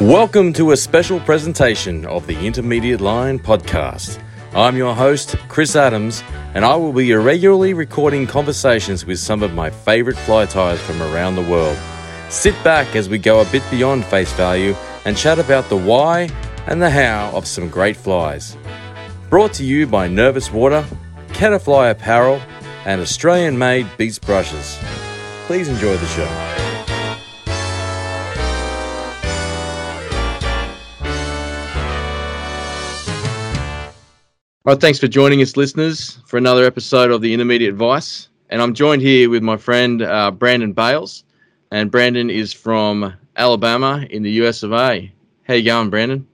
Welcome to a special presentation of the Intermediate Line podcast. I'm your host, Chris Adams, and I will be irregularly recording conversations with some of my favorite fly tyers from around the world. Sit back as we go a bit beyond face value and chat about the why and the how of some great flies. Brought to you by Nervous Water, Caterfly Apparel, and Australian made Beats Brushes. Please enjoy the show. All right, thanks for joining us, listeners, for another episode of the Intermediate Vice. And I'm joined here with my friend uh, Brandon Bailes, and Brandon is from Alabama in the US of A. How you going, Brandon?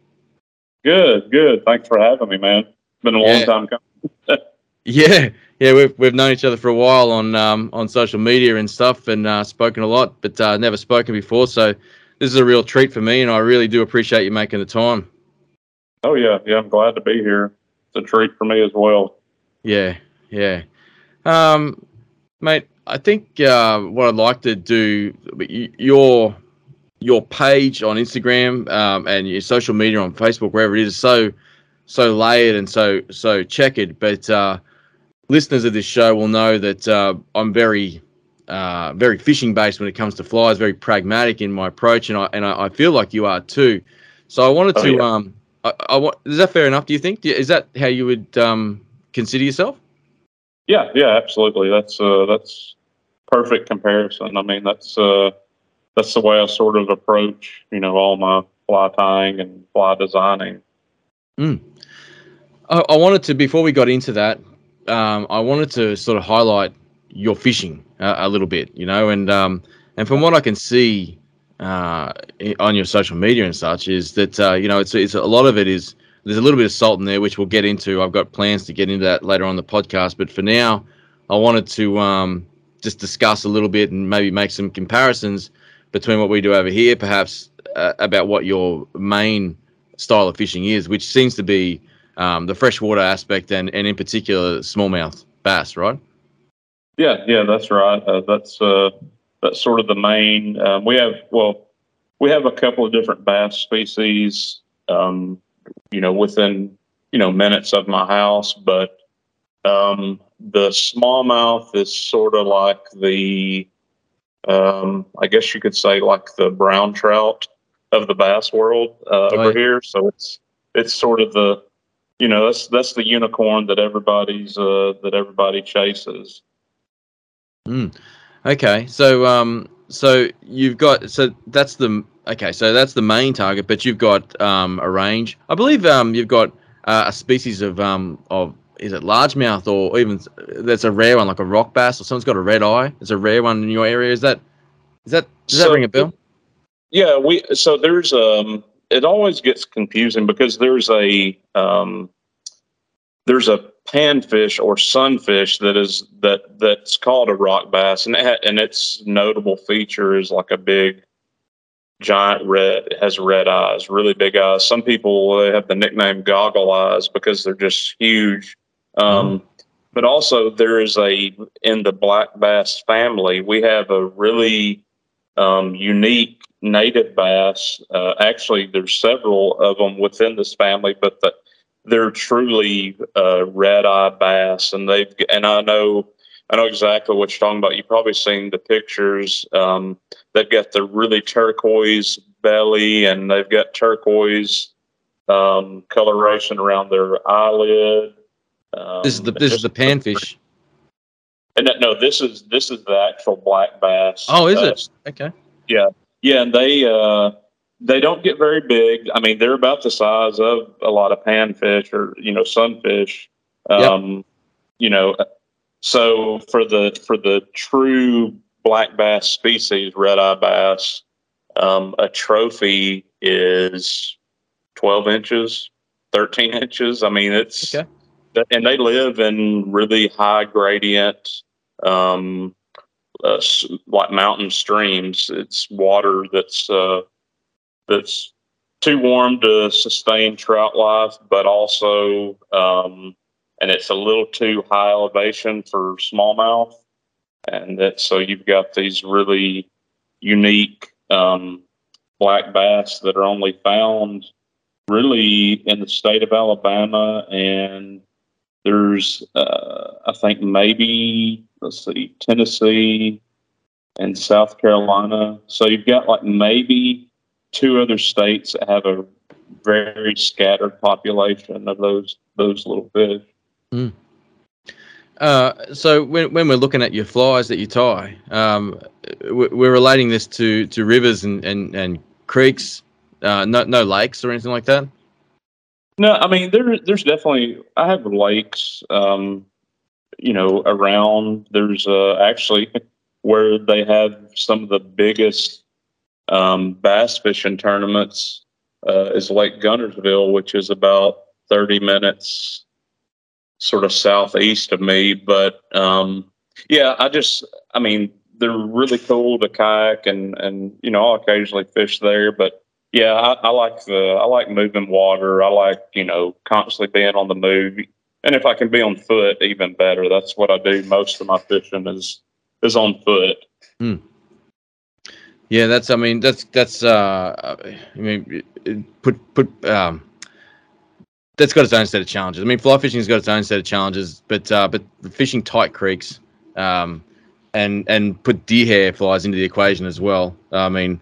Good, good. Thanks for having me, man. It's been a long time coming. Yeah, yeah, we've we've known each other for a while on um, on social media and stuff, and uh, spoken a lot, but uh, never spoken before. So this is a real treat for me, and I really do appreciate you making the time. Oh yeah, yeah. I'm glad to be here. A treat for me as well. Yeah, yeah. Um, mate, I think uh, what I'd like to do, your your page on Instagram um, and your social media on Facebook, wherever it is, is so so layered and so so checkered. But uh, listeners of this show will know that uh, I'm very uh, very fishing based when it comes to flies, very pragmatic in my approach, and I and I, I feel like you are too. So I wanted Oh, to yeah. um, I, I want is that fair enough? Do you think? Is that how you would um, consider yourself? Yeah, yeah, absolutely. That's uh, that's perfect comparison. I mean, that's uh, that's the way I sort of approach, you know, all my fly tying and fly designing. I, I wanted to before we got into that, um, I wanted to sort of highlight your fishing uh, a little bit, you know, and um, and from what I can see uh, on your social media and such is that uh, you know it's it's a lot of it is there's a little bit of salt in there which we'll get into. I've got plans to get into that later on the podcast, but for now, I wanted to um, just discuss a little bit and maybe make some comparisons between what we do over here, perhaps uh, about what your main style of fishing is, which seems to be um, the freshwater aspect and, and in particular smallmouth bass, right? Yeah, yeah, that's right. Uh, that's uh, that's sort of the main. Um, we have well, we have a couple of different bass species, um, you know, within you know minutes of my house, but um, the smallmouth is sort of like the, um, I guess you could say like the brown trout of the bass world uh, over here. So it's it's sort of the, you know, that's that's the unicorn that everybody's uh, that everybody chases. Okay, so um, so you've got so that's the okay, so that's the main target, but you've got um a range. I believe um you've got uh, a species of um of is it largemouth or even that's a rare one like a rock bass or someone's got a red eye. It's a rare one in your area. Is that is that does that So- ring a bell? Yeah, we so there's um it always gets confusing because there's a um there's a panfish or sunfish that is that that's called a rock bass. And it ha- and its notable feature is like a big giant red it has red eyes really big eyes. Some people they have the nickname goggle eyes because they're just huge. Um but also there is a in the black bass family we have a really um, unique native bass. Uh, actually, there's several of them within this family, but the, they're truly uh, red eye bass, and they've and I know I know exactly what you're talking about. You've probably seen the pictures. Um, they've got the really turquoise belly, and they've got turquoise um, coloration around their eyelid. Um, This is the this is the panfish. And no, this is this is the actual black bass. Oh, is Uh, it? Okay. Yeah, yeah, and they uh, they don't get very big. I mean, they're about the size of a lot of panfish or you know sunfish. Um, You know, so for the for the true black bass species, red eye bass, um, a trophy is twelve inches, thirteen inches. I mean, it's Okay. and they live in really high gradient um, uh, like mountain streams. It's water that's uh, that's too warm to sustain trout life, but also um, and it's a little too high elevation for smallmouth. And that so you've got these really unique um, black bass that are only found really in the state of Alabama and there's uh, I think maybe let's see Tennessee and South Carolina. So you've got like maybe two other states that have a very scattered population of those those little fish. Mm. Uh, so when, when we're looking at your flies that you tie, um, we're relating this to, to rivers and, and, and creeks, uh, no, no lakes or anything like that. No, I mean there there's definitely I have lakes, um, you know, around. There's uh, actually where they have some of the biggest um, bass fishing tournaments uh, is Lake Guntersville, which is about 30 minutes sort of southeast of me. But um, yeah, I just, I mean, they're really cool to kayak and, and, you know, I'll occasionally fish there, but yeah, I, I like the, I like moving water. I like, you know, constantly being on the move. And if I can be on foot, even better. That's what I do. Most of my fishing is, is on foot. Hmm. Yeah, that's. I mean, that's that's. Uh, I mean, put put. Um, that's got its own set of challenges. I mean, fly fishing's got its own set of challenges, but uh, but fishing tight creeks, um, and and put deer hair flies into the equation as well. I mean,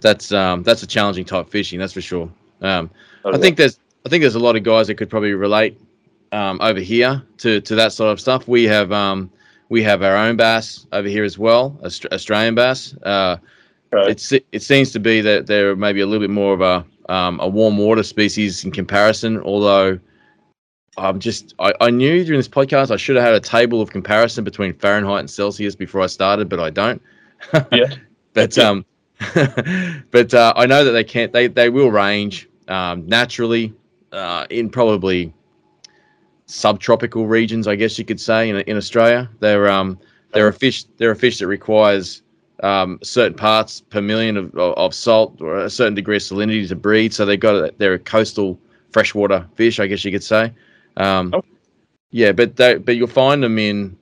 that's um, that's a challenging type fishing, that's for sure. Um, oh, I think there's I think there's a lot of guys that could probably relate um, over here to to that sort of stuff. We have um, we have our own bass over here as well, Australian bass. Uh, right. It's it seems to be that they're maybe a little bit more of a um, a warm water species in comparison. Although I'm just I, I knew during this podcast I should have had a table of comparison between Fahrenheit and Celsius before I started, but I don't. Yeah. but um, but uh, I know that they can't. They they will range um, naturally uh, in probably subtropical regions, I guess you could say, in, in Australia. They're um, they're a fish. They're a fish that requires um, certain parts per million of, of salt or a certain degree of salinity to breed. So they've got they're a coastal freshwater fish, I guess you could say. Um, oh. Yeah, but they, but you'll find them in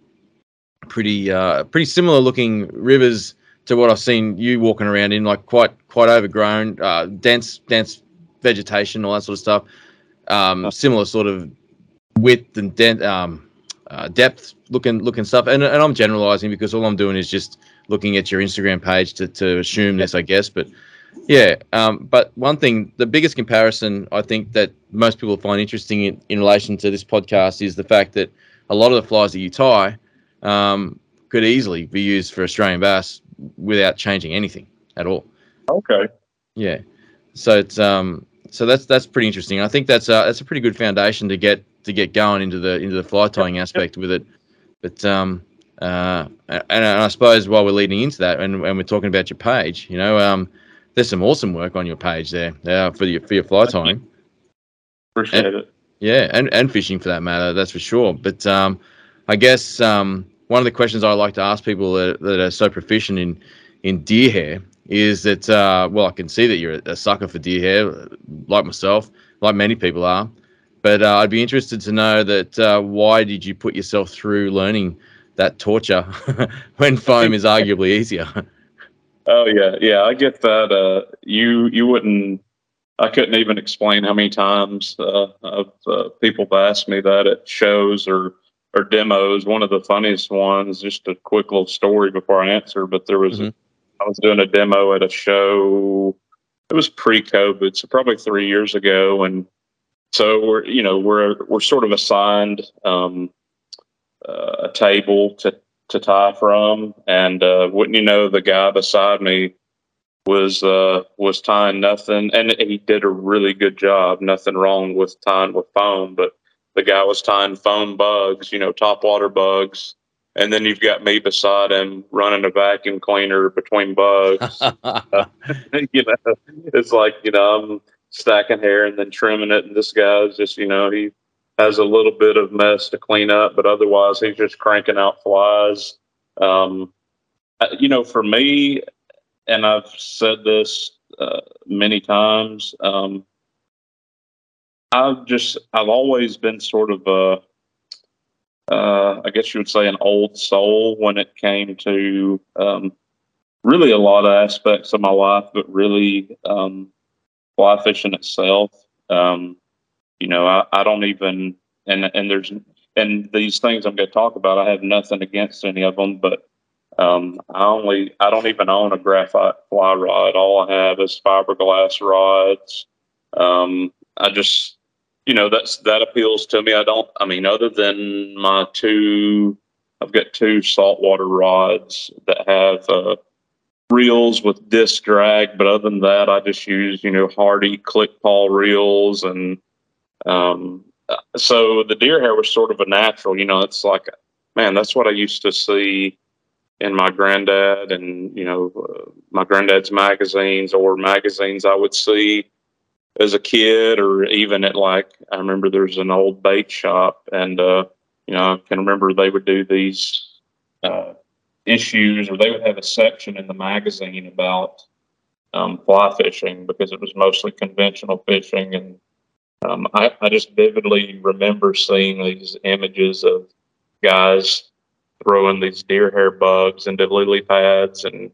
pretty uh, pretty similar looking rivers to what I've seen you walking around in, like quite quite overgrown, uh, dense dense vegetation, all that sort of stuff. Um, similar sort of width and dent, um, uh, depth looking looking stuff. And, and I'm generalizing because all I'm doing is just looking at your Instagram page to, to assume this, I guess. But yeah, um, but one thing, the biggest comparison I think that most people find interesting in, in relation to this podcast is the fact that a lot of the flies that you tie um, could easily be used for Australian bass without changing anything at all. Okay. Yeah. So it's um so that's that's pretty interesting. I think that's a that's a pretty good foundation to get to get going into the into the fly tying aspect with it. But um, uh, and, and, I suppose while we're leading into that, and, and we're talking about your page, you know, um, there's some awesome work on your page there uh, for your for your fly tying. Appreciate and, it. Yeah, and and fishing for that matter, that's for sure. But um, I guess um, one of the questions I like to ask people that, that are so proficient in in deer hair is that uh, well, I can see that you're a sucker for deer hair, like myself, like many people are. But uh, I'd be interested to know that uh, why did you put yourself through learning that torture when foam is arguably easier? Oh yeah, yeah, I get that. Uh, you you wouldn't. I couldn't even explain how many times uh, of, uh, people have asked me that at shows or or demos. One of the funniest ones, just a quick little story before I answer. But there was, mm-hmm. I was doing a demo at a show. It was pre-COVID, so probably three years ago, and so we're you know we're we're sort of assigned um, a table to to tie from, and uh, wouldn't you know the guy beside me was uh, was tying nothing, and he did a really good job. Nothing wrong with tying with foam, but the guy was tying foam bugs, you know, top water bugs. And then you've got me beside him running a vacuum cleaner between bugs. uh, you know, it's like you know I'm stacking hair and then trimming it. And this guy's just, you know, he has a little bit of mess to clean up, but otherwise he's just cranking out flies. Um, you know, for me, and I've said this uh, many times, um, I've just, I've always been sort of a, uh, I guess you would say an old soul when it came to um, really a lot of aspects of my life, but really um, fly fishing itself. Um, you know, I, I don't even and and there's and these things I'm going to talk about. I have nothing against any of them, but um, I only I don't even own a graphite fly rod. All I have is fiberglass rods. Um, I just you know that's that appeals to me. I don't. I mean, other than my two, I've got two saltwater rods that have uh, reels with disc drag, but other than that, I just use you know Hardy click pawl reels and um, so the deer hair was sort of a natural. You know, it's like man, that's what I used to see in my granddad and you know uh, my granddad's magazines or magazines I would see as a kid or even at like I remember there's an old bait shop and uh, you know I can remember they would do these uh, issues or they would have a section in the magazine about um, fly fishing because it was mostly conventional fishing and um, I, I just vividly remember seeing these images of guys throwing these deer hair bugs into lily pads and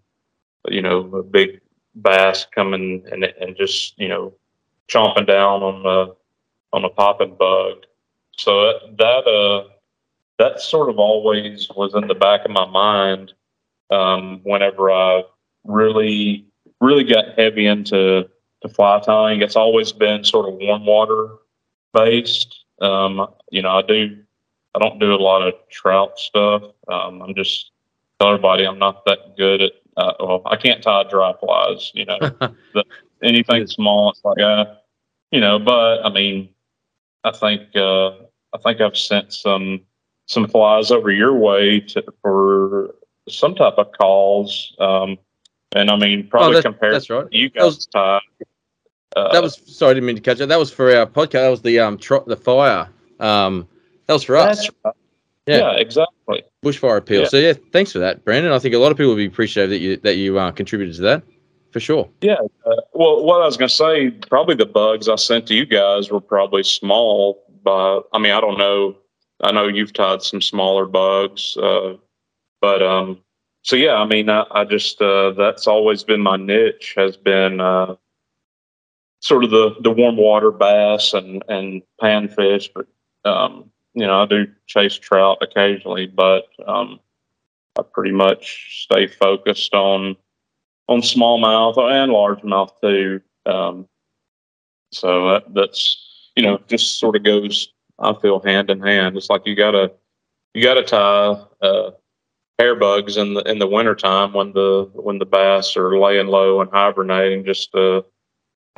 you know a big bass coming and and just you know chomping down on the on a popping bug. So that that uh that sort of always was in the back of my mind um, whenever I really really got heavy into to fly tying. It's always been sort of warm water based. Um, you know, I do I don't do a lot of trout stuff. Um, I'm just tell everybody I'm not that good at. Uh, well, I can't tie dry flies. You know, the, anything small, it's like, uh, you know. But I mean, I think uh, I think I've sent some some flies over your way to, for some type of calls. Um, and I mean, probably oh, compared that's right. you guys was, tie. Uh, that was sorry, I didn't mean to catch it. That was for our podcast. That was the um tro- the fire um that was for us. Right. Yeah. yeah. exactly. Bushfire appeal. Yeah. So yeah, thanks for that, Brandon. I think a lot of people will be appreciative that you that you uh, contributed to that, for sure. Yeah. Uh, well, what I was going to say, probably the bugs I sent to you guys were probably small. But I mean, I don't know. I know you've tied some smaller bugs, uh, but um, so yeah. I mean, I, I just uh, that's always been my niche. Has been uh, sort of the the warm water bass and and panfish, but um, you know, I do chase trout occasionally, but um, I pretty much stay focused on on smallmouth and largemouth too. Um, so that, that's you know just sort of goes. I feel hand in hand. It's like you gotta you gotta tie uh, hair bugs in the in the wintertime when the when the bass are laying low and hibernating just to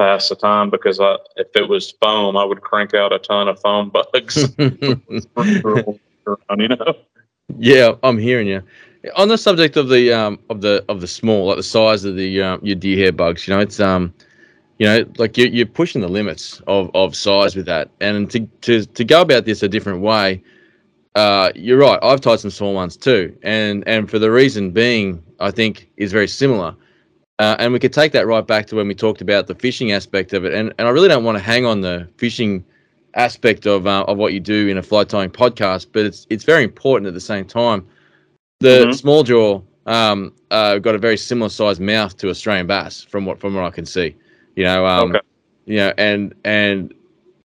pass the time because I, if it was foam, I would crank out a ton of foam bugs. you know. Yeah, I'm hearing you. On the subject of the um of the of the small, like the size of the um, your deer hair bugs, you know, it's um, you know, like you're you're pushing the limits of of size with that, and to to to go about this a different way. Uh, you're right. I've tied some small ones too, and and for the reason being, I think is very similar uh, and we could take that right back to when we talked about the fishing aspect of it. And, and I really don't want to hang on the fishing aspect of, uh, of what you do in a fly tying podcast, but it's it's very important at the same time. The mm-hmm. small jaw um, uh, got a very similar sized mouth to Australian bass, from what from what I can see. You know, um, okay. you know, and and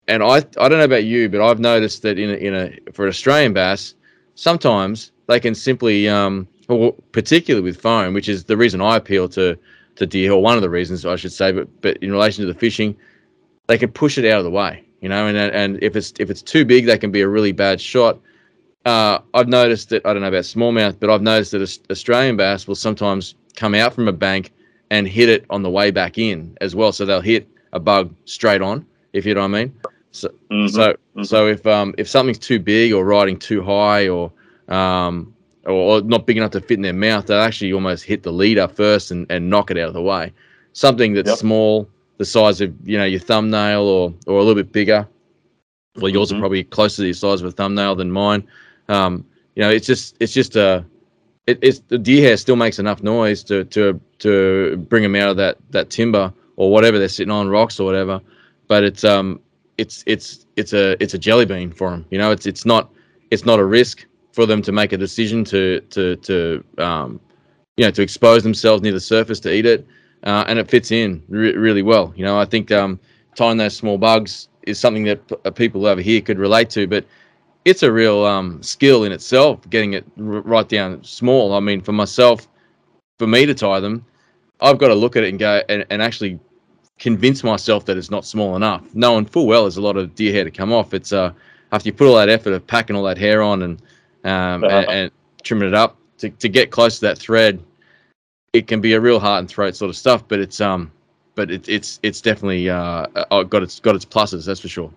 and I I don't know about you, but I've noticed that in a, in a for Australian bass, sometimes they can simply um, or particularly with foam, which is the reason I appeal to to deer, or one of the reasons I should say. But but in relation to the fishing, they can push it out of the way, you know. And and if it's if it's too big, they can be a really bad shot. Uh, I've noticed that I don't know about smallmouth, but I've noticed that Australian bass will sometimes come out from a bank and hit it on the way back in as well. So they'll hit a bug straight on, if you know what I mean. So mm-hmm. so mm-hmm. so if um if something's too big or riding too high or um or not big enough to fit in their mouth, they'll actually almost hit the leader first and, and knock it out of the way. Something that's yep. small, the size of you know your thumbnail, or or a little bit bigger. Well, yours mm-hmm. are probably closer to the size of a thumbnail than mine. Um, you know, it's just it's just a it, it's the deer hair still makes enough noise to to to bring them out of that that timber or whatever they're sitting on rocks or whatever. But it's um it's it's it's a it's a jelly bean for them. You know, it's it's not it's not a risk for them to make a decision to to to um, you know, to expose themselves near the surface to eat it, uh, and it fits in re- really well. You know, I think um, tying those small bugs is something that p- uh, people over here could relate to, but it's a real um, skill in itself getting it r- right down small. I mean, for myself, for me to tie them, I've got to look at it and go and, and actually convince myself that it's not small enough, knowing full well there's a lot of deer hair to come off. It's uh, after you put all that effort of packing all that hair on and um, uh-huh. and, and, trimming it up to, to get close to that thread, it can be a real heart and throat sort of stuff. But it's um, but it, it's it's definitely uh, uh, got its got its pluses. That's for sure.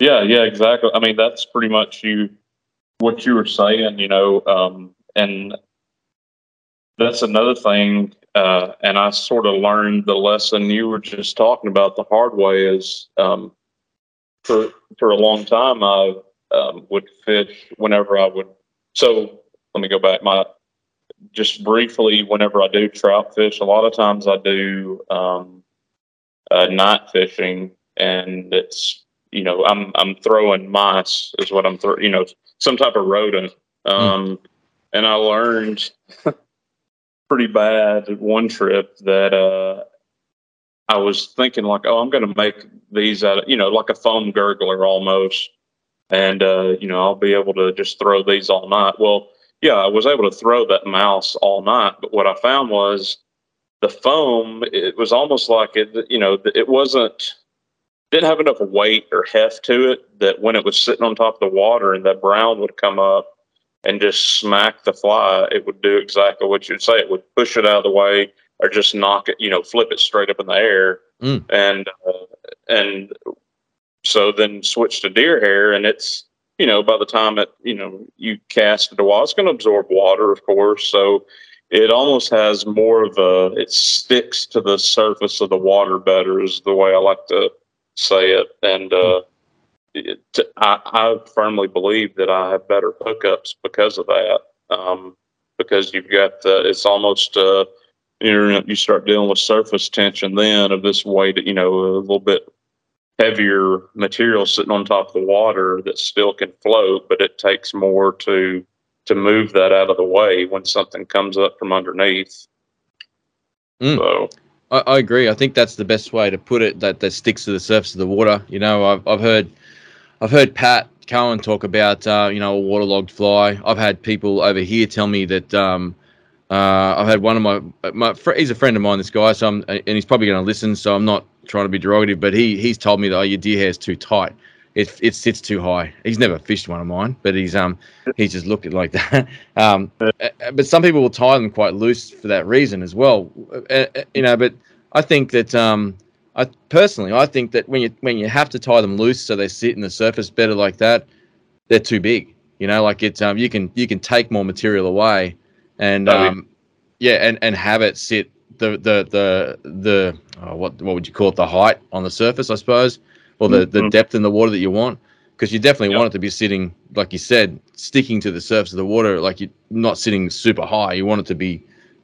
Yeah, yeah, exactly. I mean, that's pretty much you what you were saying. You know, um, and that's another thing. Uh, and I sort of learned the lesson you were just talking about the hard way is um, for for a long time I um, would fish whenever I would. So let me go back. My just briefly, whenever I do trout fish, a lot of times I do um, uh, night fishing, and it's you know I'm I'm throwing mice is what I'm throwing. You know, some type of rodent. Um, mm. And I learned pretty bad one trip that uh, I was thinking like, oh, I'm going to make these out of, you know, like a foam gurgler almost. And, uh, you know, I'll be able to just throw these all night. Well, yeah, I was able to throw that mouse all night. But what I found was the foam, it was almost like it, you know, it wasn't, didn't have enough weight or heft to it that when it was sitting on top of the water and that brown would come up, and just smack the fly, it would do exactly what you'd say. It would push it out of the way or just knock it, you know, flip it straight up in the air. Mm. And, uh, and so then switch to deer hair and it's, you know, by the time it, you know, you cast it a it's going to absorb water, of course. So it almost has more of a, it sticks to the surface of the water better is the way I like to say it. And, uh, to, I, I, firmly believe that I have better hookups because of that. Um, because you've got the, it's almost uh, you know you start dealing with surface tension then of this weight, you know, a little bit heavier material sitting on top of the water that still can float, but it takes more to to move that out of the way when something comes up from underneath. Mm. So. I, I, agree. I think that's the best way to put it. That that sticks to the surface of the water. You know, I've I've heard I've heard Pat Cohen talk about uh, you know a waterlogged fly. I've had people over here tell me that um, uh, I've had one of my my fr- he's a friend of mine. This guy, so I'm, and he's probably going to listen. So I'm not trying to be derogative, but he he's told me that oh your deer hair is too tight. It it sits too high. He's never fished one of mine, but he's um he's just looked at like that. um, but some people will tie them quite loose for that reason as well. Uh, uh you know, but I think that um I personally, I think that when you when you have to tie them loose so they sit in the surface better like that, they're too big. You know, like it's um you can you can take more material away, and um yeah, and and have it sit the the the the oh, what what would you call it the height on the surface I suppose, or the mm-hmm. the depth in the water that you want because you definitely yep. want it to be sitting like you said sticking to the surface of the water like you're not sitting super high you want it to be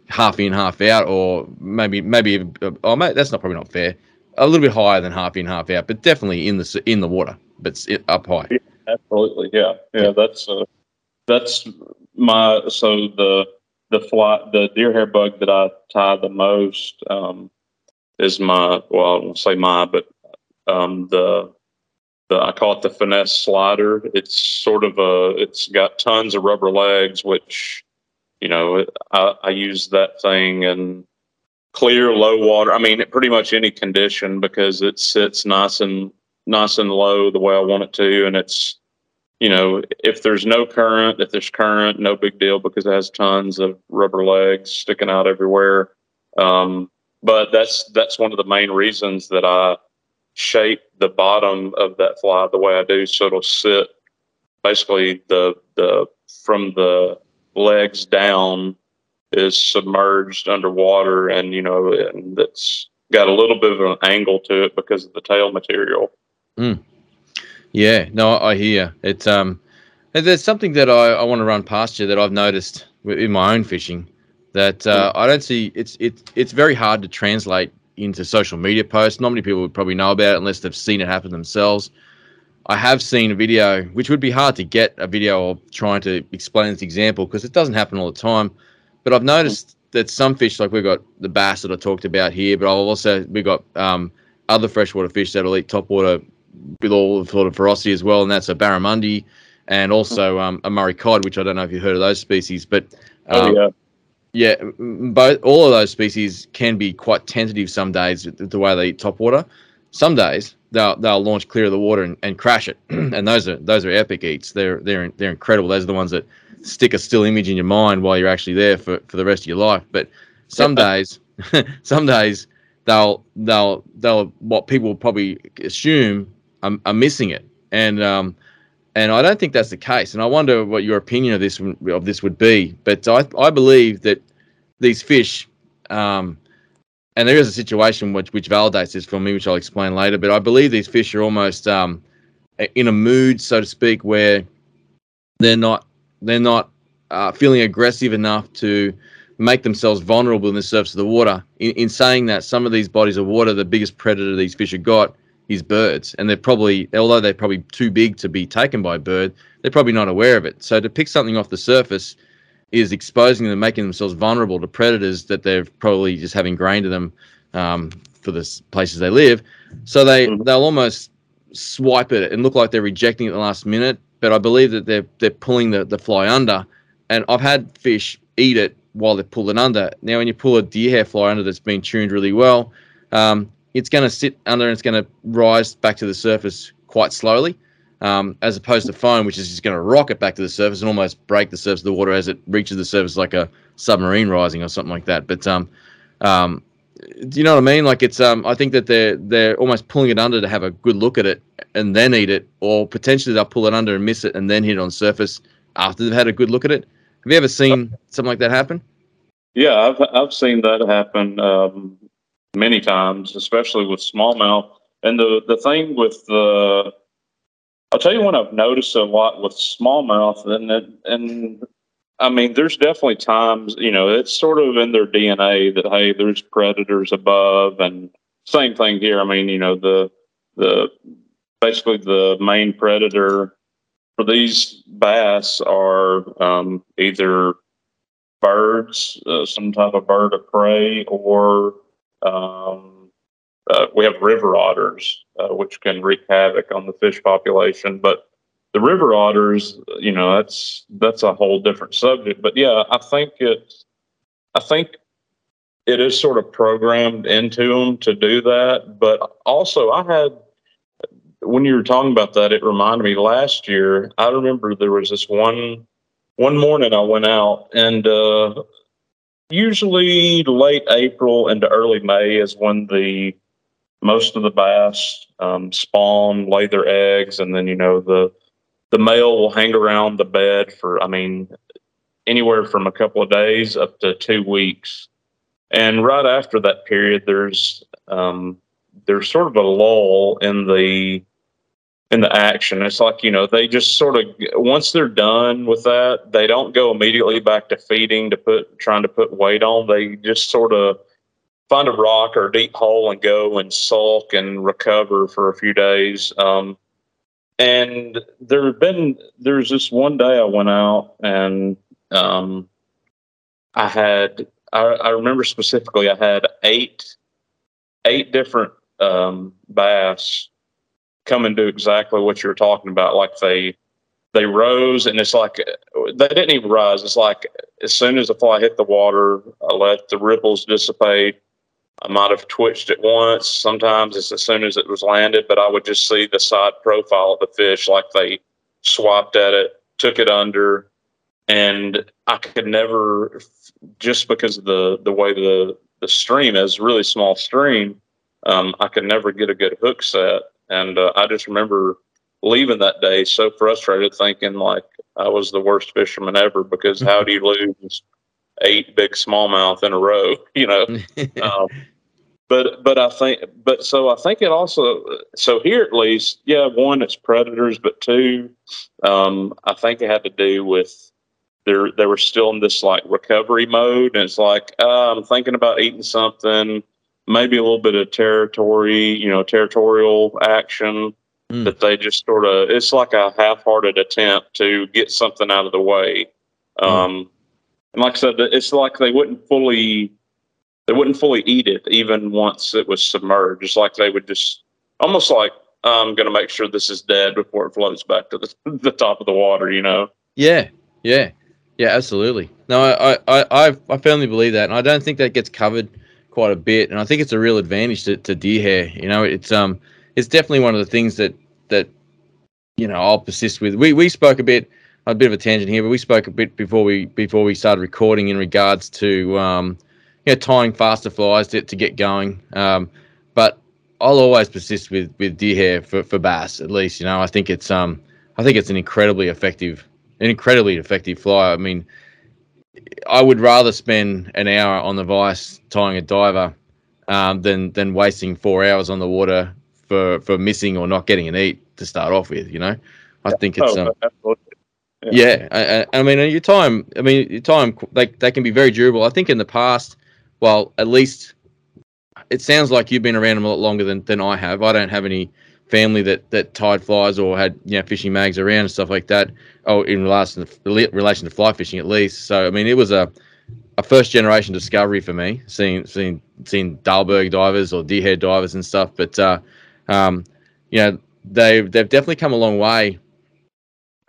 half in half out or maybe maybe oh mate that's not probably not fair a little bit higher than half in, half out, but definitely in the in the water, but up high. Yeah, absolutely, yeah, yeah. That's uh, that's my so the the fly the deer hair bug that I tie the most um, is my well I won't say my but um, the the I call it the finesse slider. It's sort of a it's got tons of rubber legs, which you know I, I use that thing and clear, low water. I mean, pretty much any condition because it sits nice and nice and low the way I want it to, and it's you know if there's no current, if there's current, no big deal because it has tons of rubber legs sticking out everywhere. Um, but that's that's one of the main reasons that I shape the bottom of that fly the way I do, so it'll sit basically the the from the legs down is submerged underwater and you know and that's got a little bit of an angle to it because of the tail material mm. Yeah no i hear it's um there's something that i, I want to run past you that i've noticed in my own fishing that uh, i don't see it's it's it's very hard to translate into social media posts. Not many people would probably know about it unless they've seen it happen themselves. I have seen a video, which would be hard to get a video of trying to explain this example because it doesn't happen all the time. But I've noticed that some fish, like we've got the bass that I talked about here, but I've also we've got um, other freshwater fish that'll eat topwater with all the sort of ferocity as well, and that's a barramundi and also um, a Murray cod, which I don't know if you've heard of those species, but Oh um, yeah. yeah, both all of those species can be quite tentative some days with the way they eat topwater. Some days they'll they'll launch clear of the water and, and crash it, and those are those are epic eats. They're they're they're incredible. Those are the ones that stick a still image in your mind while you're actually there for, for the rest of your life. But some days, some days they'll they'll they'll what people probably assume are, are missing it, and um, and I don't think that's the case. And I wonder what your opinion of this of this would be. But I I believe that these fish, um, and there is a situation which which validates this for me, which I'll explain later. But I believe these fish are almost um, in a mood, so to speak, where they're not they're not uh, feeling aggressive enough to make themselves vulnerable in the surface of the water. In, in saying that, some of these bodies of water, the biggest predator these fish have got is birds, and they're probably, although they're probably too big to be taken by a bird, they're probably not aware of it. So to pick something off the surface is exposing them, making themselves vulnerable to predators that they're probably just having grain to them um, for the places they live. So they Mhm. they'll almost swipe at it and look like they're rejecting it at the last minute. But I believe that they're they're pulling the, the fly under, and I've had fish eat it while they're pulling under. Now, when you pull a deer hair fly under that's been tuned really well, um, it's going to sit under and it's going to rise back to the surface quite slowly, um, as opposed to foam, which is just going to rocket back to the surface and almost break the surface of the water as it reaches the surface like a submarine rising or something like that. But um, um, do you know what I mean? Like it's um, I think that they're they're almost pulling it under to have a good look at it and then eat it, or potentially they'll pull it under and miss it and then hit it on surface after they've had a good look at it. Have you ever seen something like that happen? Yeah, I've I've seen that happen um, many times, especially with smallmouth. And the the thing with the, I'll tell you what I've noticed a lot with smallmouth, and it, and I mean, there's definitely times you know it's sort of in their DNA that hey, there's predators above, and same thing here. I mean, you know the the basically the main predator for these bass are um, either birds, uh, some type of bird of prey, or um, uh, we have river otters, uh, which can wreak havoc on the fish population. But the river otters, you know, that's that's a whole different subject. But yeah, I think it's, I think it is sort of programmed into them to do that. But also, I had when you were talking about that, it reminded me last year. I remember there was this one one morning I went out and uh, usually late April into early May is when the most of the bass um, spawn, lay their eggs, and then you know the the male will hang around the bed for I mean anywhere from a couple of days up to two weeks. And right after that period, there's um, there's sort of a lull in the in the action. It's like, you know, they just sort of once they're done with that, they don't go immediately back to feeding to put trying to put weight on. They just sort of find a rock or a deep hole and go and sulk and recover for a few days. Um, and there have been there's this one day I went out and um, I had I, I remember specifically I had eight eight different um, bass come and do exactly what you were talking about. Like they they rose, and it's like they didn't even rise. It's like as soon as the fly hit the water, I let the ripples dissipate. I might have twitched it once. Sometimes it's as soon as it was landed, but I would just see the side profile of the fish, like they swapped at it, took it under, and I could never, just because of the the way the the stream is really small stream, um, I could never get a good hook set. And uh, I just remember leaving that day so frustrated, thinking like I was the worst fisherman ever because how do you lose eight big smallmouth in a row? You know. um, but but I think but so I think it also so here at least yeah one it's predators but two um, I think it had to do with there they were still in this like recovery mode and it's like uh, I'm thinking about eating something maybe a little bit of territory you know territorial action Mm. that they just sort of it's like a half-hearted attempt to get something out of the way um, and like I said, it's like they wouldn't fully they wouldn't fully eat it even once it was submerged. It's like they would just almost like I'm going to make sure this is dead before it floats back to the, the top of the water. You know? Yeah, yeah, yeah, absolutely. No, I, I, I, I firmly believe that, and I don't think that gets covered quite a bit. And I think it's a real advantage to, to deer hair. You know, it's um, it's definitely one of the things that that you know I'll persist with. We we spoke a bit a bit of a tangent here, but we spoke a bit before we before we started recording in regards to um, you know tying faster flies to, to get going. Um, but I'll always persist with with deer hair for, for bass at least. You know, I think it's um I think it's an incredibly effective an incredibly effective fly. I mean, I would rather spend an hour on the vice tying a diver um, than than wasting four hours on the water for for missing or not getting an eat to start off with. You know, I think it's oh, um, yeah, yeah I, I, mean, your time. I mean, your time. They they can be very durable. I think in the past, well, at least it sounds like you've been around them a lot longer than, than I have. I don't have any family that that tied flies or had you know fishing mags around and stuff like that. Oh, in relation to relation to fly fishing at least. So I mean, it was a a first generation discovery for me, seeing seeing seeing Dahlberg divers or deer divers and stuff. But uh, um, you know, they've they've definitely come a long way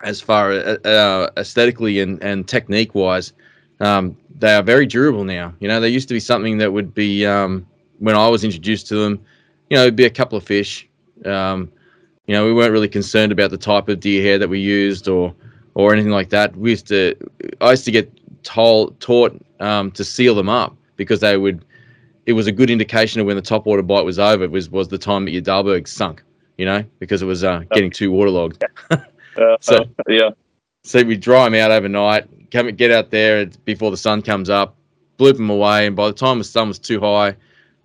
as far as uh, uh, aesthetically and, and technique wise, um, they are very durable now. You know, they used to be something that would be um, when I was introduced to them. You know, it'd be a couple of fish. Um, you know, we weren't really concerned about the type of deer hair that we used or or anything like that. We used to, I used to get told taught um, to seal them up because they would. It was a good indication of when the top water bite was over. Was was the time that your Dahlberg sunk. You know, because it was uh, getting too waterlogged. Uh, so yeah. So we dry them out overnight, come get out there before the sun comes up, bloop them away, and by the time the sun was too high,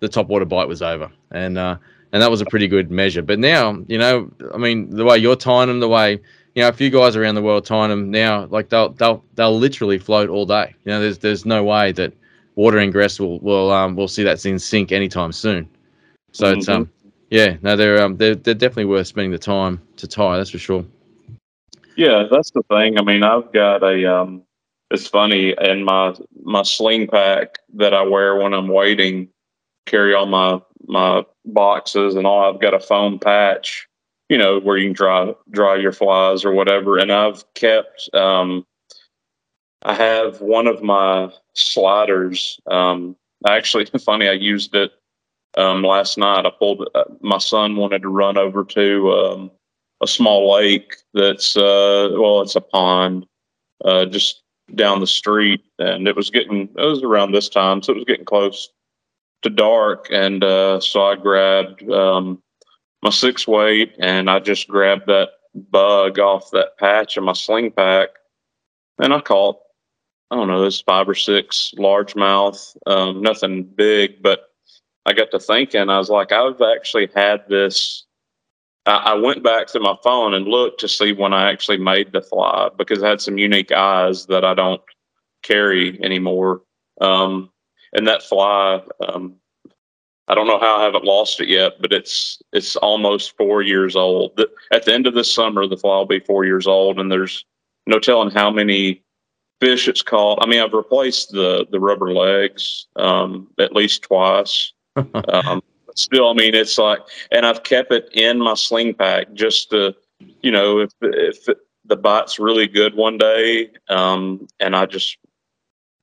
the top water bite was over, and uh, and that was a pretty good measure. But now, you know, I mean, the way you're tying them, the way you know, a few guys around the world tying them now, like they'll they'll they'll literally float all day. You know, there's there's no way that water ingress will will um will see that thing sink anytime soon. So mm-hmm. it's um yeah, no, they're um they're they're definitely worth spending the time to tie. That's for sure. Yeah, that's the thing. I mean, I've got a um it's funny in my my sling pack that I wear when I'm wading, carry all my my boxes and all. I've got a foam patch, you know, where you can dry dry your flies or whatever. And I've kept um I have one of my sliders. Um actually funny, I used it um last night. I pulled uh, my son wanted to run over to um a small lake that's uh, well, it's a pond uh, just down the street, and it was getting it was around this time, so it was getting close to dark, and uh, so I grabbed um, my six weight and I just grabbed that bug off that patch in my sling pack, and I caught I don't know, this five or six largemouth, um, nothing big, but I got to thinking, I was like, I've actually had this I, went back to my phone and looked to see when I actually made the fly because I had some unique eyes that I don't carry anymore. Um, and that fly, um, I don't know how I haven't lost it yet, but it's it's almost four years old. At the end of this summer, the fly will be four years old, and there's no telling how many fish it's caught. I mean, I've replaced the the rubber legs um, at least twice. um, still, I mean, it's like, and I've kept it in my sling pack just to, you know, if if the bite's really good one day, um, and I just,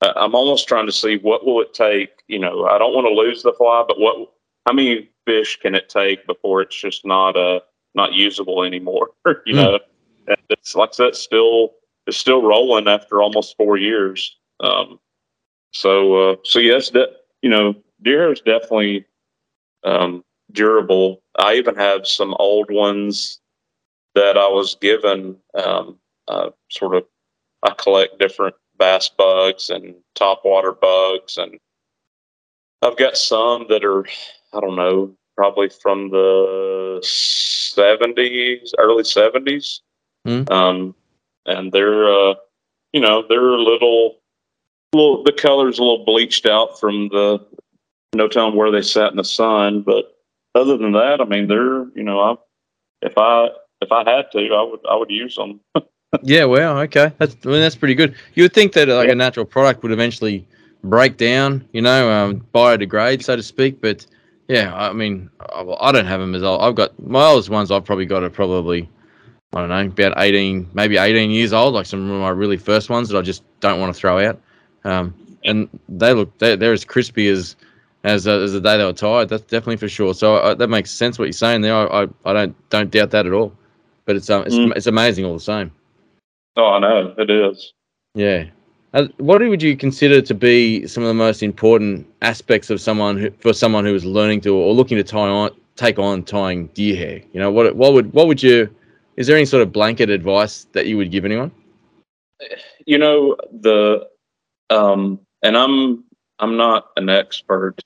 I'm almost trying to see what will it take. You know, I don't want to lose the fly, but what, how many fish can it take before it's just not uh not usable anymore? you mm. know, and it's like that still it's still rolling after almost four years. Um, so uh, so yes, that you know, deer is definitely um, durable. I even have some old ones that I was given. Um, uh, sort of, I collect different bass bugs and topwater bugs, and I've got some that are, I don't know, probably from the seventies, early seventies, mm. um, and they're, uh, you know, they're a little, little. The color's a little bleached out from the no telling where they sat in the sun. But other than that, I mean, they're you know, I if I if I had to, I would I would use them. yeah, well, okay, that's I mean that's pretty good. You would think that like yeah. a natural product would eventually break down, you know, um, biodegrade, so to speak. But yeah, I mean, I, I don't have them as old. I've got my oldest ones. I've probably got are probably I don't know, about eighteen, maybe eighteen years old. Like some of my really first ones that I just don't want to throw out. Um, and they look they're, they're as crispy as as uh, as the day they were tired. That's definitely for sure. So uh, that makes sense what you're saying there. I, I, I don't don't doubt that at all. But it's um it's, mm. it's amazing all the same. Oh, I know it is. Yeah. Uh, what would you consider to be some of the most important aspects of someone who, for someone who is learning to or looking to tie on take on tying deer hair? You know, what what would what would you? Is there any sort of blanket advice that you would give anyone? You know the, um, and I'm I'm not an expert,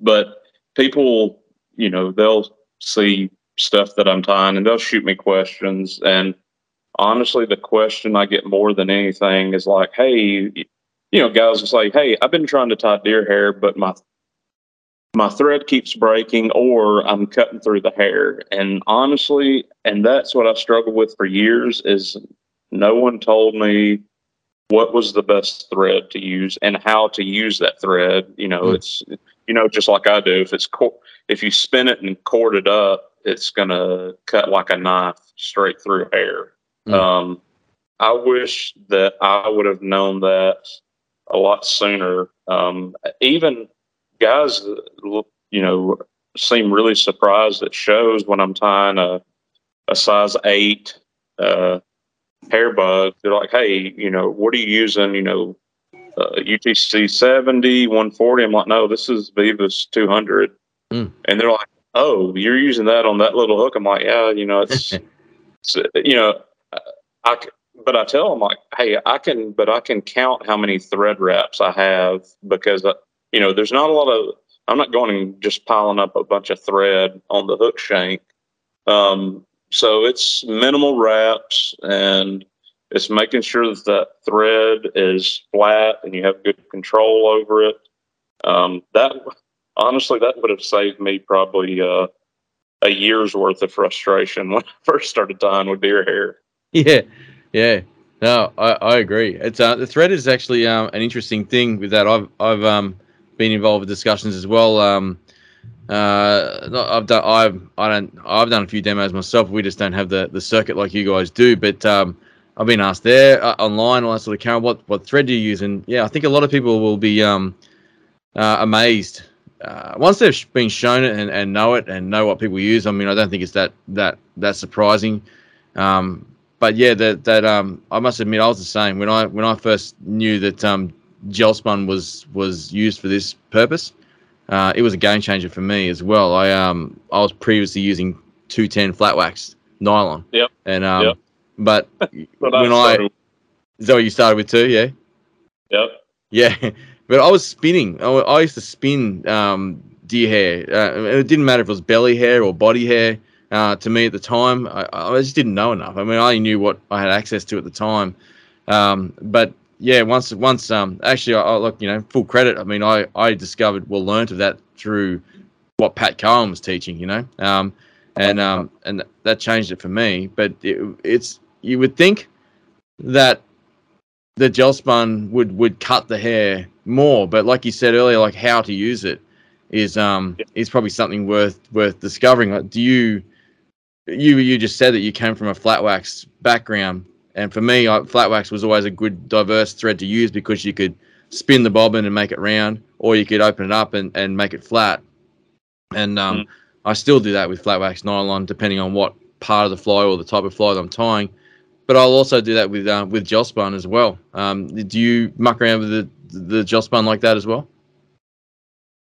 but people, you know, they'll see stuff that I'm tying and they'll shoot me questions. And honestly, the question I get more than anything is like, hey, you know, guys will say, hey, I've been trying to tie deer hair, but my my thread keeps breaking or I'm cutting through the hair. And honestly, and that's what I struggled with for years is no one told me what was the best thread to use and how to use that thread. You know, mm. it's you know just like I do. If it's co- if you spin it and cord it up, it's gonna cut like a knife straight through hair. Mm. Um, I wish that I would have known that a lot sooner. Um, even guys, you know, seem really surprised at shows when I'm tying a a size eight uh, hair bug. They're like, hey, you know, what are you using? You know, uh, UTC 70, 140. I'm like, no, this is Veevus 200. Mm. And they're like, oh, you're using that on that little hook. I'm like, yeah, you know, it's, it's you know, I, but I tell them like, hey, I can, but I can count how many thread wraps I have because, uh, you know, there's not a lot of, I'm not going and just piling up a bunch of thread on the hook shank. Um, so it's minimal wraps and it's making sure that that thread is flat and you have good control over it. Um, that honestly, that would have saved me probably uh, a year's worth of frustration when I first started tying with deer hair. Yeah, yeah. No, I, I agree. It's uh, the thread is actually um, an interesting thing with that. I've I've um, been involved with discussions as well. Um, uh, I've done I've I don't I've done a few demos myself. We just don't have the, the circuit like you guys do. But um, I've been asked there uh, online all that sort of Karen, what what thread do you use? And yeah, I think a lot of people will be um, uh, amazed uh, once they've been shown it and, and know it and know what people use. I mean, I don't think it's that that that surprising. Um, but yeah, that that um, I must admit, I was the same when I when I first knew that um, gel spun was was used for this purpose uh, it was a game changer for me as well. I um I was previously using 210 flat wax nylon. Yep. And um, yep. but when I is that what you started with too? Yeah. Yep. Yeah, but I was spinning. I, I used to spin um deer hair. Uh, it didn't matter if it was belly hair or body hair. Uh, to me at the time, I, I just didn't know enough. I mean, I only knew what I had access to at the time. Um, but yeah, once once um actually I, I look you know full credit. I mean I I discovered well learned of that through what Pat Cohen was teaching, you know, um and um and that changed it for me. But it, it's you would think that the gel spun would would cut the hair more, but like you said earlier, like how to use it is um is probably something worth worth discovering. Like, do you you you just said that you came from a flat wax background and for me, I, flat wax was always a good diverse thread to use because you could spin the bobbin and make it round, or you could open it up and, and make it flat. And um, mm. I still do that with flat wax nylon, depending on what part of the fly or the type of fly that I'm tying. But I'll also do that with uh, with gel spun as well. Um, do you muck around with the the gel spun like that as well?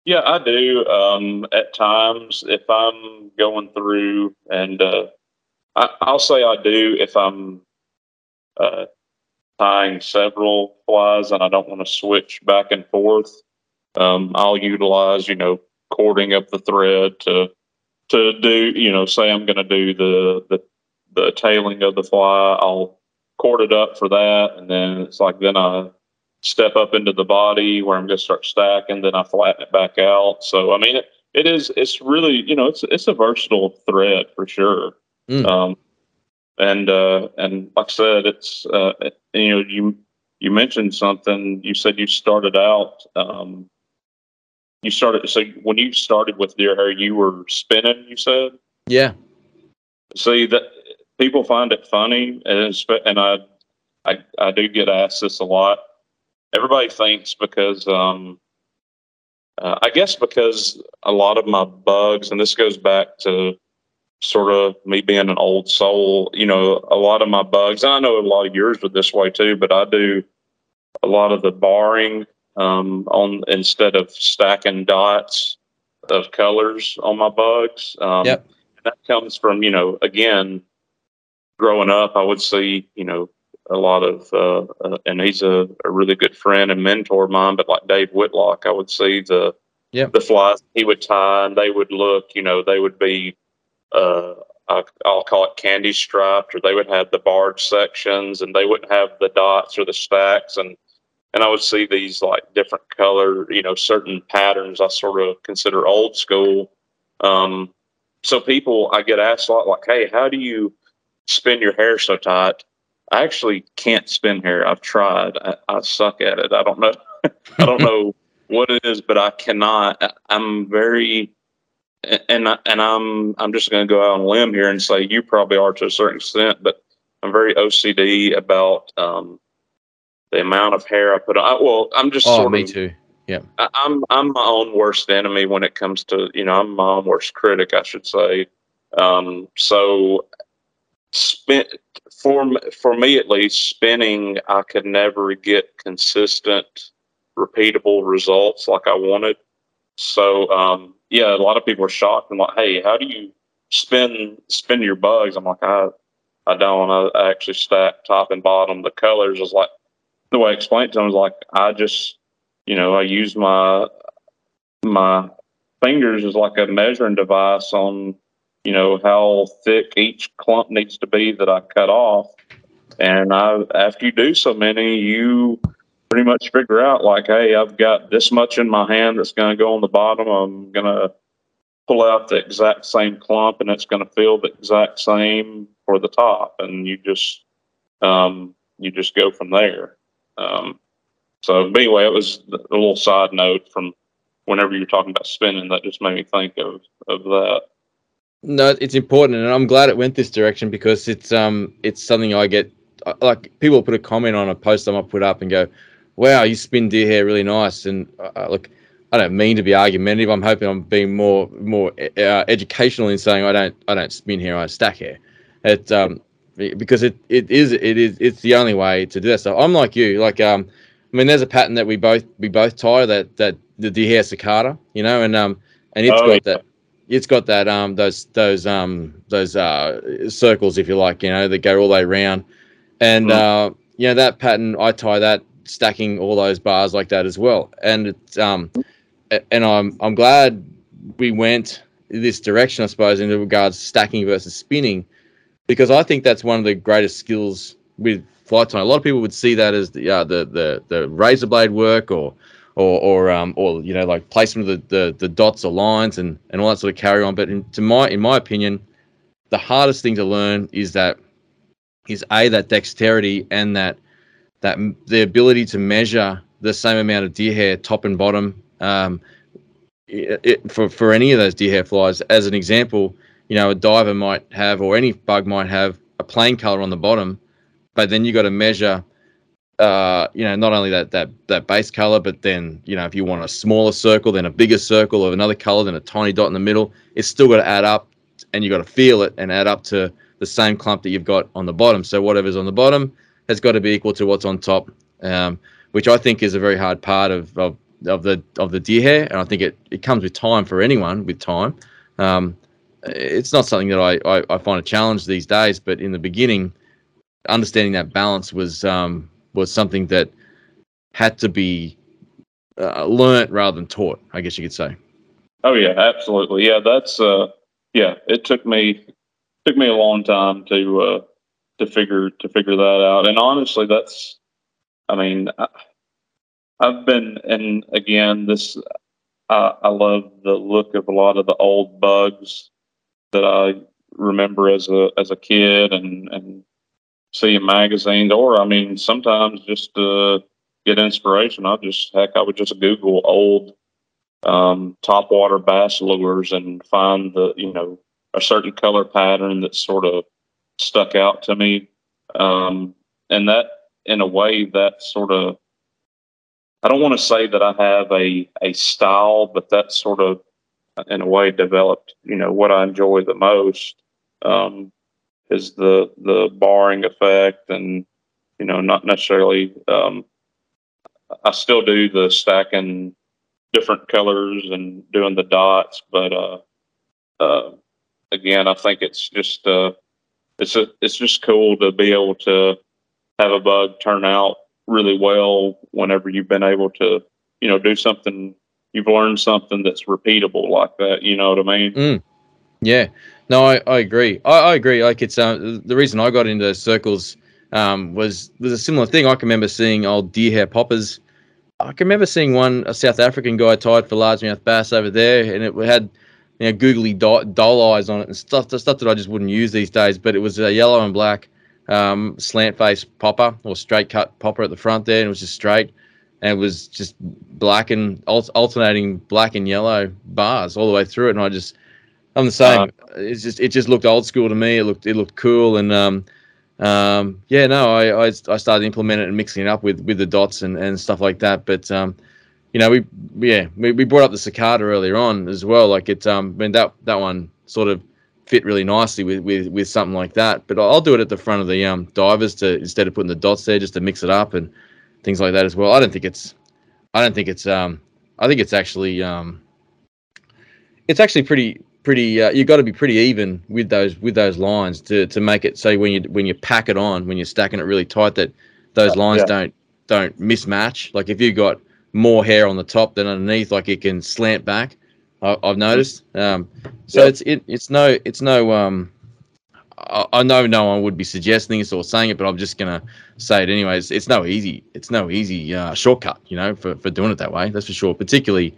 Yeah, I do. Um, at times, if I'm going through, and uh, I, will say I do if I'm uh, tying several flies and I don't want to switch back and forth, um, I'll utilize, you know, cording up the thread to to do, you know, say I'm going to do the, the the tailing of the fly, I'll cord it up for that, and then it's like then I step up into the body where I'm going to start stacking, then I flatten it back out. So I mean, it, it is it's really you know it's it's a versatile thread for sure. Mm. Um, and uh, and like I said, it's uh, you know you you mentioned something. You said you started out. Um, you started so when you started with deer hair, you were spinning. You said, yeah. See that people find it funny, and and I, I I do get asked this a lot. Everybody thinks because um, uh, I guess because a lot of my bugs, and this goes back to sort of me being an old soul, you know, a lot of my bugs, and I know a lot of yours are this way too, but I do a lot of the barring um, on instead of stacking dots of colors on my bugs. Um, yep. That comes from, you know, again, growing up, I would see, you know, a lot of, uh, uh, and he's a, a, really good friend and mentor of mine, but like Dave Whitlock, I would see the, yep. the flies he would tie and they would look, you know, they would be uh, I'll call it candy striped, or they would have the barred sections, and they wouldn't have the dots or the stacks, and and I would see these like different color, you know, certain patterns. I sort of consider old school. Um, so people, I get asked a lot, like, "Hey, how do you spin your hair so tight?" I actually can't spin hair. I've tried. I, I suck at it. I don't know. I don't know what it is, but I cannot. I'm very and and I'm I'm just going to go out on a limb here and say you probably are to a certain extent, but I'm very OCD about um, the amount of hair I put on. I, well, I'm just oh, sort me of, too. Yeah, I, I'm I'm my own worst enemy when it comes to you know I'm my own worst critic, I should say. Um, so, spin for for me at least, spinning I could never get consistent, repeatable results like I wanted. So um, yeah, a lot of people are shocked and like, hey, how do you spin spin your bugs? I'm like, I I don't. I actually stack top and bottom. The colors is like the way I explained to them is like I just you know I use my my fingers as like a measuring device on you know how thick each clump needs to be that I cut off. And I after you do so many, you pretty much figure out like, hey, I've got this much in my hand that's going to go on the bottom. I'm going to pull out the exact same clump and it's going to feel the exact same for the top. And you just, um, you just go from there. Um, so anyway, it was a little side note from whenever you're talking about spinning that just made me think of, of that. No, it's important, and I'm glad it went this direction because it's um it's something I get like people put a comment on a post I might put up and go, wow, you spin deer hair really nice. And uh, uh, look, I don't mean to be argumentative. I'm hoping I'm being more more uh, educational in saying I don't I don't spin hair, I stack hair. It um because it, it is it is it's the only way to do that. So I'm like you, like um I mean there's a pattern that we both we both tie that that the deer hair cicada, you know, and um and it's oh, got yeah. that it's got that um those those um those uh circles if you like, you know, that go all the way around. And mm. uh you know that pattern I tie that stacking all those bars like that as well. And it's um, and I'm I'm glad we went this direction, I suppose, in regards to stacking versus spinning, because I think that's one of the greatest skills with fly tying. A lot of people would see that as the uh, the, the the razor blade work or or or um or you know like placement of the, the the dots or lines and and all that sort of carry on. But in, to my in my opinion, the hardest thing to learn is that is a that dexterity and that that the ability to measure the same amount of deer hair top and bottom um, it, it, for for any of those deer hair flies. As an example, you know, a diver might have, or any bug might have, a plain color on the bottom, but then you got to measure. Uh, you know, not only that that that base color, but then you know, if you want a smaller circle, then a bigger circle of another color, then a tiny dot in the middle, it's still got to add up, and you got to feel it and add up to the same clump that you've got on the bottom. So whatever's on the bottom, has got to be equal to what's on top, um, which I think is a very hard part of, of, of the of the deer hair, and I think it, it comes with time for anyone with time. Um, it's not something that I, I, I, find a challenge these days, but in the beginning, understanding that balance was um, was something that had to be uh, learnt rather than taught. I guess you could say. Oh yeah, absolutely. Yeah, that's uh, yeah. It took me took me a long time to uh, to figure to figure that out. And honestly, that's I mean, I, have been and again this I, I love the look of a lot of the old bugs that I remember as a as a kid and and see in magazines, or I mean, sometimes just to get inspiration, I just heck, I would just Google old um, top water bass lures and find the you know a certain color pattern that sort of stuck out to me, um, and that in a way that sort of I don't want to say that I have a a style, but that sort of in a way developed you know what I enjoy the most. Um, is the the barring effect and you know not necessarily um, I still do the stacking different colors and doing the dots but uh, uh, again I think it's just uh, it's a, it's just cool to be able to have a bug turn out really well whenever you've been able to you know do something you've learned something that's repeatable like that you know what I mean mm. yeah no, I, I agree. I, I agree. Like it's uh, the reason I got into those circles um, was was a similar thing. I can remember seeing old deer hair poppers. I can remember seeing one a South African guy tied for largemouth bass over there, and it had you know googly doll eyes on it and stuff. Stuff that I just wouldn't use these days. But it was a yellow and black um, slant face popper or straight cut popper at the front there, and it was just straight. And it was just black and alternating black and yellow bars all the way through it, and I just I'm the same. Uh, it's just it just looked old school to me. It looked it looked cool, and um, um, yeah, no, I, I, I started implementing it and mixing it up with with the dots and, and stuff like that. But um, you know, we yeah we, we brought up the cicada earlier on as well. Like it, um, I mean that that one sort of fit really nicely with, with, with something like that. But I'll do it at the front of the um, divers to instead of putting the dots there, just to mix it up and things like that as well. I don't think it's, I don't think it's, um, I think it's actually, um, it's actually pretty pretty uh, you've got to be pretty even with those with those lines to to make it so when you when you pack it on when you're stacking it really tight that those lines yeah. don't don't mismatch like if you've got more hair on the top than underneath like it can slant back I, have noticed um, so yep. it's it, it's no it's no um I, I, know no one would be suggesting this or saying it but i'm just gonna say it anyways it's no easy it's no easy uh, shortcut you know for, for doing it that way that's for sure particularly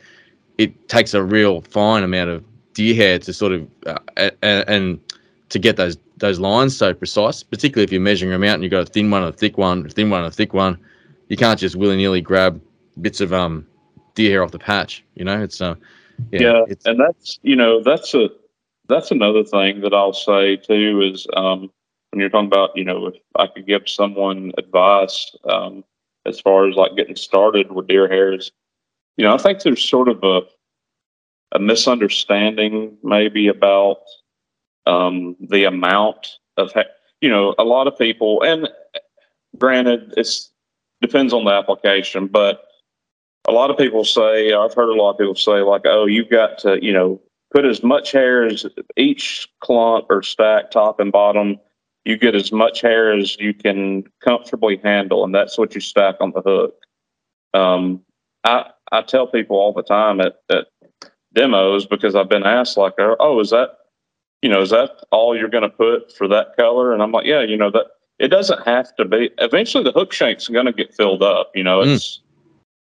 it takes a real fine amount of deer hair to sort of uh, and, and, to get those those lines so precise, particularly if you're measuring them out and you've got a thin one, and a thick one, a thin one, and a thick one. You can't just willy nilly grab bits of um deer hair off the patch. You know, it's uh yeah, yeah it's, and that's you know that's a that's another thing that I'll say too is um when you're talking about you know if I could give someone advice um as far as like getting started with deer hairs, you know I think there's sort of a a misunderstanding maybe about um, the amount of you know a lot of people and granted it's depends on the application but a lot of people say i've heard a lot of people say like oh you've got to you know put as much hair as each clump or stack top and bottom you get as much hair as you can comfortably handle and that's what you stack on the hook. Um, I, I tell people all the time at, at demos because I've been asked like, oh, is that, you know, is that all you're going to put for that color? And I'm like, yeah, you know, that it doesn't have to be. Eventually, the hook shank's going to get filled up. You know, it's mm.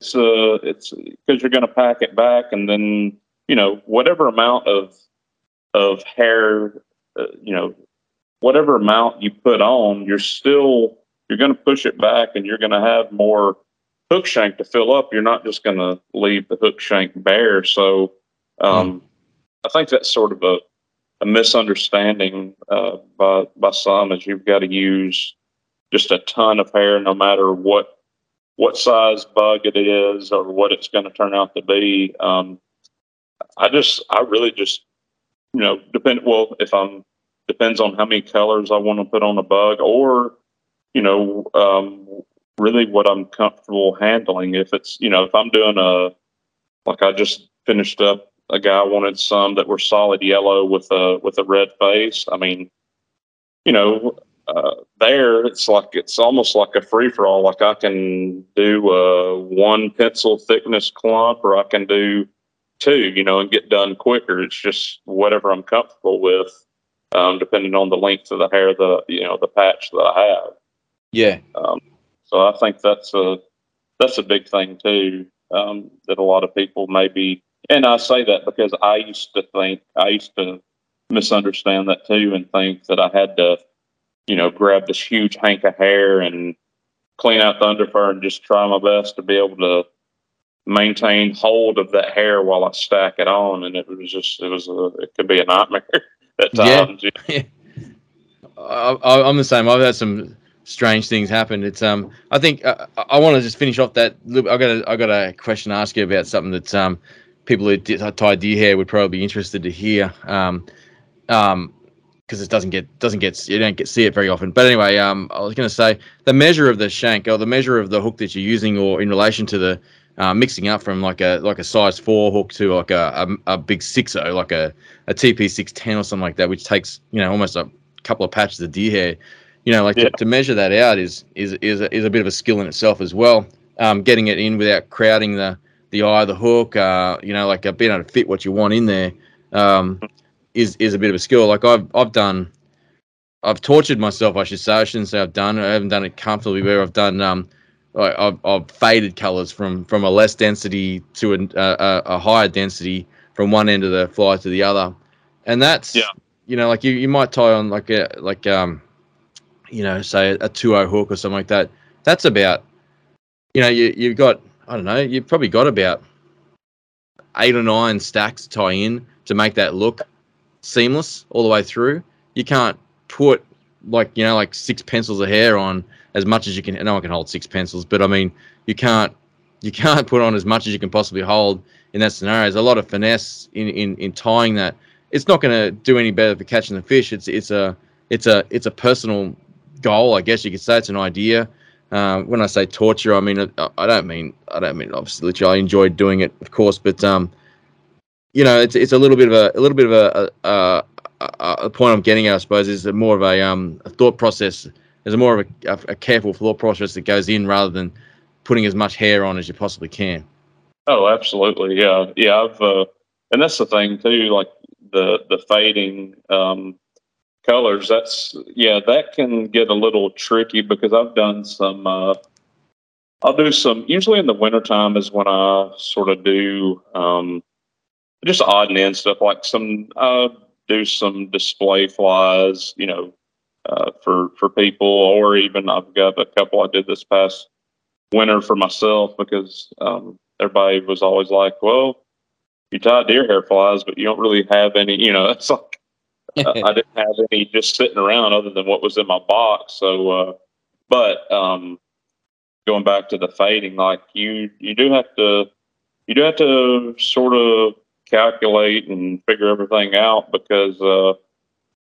it's uh it's because you're going to pack it back, and then you know whatever amount of of hair, uh, you know, whatever amount you put on, you're still you're going to push it back, and you're going to have more hook shank to fill up. You're not just going to leave the hook shank bare. So um, mm. I think that's sort of a, a misunderstanding uh, by by some is you've got to use just a ton of hair, no matter what what size bug it is or what it's going to turn out to be. Um, I just, I really just, you know, depend. Well, if I'm depends on how many colors I want to put on a bug, or you know, um, really what I'm comfortable handling. If it's, you know, if I'm doing a like I just finished up a guy wanted some that were solid yellow with a with a red face. I mean, you know, uh, there it's like it's almost like a free for all. Like I can do a one pencil thickness clump, or I can do two, you know, and get done quicker. It's just whatever I'm comfortable with, um, depending on the length of the hair, the you know, the patch that I have. Yeah. Um, so I think that's a that's a big thing too um, that a lot of people maybe and I say that because I used to think, I used to misunderstand that too and think that I had to, you know, grab this huge hank of hair and clean out the underfur and just try my best to be able to maintain hold of that hair while I stack it on. And it was just, it was, a, it could be a nightmare at times. Yeah. I, am the same. I've had some strange things happen. It's um, I think uh, I want to just finish off that. I got a, I got a question to ask you about something that um, people who tie deer hair would probably be interested to hear. Um, um, because it doesn't get doesn't get you don't get see it very often. But anyway, um, I was going to say the measure of the shank or the measure of the hook that you're using, or in relation to the uh, mixing up from like a like a size four hook to like a a, a big six o, like a a TP six ten or something like that, which takes you know almost a couple of patches of deer hair. You know, like yeah. to, to, measure that out is is is a, is a bit of a skill in itself as well. Um, getting it in without crowding the the eye of the hook, uh, you know, like uh, being able to fit what you want in there. Um, is is a bit of a skill. Like I've I've done, I've tortured myself. I should say. I shouldn't say I've done. I haven't done it comfortably. Where I've done um, I've, I've faded colors from from a less density to a, a, a higher density from one end of the fly to the other, and that's yeah. You know, like you, you might tie on like a like um, you know, say a two o hook or something like that. That's about, you know, you you've got I don't know, you've probably got about eight or nine stacks to tie in to make that look seamless all the way through. You can't put like you know like six pencils of hair on as much as you can. No one can hold six pencils, but I mean you can't you can't put on as much as you can possibly hold in that scenario. There's a lot of finesse in in, in tying that. It's not going to do any better for catching the fish. It's it's a it's a it's a personal goal, I guess you could say. It's an idea. Uh, when I say torture, I mean I, don't mean I don't mean obviously literally. I enjoyed doing it, of course, but um, you know, it's it's a little bit of a a little bit of a, a, a, a point I'm getting at, I suppose, is more of a um a thought process. There's more of a, a, careful thought process that goes in rather than putting as much hair on as you possibly can. Oh, absolutely, yeah, yeah. I've uh, and that's the thing too, like the the fading um, colors. That's yeah, that can get a little tricky because I've done some. Uh, I'll do some. Usually in the wintertime is when I sort of do um, just odd and end stuff like some uh, do some display flies, you know, uh, for for people, or even I've got a couple I did this past winter for myself because um, everybody was always like, "Well, you tie deer hair flies, but you don't really have any." You know, it's like I didn't have any just sitting around other than what was in my box. So, uh, but um, going back to the fading, like you you do have to you do have to sort of calculate and figure everything out because, uh,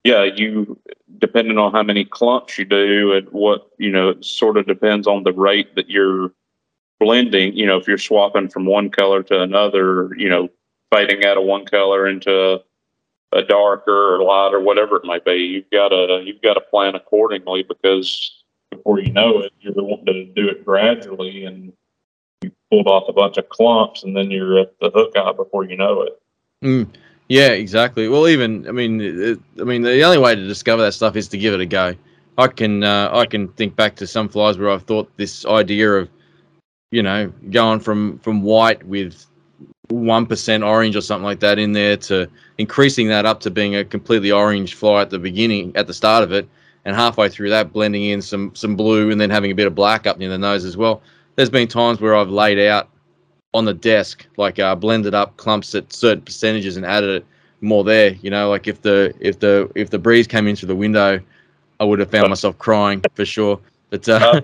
yeah, you depending on how many clumps you do and what you know, it sort of depends on the rate that you're blending. You know, if you're swapping from one color to another, you know, fading out of one color into a darker or light or whatever it might be, you've got to you've got to plan accordingly because before you know it, you're wanting to do it gradually and you pulled off a bunch of clumps and then you're at the hook eye before you know it. Mm, yeah, exactly. Well, even I mean, it, I mean, the only way to discover that stuff is to give it a go. I can uh, I can think back to some flies where I've thought this idea of, you know, going from from white with one percent orange or something like that in there to increasing that up to being a completely orange fly at the beginning at the start of it, and halfway through that blending in some some blue and then having a bit of black up near the nose as well there's been times where I've laid out on the desk, like uh, blended up clumps at certain percentages and added it more there. You know, like if the if the if the breeze came in through the window, I would have found myself crying for sure. But, uh,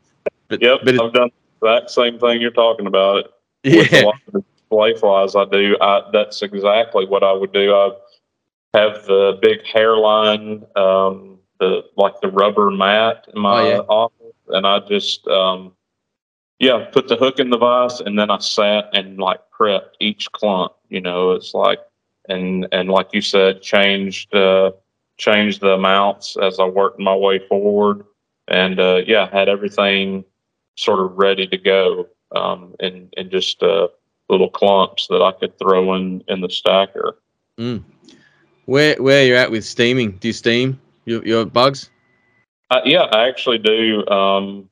but yep, but I've done that same thing you're talking about. It Yeah. With a lot of the display flies I do, I, that's exactly what I would do. I have the big hairline, um, the like the rubber mat in my oh, yeah. office, and I just um, yeah, put the hook in the vise, and then I sat and like prepped each clump. You know, it's like and and like you said, changed uh, changed the amounts as I worked my way forward, and uh, yeah, had everything sort of ready to go, um, and and just uh, little clumps that I could throw in in the stacker. Mm. Where where you're at with steaming? Do you steam your your bugs? Uh, yeah, I actually do. Um,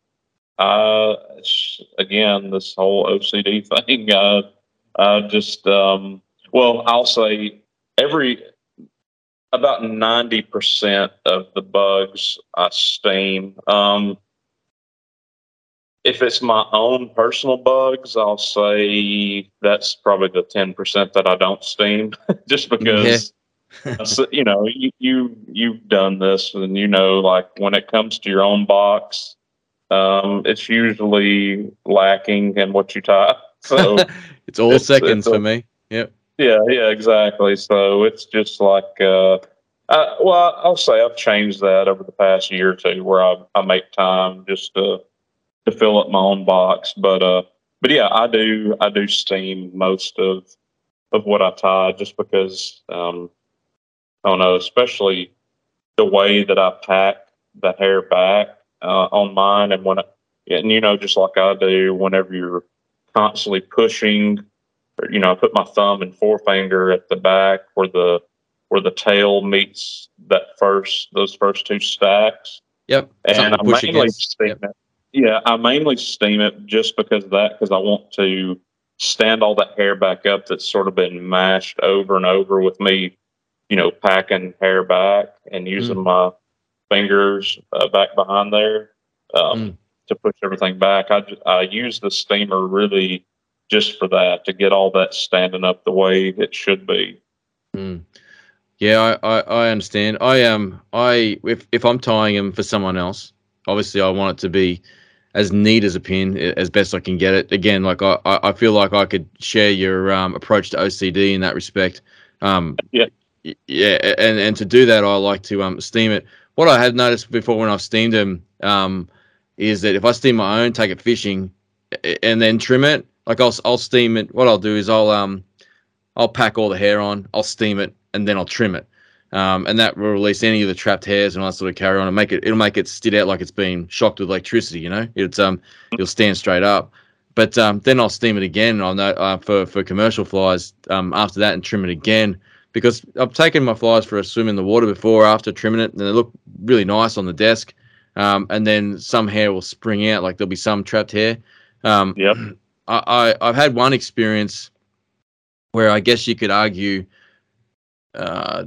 uh, again, this whole OCD thing, uh, I just, um, well, I'll say every, about ninety percent of the bugs I steam. Um, if it's my own personal bugs, I'll say that's probably the ten percent that I don't steam, just because so, you know you, you you've done this and you know like when it comes to your own box, um, it's usually lacking in what you tie. So it's all it's, seconds it's a, for me. Yep. Yeah, yeah, exactly. So it's just like, uh, I, well, I'll say I've changed that over the past year or two, where I, I make time just to to fill up my own box. But uh, but yeah, I do I do steam most of of what I tie just because um, I don't know, especially the way that I pack the hair back uh, on mine, and when and you know, just like I do, whenever you're constantly pushing you know, I put my thumb and forefinger at the back where the where the tail meets that first those first two stacks. Yep. And I mainly steam yep. it. Yeah, I mainly steam it just because of that, because I want to stand all that hair back up that's sort of been mashed over and over with me, you know, packing hair back and using mm. my fingers uh, back behind there um, mm. to push everything back. I, I use the steamer really just for that to get all that standing up the way it should be. Mm. Yeah, I, I, I, understand. I am um, I if if I'm tying them for someone else, obviously I want it to be as neat as a pin as best I can get it. Again, like I, I feel like I could share your um, approach to OCD in that respect. Um, yeah, yeah, and and to do that, I like to um, steam it. What I have noticed before when I've steamed them um, is that if I steam my own, take it fishing, and then trim it, like I'll I'll steam it. What I'll do is I'll um I'll pack all the hair on, I'll steam it, and then I'll trim it. Um, and that will release any of the trapped hairs and all that sort of carry on and make it it'll make it stick out like it's been shocked with electricity. You know, it's um it'll stand straight up. But um, then I'll steam it again. I'll know uh, for for commercial flies um, after that and trim it again because I've taken my flies for a swim in the water before after trimming it and they look really nice on the desk. Um, and then some hair will spring out, like there'll be some trapped hair. Um, yep. I, I have had one experience where I guess you could argue. Uh,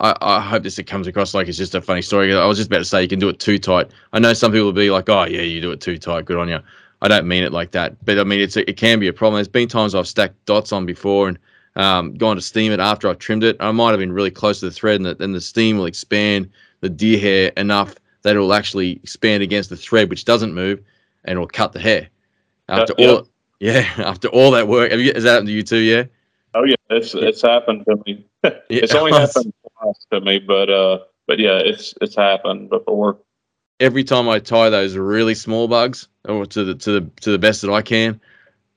I, I hope this comes across like it's just a funny story. I was just about to say you can do it too tight. I know some people will be like, "Oh yeah, you do it too tight. Good on you." I don't mean it like that, but I mean it's a, it can be a problem. There's been times I've stacked dots on before and um, gone to steam it after I've trimmed it. I might have been really close to the thread, and the, and the steam will expand the deer hair enough that it will actually expand against the thread, which doesn't move, and it will cut the hair. After uh, all, yeah, after all that work, have you, has that happened to you too? Yeah. Oh yeah, it's it's happened to me. it's only happened twice to me, but uh, but yeah, it's it's happened before. Every time I tie those really small bugs, or to the to the to the best that I can,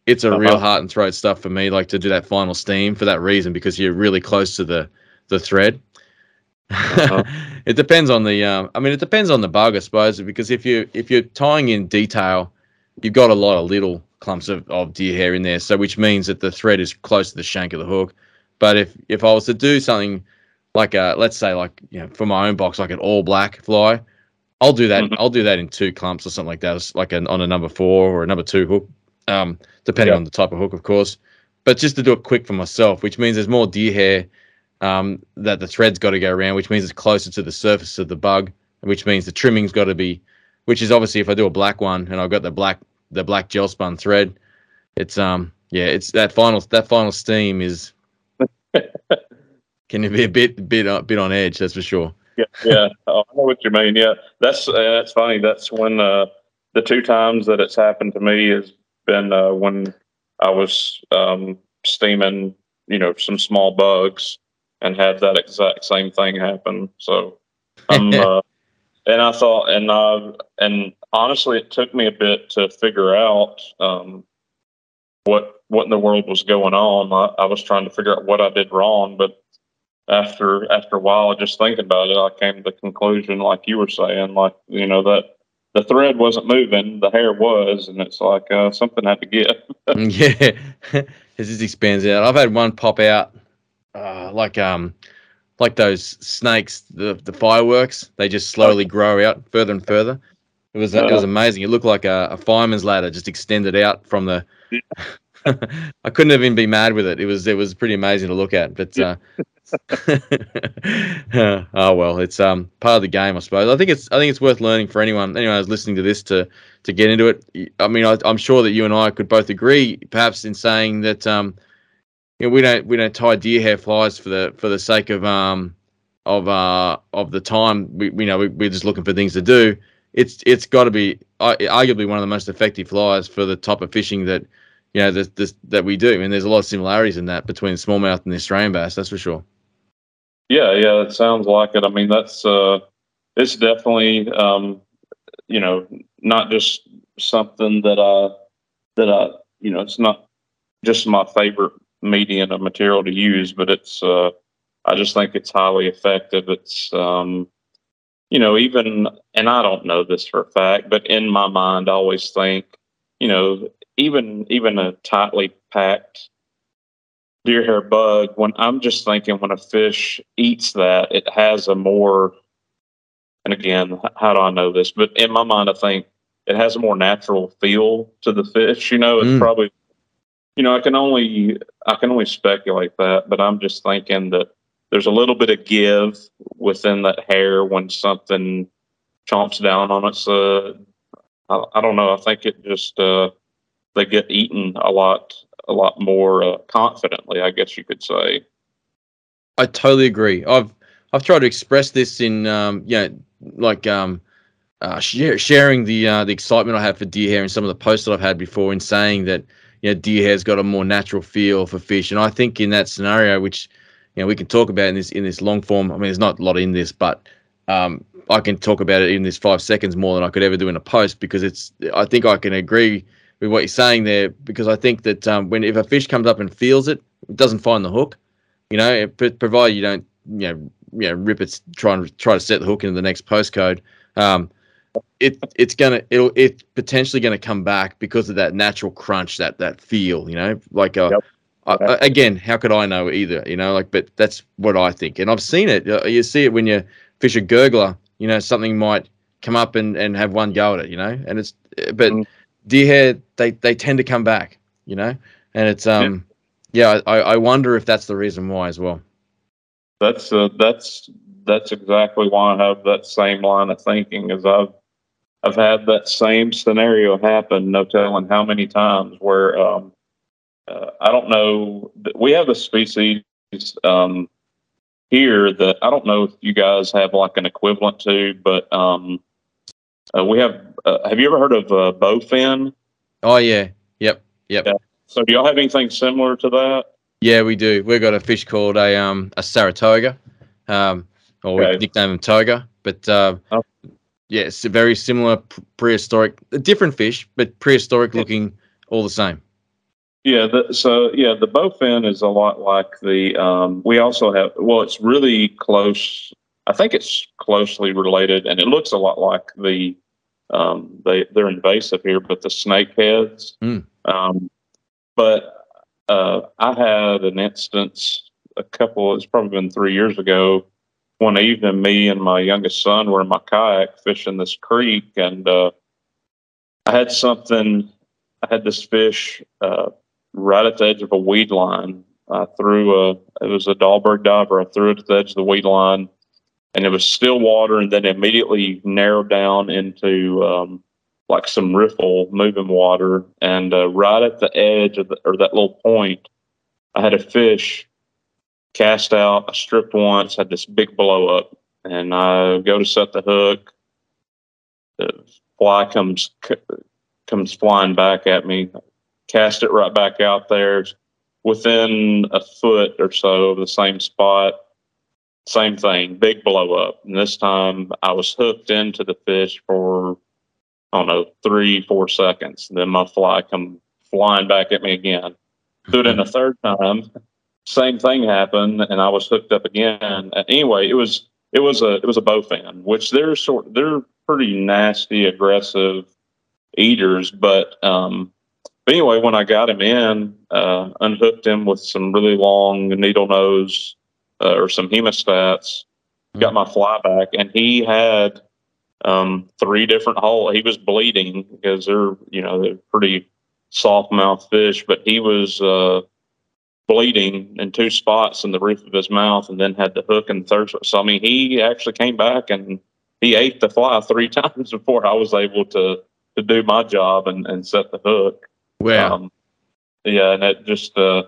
it's a uh-huh. real heart and throat stuff for me. Like to do that final steam for that reason because you're really close to the the thread. Uh-huh. it depends on the. Um, I mean, it depends on the bug, I suppose. Because if you if you're tying in detail, you've got a lot of little clumps of, of deer hair in there. So which means that the thread is close to the shank of the hook. But if if I was to do something like a let's say like you know for my own box like an all black fly, I'll do that. Mm-hmm. I'll do that in two clumps or something like that, it's like an, on a number four or a number two hook, um, depending on the type of hook, of course. But just to do it quick for myself, which means there's more deer hair um, that the thread's got to go around, which means it's closer to the surface of the bug, which means the trimming's got to be, which is obviously if I do a black one and I've got the black the black gel spun thread. It's um yeah, it's that final that final steam is can you be a bit bit uh, bit on edge. That's for sure. Yeah, yeah, oh, I know what you mean. Yeah, that's uh, that's funny. That's when uh, the two times that it's happened to me has been uh, when I was um, steaming, you know, some small bugs and had that exact same thing happen. So I'm uh, and I thought, and uh, and honestly, it took me a bit to figure out um, what what in the world was going on. I, I, was trying to figure out what I did wrong, but after after a while, just thinking about it, I came to the conclusion, like you were saying, like you know that the thread wasn't moving, the hair was, and it's like uh, something had to give. yeah, it just expands out. I've had one pop out, uh, like um like those snakes, the the fireworks. They just slowly grow out further and further. It was it was amazing. It looked like a, a fireman's ladder just extended out from the. I couldn't even be mad with it. It was it was pretty amazing to look at. But uh, oh well, it's um part of the game, I suppose. I think it's I think it's worth learning for anyone anyone who's listening to this to to get into it. I mean, I, am sure that you and I could both agree, perhaps, in saying that um, you know, we don't we don't tie deer hair flies for the for the sake of um of uh of the time. We you know we, we're just looking for things to do. It's it's got to be arguably one of the most effective flies for the type of fishing that you know this, this, that we do. And there's a lot of similarities in that between smallmouth and the Australian bass. That's for sure. Yeah, yeah, it sounds like it. I mean, that's uh, it's definitely um, you know not just something that I that I you know it's not just my favorite medium of material to use, but it's uh, I just think it's highly effective. It's um, you know even and I don't know this for a fact, but in my mind, I always think you know even even a tightly packed deer hair bug when i'm just thinking when a fish eats that it has a more and again how do i know this but in my mind i think it has a more natural feel to the fish you know it's mm. probably you know i can only i can only speculate that but i'm just thinking that there's a little bit of give within that hair when something chomps down on it so i, I don't know i think it just uh they get eaten a lot a lot more uh, confidently, I guess you could say. I totally agree. I've I've tried to express this in um, you know like um, uh, sharing the uh, the excitement I have for deer hair and some of the posts that I've had before in saying that you know deer hair's got a more natural feel for fish, and I think in that scenario, which you know we can talk about in this in this long form. I mean, there's not a lot in this, but um, I can talk about it in this five seconds more than I could ever do in a post because it's. I think I can agree with what you're saying there because I think that um, when if a fish comes up and feels it, it doesn't find the hook. You know, it, provided you don't you know you know rip it, try and try to set the hook into the next postcode. Um, it it's gonna it'll it's potentially gonna come back because of that natural crunch, that that feel. You know, like a. Yep. Uh, again, how could I know either? You know, like, but that's what I think, and I've seen it. You see it when you fish a gurgler. You know, something might come up and, and have one go at it. You know, and it's but mm deer hair they they tend to come back, you know, and it's um yeah, yeah I, I wonder if that's the reason why as well. That's uh, that's that's exactly why I have that same line of thinking. As I've I've had that same scenario happen, no telling how many times. Where um, uh, I don't know, we have a species um, here that I don't know if you guys have like an equivalent to, but um, uh, we have. Uh, have you ever heard of uh, bowfin? Oh yeah. Yep. Yep. Yeah. So do y'all have anything similar to that? Yeah, we do. We've got a fish called a um a Saratoga, um, or okay. we nickname him Toga. But uh, oh. yeah, it's a very similar prehistoric, different fish, but prehistoric looking, all the same. Yeah, the, so yeah, the bowfin is a lot like the. Um, we also have. Well, it's really close I think it's closely related, and it looks a lot like the um, they they're invasive here, but the snakeheads. Mm. Um, but uh, I had an instance a couple. It's probably been three years ago. One evening, me and my youngest son were in my kayak fishing this creek, and uh, I had something. I had this fish uh, right at the edge of a weed line. I threw a. It was a Dahlberg diver. I threw it at the edge of the weed line and it was still water, and then immediately narrowed down into um, like some riffle moving water. And uh, right at the edge of the, or that little point, I had a fish cast out. I stripped once, had this big blow up, and I go to set the hook. The fly comes comes flying back at me. Cast it right back out there, within a foot or so of the same spot same thing, big blow up. And this time I was hooked into the fish for, I don't know, three, four seconds. And then my fly come flying back at me again. Do it in a third time, same thing happened, and I was hooked up again. And anyway, it was it was a it was a bowfin, which they're sort they're pretty nasty, aggressive eaters. But um, but anyway, when I got him in, uh, unhooked him with some really long needle nose uh, or some hemostats. Mm-hmm. Got my fly back, and he had um, three different holes. He was bleeding because they're you know they're pretty soft mouth fish, but he was uh, bleeding in two spots in the roof of his mouth, and then had the hook and the third. So I mean, he actually came back and he ate the fly three times before I was able to to do my job and, and set the hook. Wow. Um, yeah, and it just uh,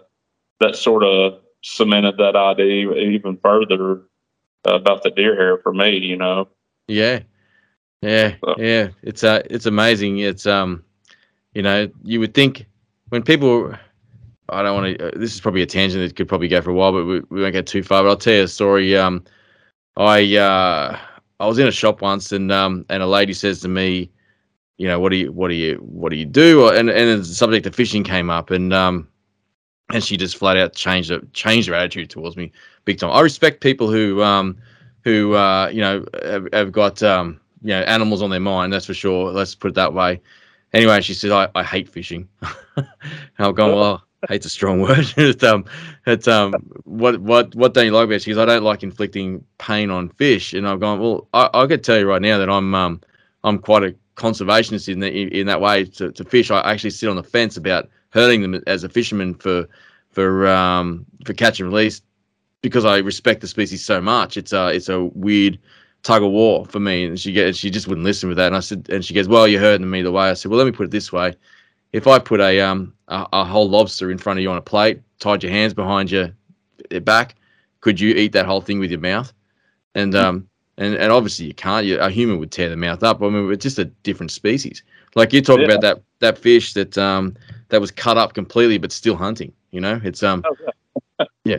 that sort of cemented that idea even further uh, about the deer hair for me. You know. Yeah. Yeah, so. yeah, it's uh, it's amazing. It's um, you know, you would think when people, I don't want to. Uh, this is probably a tangent that could probably go for a while, but we, we won't get too far. But I'll tell you a story. Um, I uh, I was in a shop once, and um, and a lady says to me, you know, what do you, what do you, what do you do? And and the subject of fishing came up, and um, and she just flat out changed changed her attitude towards me big time. I respect people who um, who uh, you know have, have got um you know animals on their mind. That's for sure. Let's put it that way. Anyway, she said, "I, I hate fishing." and I'm going, "Well, hate's a strong word." it's um, it's um, what what what don't you like about it? She goes, "I don't like inflicting pain on fish." And I'm going, "Well, I, I could tell you right now that I'm um, I'm quite a conservationist in, the, in that way to, to fish. I actually sit on the fence about hurting them as a fisherman for for um for catch and release because I respect the species so much. It's a it's a weird tug of war for me. And she get she just wouldn't listen with that. And I said, and she goes, well, you're hurting me the way. I said, well, let me put it this way: if I put a um a, a whole lobster in front of you on a plate, tied your hands behind your back, could you eat that whole thing with your mouth? And um and and obviously you can't. You, a human would tear the mouth up. I mean, we're just a different species. Like you talk yeah. about that that fish that um that was cut up completely but still hunting. You know, it's um oh, yeah. yeah.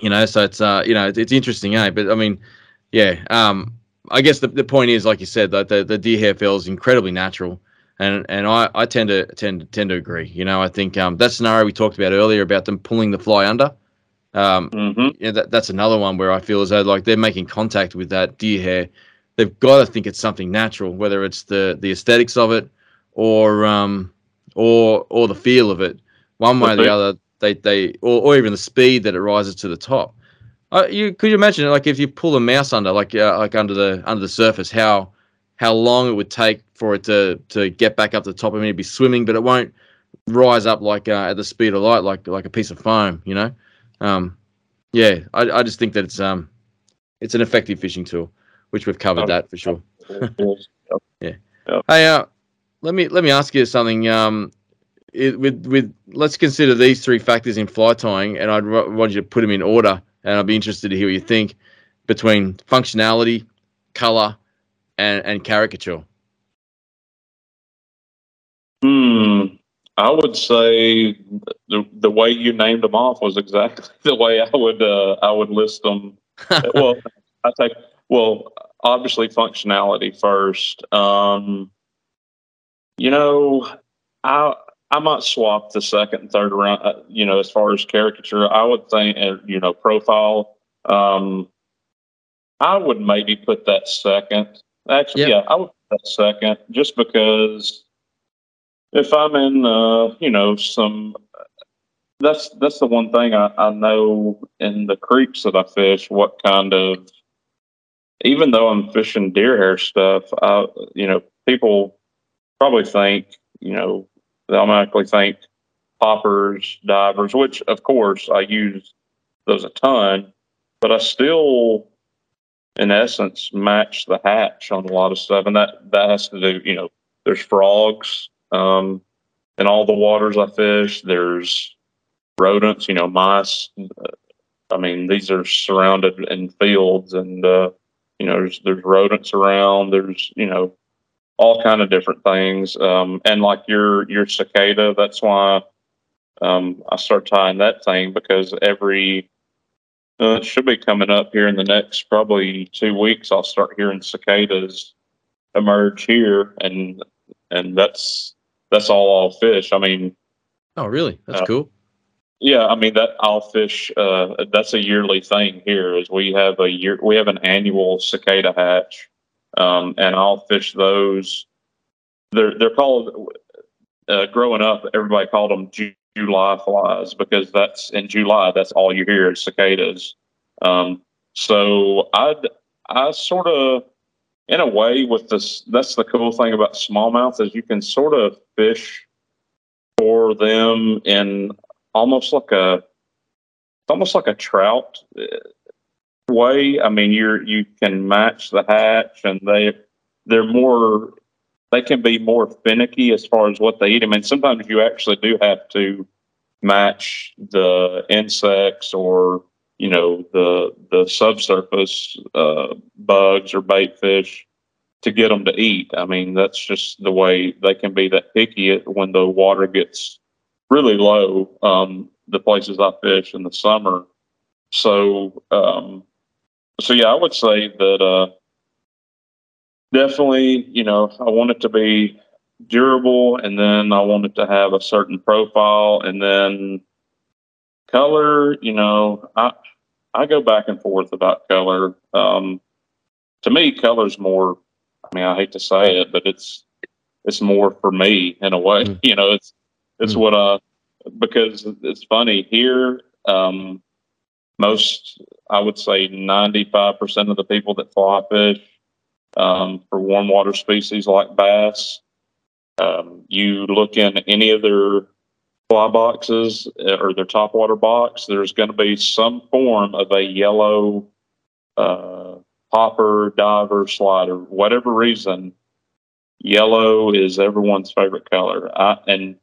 You know, so it's uh you know it's, it's interesting, eh? But I mean, yeah. Um, I guess the, the point is, like you said, that the, the deer hair feel is incredibly natural, and and I, I tend to tend tend to agree. You know, I think um, that scenario we talked about earlier about them pulling the fly under, um, mm-hmm. yeah, that, that's another one where I feel as though like they're making contact with that deer hair. They've got to think it's something natural, whether it's the the aesthetics of it, or um, or or the feel of it, one way or the other. They they or, or even the speed that it rises to the top. Uh, you could you imagine like if you pull a mouse under like uh, like under the under the surface how how long it would take for it to to get back up to the top. I mean, it'd be swimming, but it won't rise up like uh, at the speed of light, like like a piece of foam. You know, um, yeah. I, I just think that it's um it's an effective fishing tool, which we've covered that for sure. yeah. Hey, uh, let me let me ask you something. Um, it, with with let's consider these three factors in fly tying, and I'd want you to put them in order and I'd be interested to hear what you think between functionality, color, and and caricature. Hmm. I would say the the way you named them off was exactly the way I would uh, I would list them. well, I take well obviously functionality first. Um, you know, I I might swap the second and third round. Uh, you know, as far as caricature, I would think, uh, you know, profile. Um, I would maybe put that second. Actually, yep. yeah, I would put that second, just because if I'm in, uh, you know, some. That's that's the one thing I, I know in the creeks that I fish. What kind of, even though I'm fishing deer hair stuff, I, you know, people probably think, you know, they automatically think poppers, divers, which of course I use those a ton, but I still, in essence, match the hatch on a lot of stuff, and that that has to do, you know, there's frogs um, in all the waters I fish. There's rodents, you know, mice. I mean, these are surrounded in fields, and uh, you know, there's there's rodents around. There's you know all kind of different things. Um, and like your your cicada, that's why um, I start tying that thing because every uh, it should be coming up here in the next probably two weeks. I'll start hearing cicadas emerge here, and and that's that's all I'll fish. I mean, oh really? That's uh, cool. Yeah, I mean that I'll fish. Uh, that's a yearly thing here. Is we have a year we have an annual cicada hatch um, and I'll fish those. They're they're called uh, growing up. Everybody called them July flies because that's in July. That's all you hear is cicadas. Um, so I I sort of in a way with this. That's the cool thing about smallmouth is you can sort of fish for them in almost like a almost like a trout uh, way. I mean, you're you can match the hatch, and they they're more they can be more finicky as far as what they eat. I mean, sometimes you actually do have to match the insects or you know the the subsurface uh, bugs or bait fish to get them to eat. I mean, that's just the way they can be that picky when the water gets really low. Um, the places I fish in the summer. So, um, so yeah, I would say that uh, definitely, you know, I want it to be durable, and then I want it to have a certain profile, and then color. You know, I I go back and forth about color. Um, to me, color's more. I mean, I hate to say it, but it's it's more for me in a way. Mm. You know, it's it's mm. what I because it's funny here. Um, most, I would say, ninety-five percent of the people that fly fish um, for warm water species like bass, um, you look in any of their fly boxes uh, or their top water box, there's going to be some form of a yellow uh, popper, diver, slider, whatever reason. Yellow is everyone's favorite color. I, and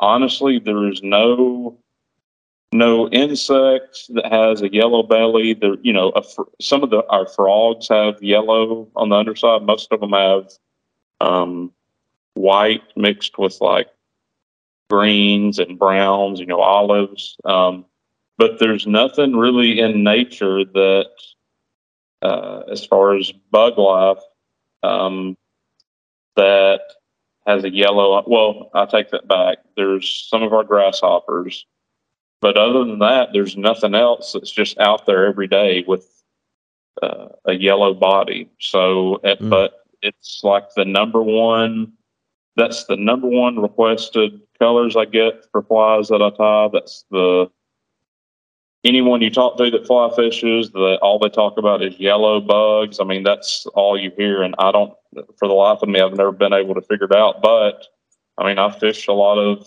honestly, there is no no insect that has a yellow belly. There, you know, fr- some of the our frogs have yellow on the underside. Most of them have um, white mixed with like greens and browns. You know, olives. Um, but there's nothing really in nature that, uh, as far as bug life, um, that has a yellow. Well, I take that back. There's some of our grasshoppers, but other than that, there's nothing else that's just out there every day with uh, a yellow body. So, mm. but it's like the number one. That's the number one requested colors I get for flies that I tie. That's the anyone you talk to that fly fishes, that all they talk about is yellow bugs. I mean, that's all you hear. And I don't, for the life of me, I've never been able to figure it out. But I mean, I fish a lot of,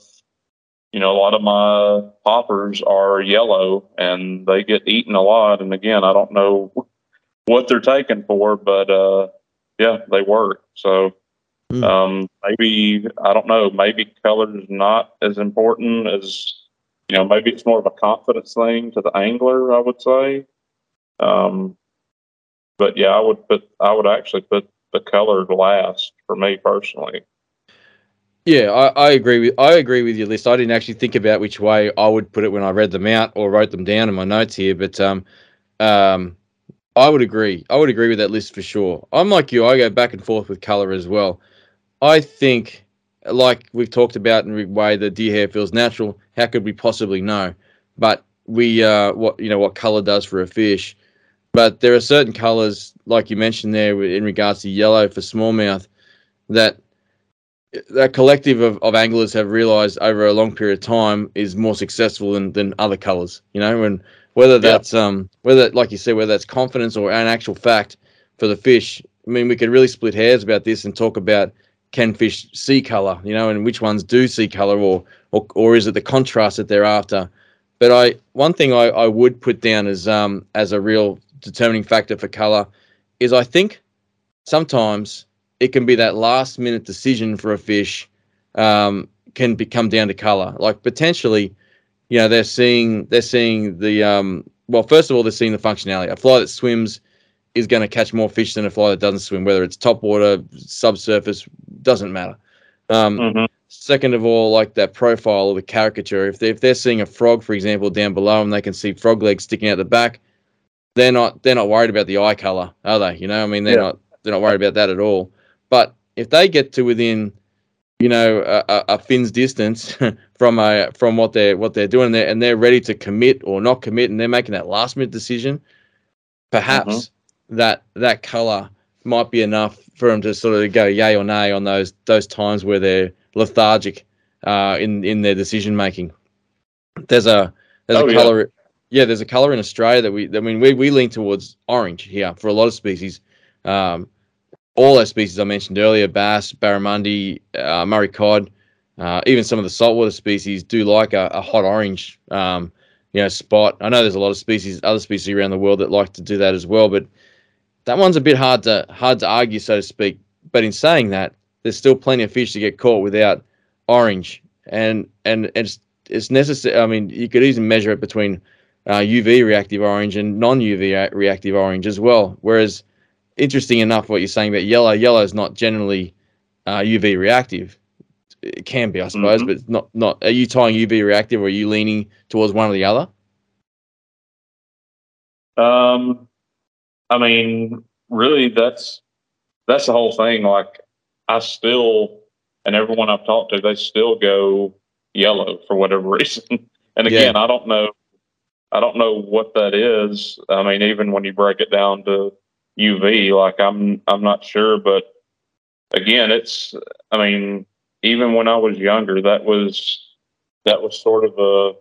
you know, a lot of my poppers are yellow and they get eaten a lot. And again, I don't know what they're taken for, but uh, yeah, they work. So mm. um, maybe, I don't know, maybe color is not as important as you know, maybe it's more of a confidence thing to the angler, I would say. Um, but yeah, I would put, I would actually put the color last for me personally. Yeah, I, I, agree with I agree with your list. I didn't actually think about which way I would put it when I read them out or wrote them down in my notes here, but um, um, I would agree. I would agree with that list for sure. I'm like you. I go back and forth with color as well. I think like we've talked about in the way the deer hair feels natural, how could we possibly know? But we, uh, what you know, what color does for a fish. But there are certain colors, like you mentioned there, in regards to yellow for smallmouth, that that collective of, of anglers have realized over a long period of time is more successful than, than other colors. You know, and whether that's yep. um whether like you said whether that's confidence or an actual fact for the fish. I mean, we could really split hairs about this and talk about can fish see color, you know, and which ones do see color, or or, or is it the contrast that they're after? But I one thing I, I would put down as um as a real determining factor for color is I think sometimes it can be that last minute decision for a fish um, can become down to color. Like potentially, you know, they're seeing they're seeing the um, well, first of all, they're seeing the functionality. A fly that swims is going to catch more fish than a fly that doesn't swim, whether it's top water, subsurface, doesn't matter. Um, mm-hmm. Second of all, like that profile or the caricature, if they if they're seeing a frog, for example, down below and they can see frog legs sticking out the back, they're not they're not worried about the eye color, are they? You know, I mean, they're yeah. not they're not worried about that at all. But if they get to within, you know, a, a fin's distance from a from what they're what they're doing there, and they're ready to commit or not commit, and they're making that last minute decision, perhaps mm-hmm that that color might be enough for them to sort of go yay or nay on those those times where they're lethargic uh, in in their decision making. There's a there's oh, a color. Yeah. yeah. there's a color in Australia that we. I mean, we we lean towards orange here for a lot of species. Um, all those species I mentioned earlier, bass, barramundi, uh, Murray cod. uh, even some of the saltwater species do like a, a hot orange, um, you know, spot. I know there's a lot of species, other species around the world that like to do that as well, but that one's a bit hard to hard to argue, so to speak. But in saying that, there's still plenty of fish to get caught without orange, and and it's it's necessary. I mean, you could easily measure it between uh, UV reactive orange and non UV reactive orange as well. Whereas, interesting enough, what you're saying about yellow, yellow is not generally uh, UV reactive. It can be, I suppose, mm-hmm. but not not. Are you tying UV reactive, or are you leaning towards one or the other? Um, I mean, really, that's that's the whole thing. Like, I still, and everyone I've talked to, they still go yellow for whatever reason. And again, yeah. I don't know I don't know what that is. I mean, even when you break it down to UV, like I'm I'm not sure, but again, it's I mean, even when I was younger, that was that was sort of a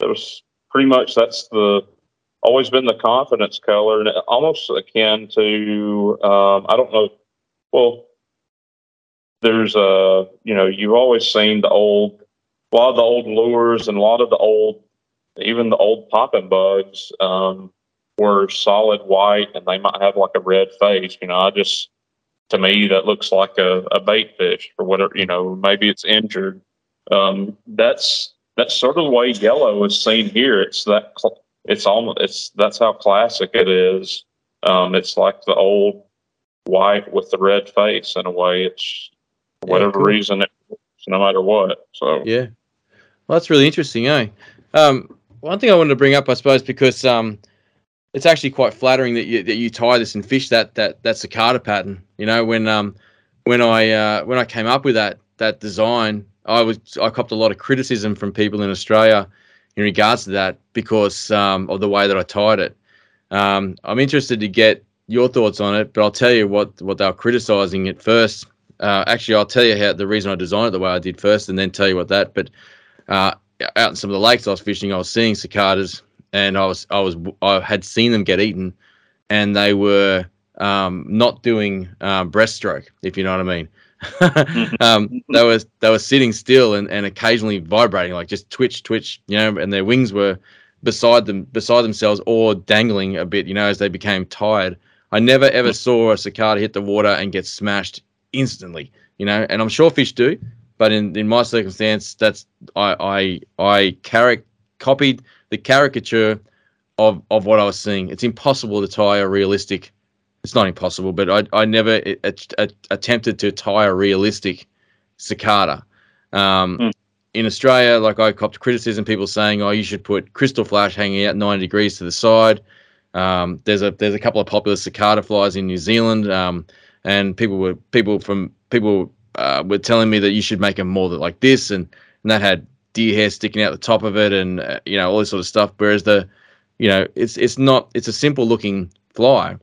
that was pretty much that's the always been the confidence color and almost akin to um, I don't know well there's a you know you've always seen the old a lot of the old lures and a lot of the old even the old popping bugs um, were solid white and they might have like a red face. You know, I just, to me, that looks like a, a bait fish or whatever, you know, maybe it's injured. Um, that's, that's sort of the way yellow is seen here. It's that, it's almost, it's, that's how classic it is. Um, it's like the old white with the red face in a way. It's, for whatever yeah, cool. reason, it, no matter what. So, yeah. Well, that's really interesting, eh? Um, one thing I wanted to bring up, I suppose, because um, it's actually quite flattering that you that you tie this and fish that that that cicada pattern. You know, when um when I uh, when I came up with that that design, I was I copped a lot of criticism from people in Australia in regards to that because um, of the way that I tied it. Um, I'm interested to get your thoughts on it, but I'll tell you what what they were criticizing at first. Uh, actually, I'll tell you how the reason I designed it the way I did first, and then tell you what that. But uh, out in some of the lakes I was fishing, I was seeing cicadas, and I was I was I had seen them get eaten, and they were um, not doing um, breaststroke, if you know what I mean. um, they were they were sitting still and, and occasionally vibrating, like just twitch, twitch, you know, and their wings were beside them beside themselves or dangling a bit, you know, as they became tired. I never ever saw a cicada hit the water and get smashed instantly, you know, and I'm sure fish do, but in, in my circumstance, that's I I I caric- copied the caricature of of what I was seeing. It's impossible to tie a realistic. It's not impossible, but I I never attempted to tie a realistic cicada. Um, mm. In Australia, like I copped criticism, people saying, "Oh, you should put Krystal Flash hanging out 90 degrees to the side." Um, there's a there's a couple of popular cicada flies in New Zealand, um, and people were people from people uh, were telling me that you should make them more like this, and, and that had deer hair sticking out the top of it, and uh, you know all this sort of stuff. Whereas the, you know, it's it's not it's a simple looking fly.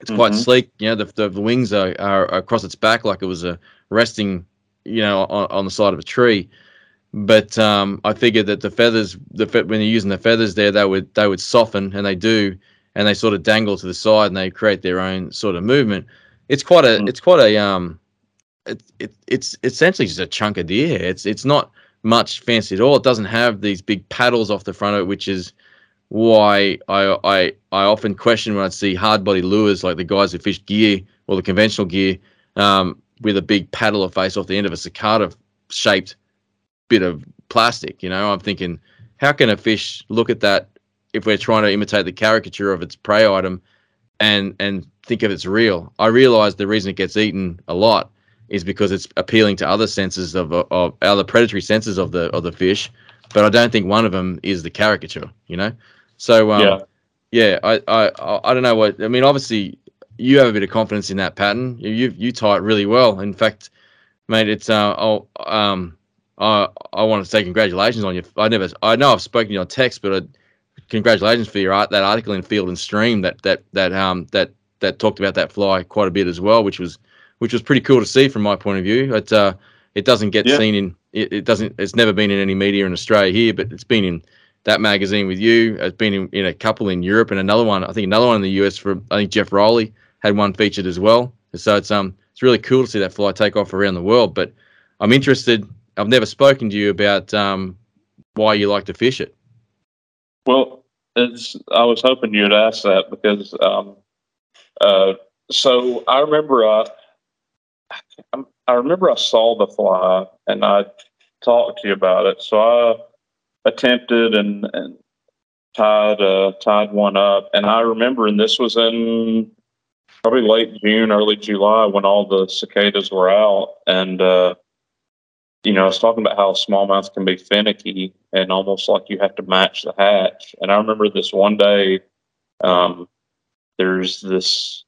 It's quite mm-hmm. sleek. You know, the, the, the wings are, are across its back like it was a resting, you know, on, on the side of a tree. But um, I figured that the feathers, the when you're using the feathers there, they would they would soften, and they do, and they sort of dangle to the side, and they create their own sort of movement. It's quite a mm. it's quite a um it, it, it's essentially just a chunk of deer. It's it's not much fancy at all. It doesn't have these big paddles off the front of it, which is why I I, I often question when I see hard body lures like the guys who fish gear or the conventional gear um, with a big paddle or face off the end of a cicada shaped bit of plastic. You know, I'm thinking, how can a fish look at that if we're trying to imitate the caricature of its prey item and and think of it's real? I realize the reason it gets eaten a lot is because it's appealing to other senses of, of other predatory senses of the of the fish, but I don't think one of them is the caricature. You know, so um, yeah, yeah. I, I I don't know what I mean. Obviously, you have a bit of confidence in that pattern. You you tie it really well. In fact, mate, it's uh oh um I I want to say congratulations on you. I never I know I've spoken to you on text, but I, congratulations for your art that article in Field and Stream that that that um that that talked about that fly quite a bit as well, which was which was pretty cool to see from my point of view. It uh, it doesn't get yeah. seen in it, it, doesn't it's never been in any media in Australia here, but it's been in that magazine with you. It's been in, in a couple in Europe and another one. I think another one in the US for I think Jeff Rowley had one featured as well. So it's um it's really cool to see that fly take off around the world. But I'm interested I've never spoken to you about um, why you like to fish it. Well, it's, I was hoping you'd ask that because, um, uh, so I remember I, I remember I saw the fly and I talked to you about it. So I attempted and, and tied uh, tied one up, and I remember, and this was in probably late June, early July when all the cicadas were out, and uh, you know, I was talking about how smallmouth can be finicky and almost like you have to match the hatch. And I remember this one day, um, there's this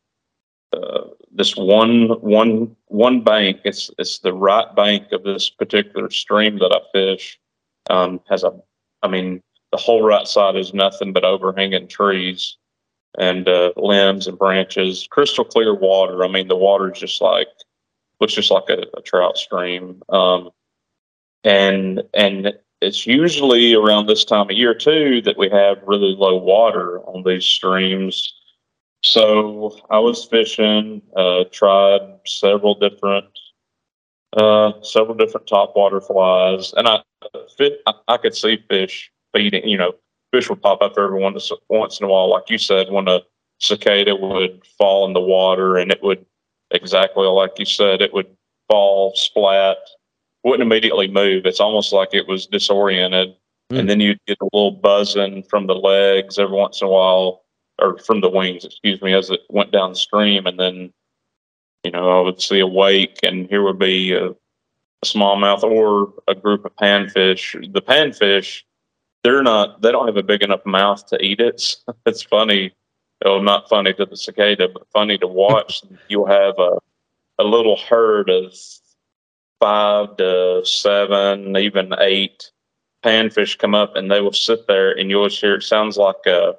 uh, this one one one bank. It's it's the right bank of this particular stream that I fish. Um, has a, I mean, the whole right side is nothing but overhanging trees and uh, limbs and branches, crystal clear water. I mean, the water is just like looks just like a, a trout stream. Um, and and it's usually around this time of year too that we have really low water on these streams. So I was fishing, uh, tried several different uh, several different top water flies, and I fit. I, I could see fish feeding. You know, fish would pop up every once once in a while, like you said, when a cicada would fall in the water, and it would exactly like you said, it would fall splat wouldn't immediately move. It's almost like it was disoriented. Mm. And then you'd get a little buzzing from the legs every once in a while, or from the wings, excuse me, as it went downstream. And then, you know, I would see a wake, and here would be a, a smallmouth or a group of panfish. The panfish, they're not, they don't have a big enough mouth to eat it. it's funny. Well, not funny to the cicada, but funny to watch. You'll have a, a little herd of five to seven, even eight panfish come up and they will sit there and you'll hear it sounds like a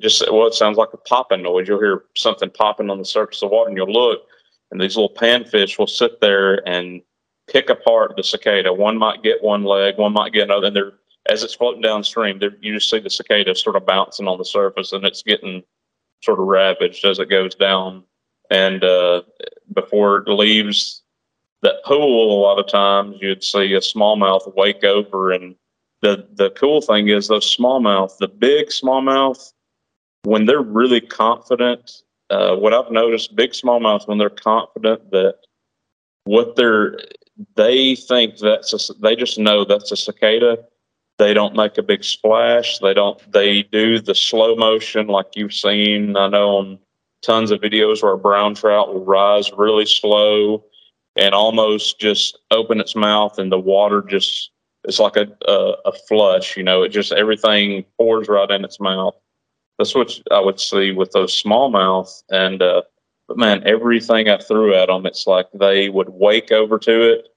just well it sounds like a popping noise you'll hear something popping on the surface of the water and you'll look and these little panfish will sit there and pick apart the cicada one might get one leg one might get another and they're as it's floating downstream you just see the cicada sort of bouncing on the surface and it's getting sort of ravaged as it goes down and uh, before it leaves that pool, a lot of times you'd see a smallmouth wake over. And the, the cool thing is those smallmouth, the big smallmouth, when they're really confident, uh, what I've noticed, big smallmouth, when they're confident that what they're, they think that's a, they just know that's a cicada. They don't make a big splash. They don't, they do the slow motion like you've seen. I know on tons of videos where a brown trout will rise really slow and almost just open its mouth and the water just it's like a, a, a flush you know it just everything pours right in its mouth that's what i would see with those smallmouth and uh but man everything i threw at them it's like they would wake over to it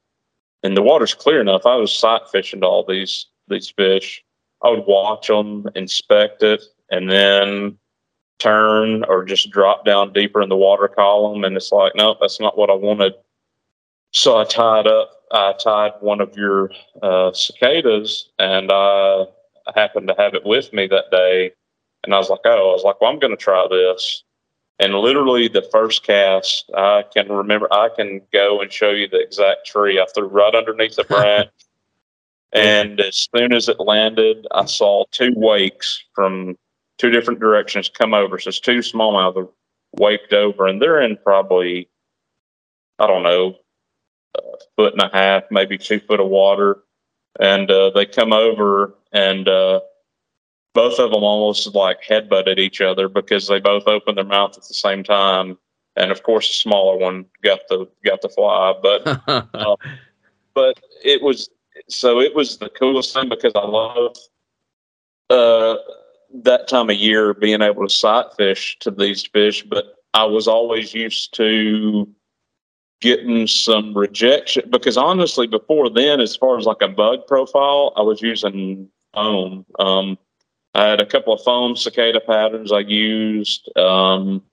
and the water's clear enough i was sight fishing to all these these fish i would watch them inspect it and then turn or just drop down deeper in the water column and it's like no that's not what i wanted so I tied up, I tied one of your uh, cicadas, and I happened to have it with me that day. And I was like, oh, I was like, well, I'm going to try this. And literally, the first cast, I can remember, I can go and show you the exact tree. I threw right underneath the branch. and as soon as it landed, I saw two wakes from two different directions come over. So it's two smallmouth waked over, and they're in probably, I don't know, a foot and a half, maybe two foot of water, and uh, they come over and uh, both of them almost like headbutted each other because they both opened their mouth at the same time, and of course the smaller one got the got the fly, but uh, but it was so it was the coolest thing because I love uh, that time of year being able to sight fish to these fish, but I was always used to getting some rejection because honestly, before then, as far as like a bug profile, I was using foam. Um, I had a couple of foam cicada patterns I used. Um,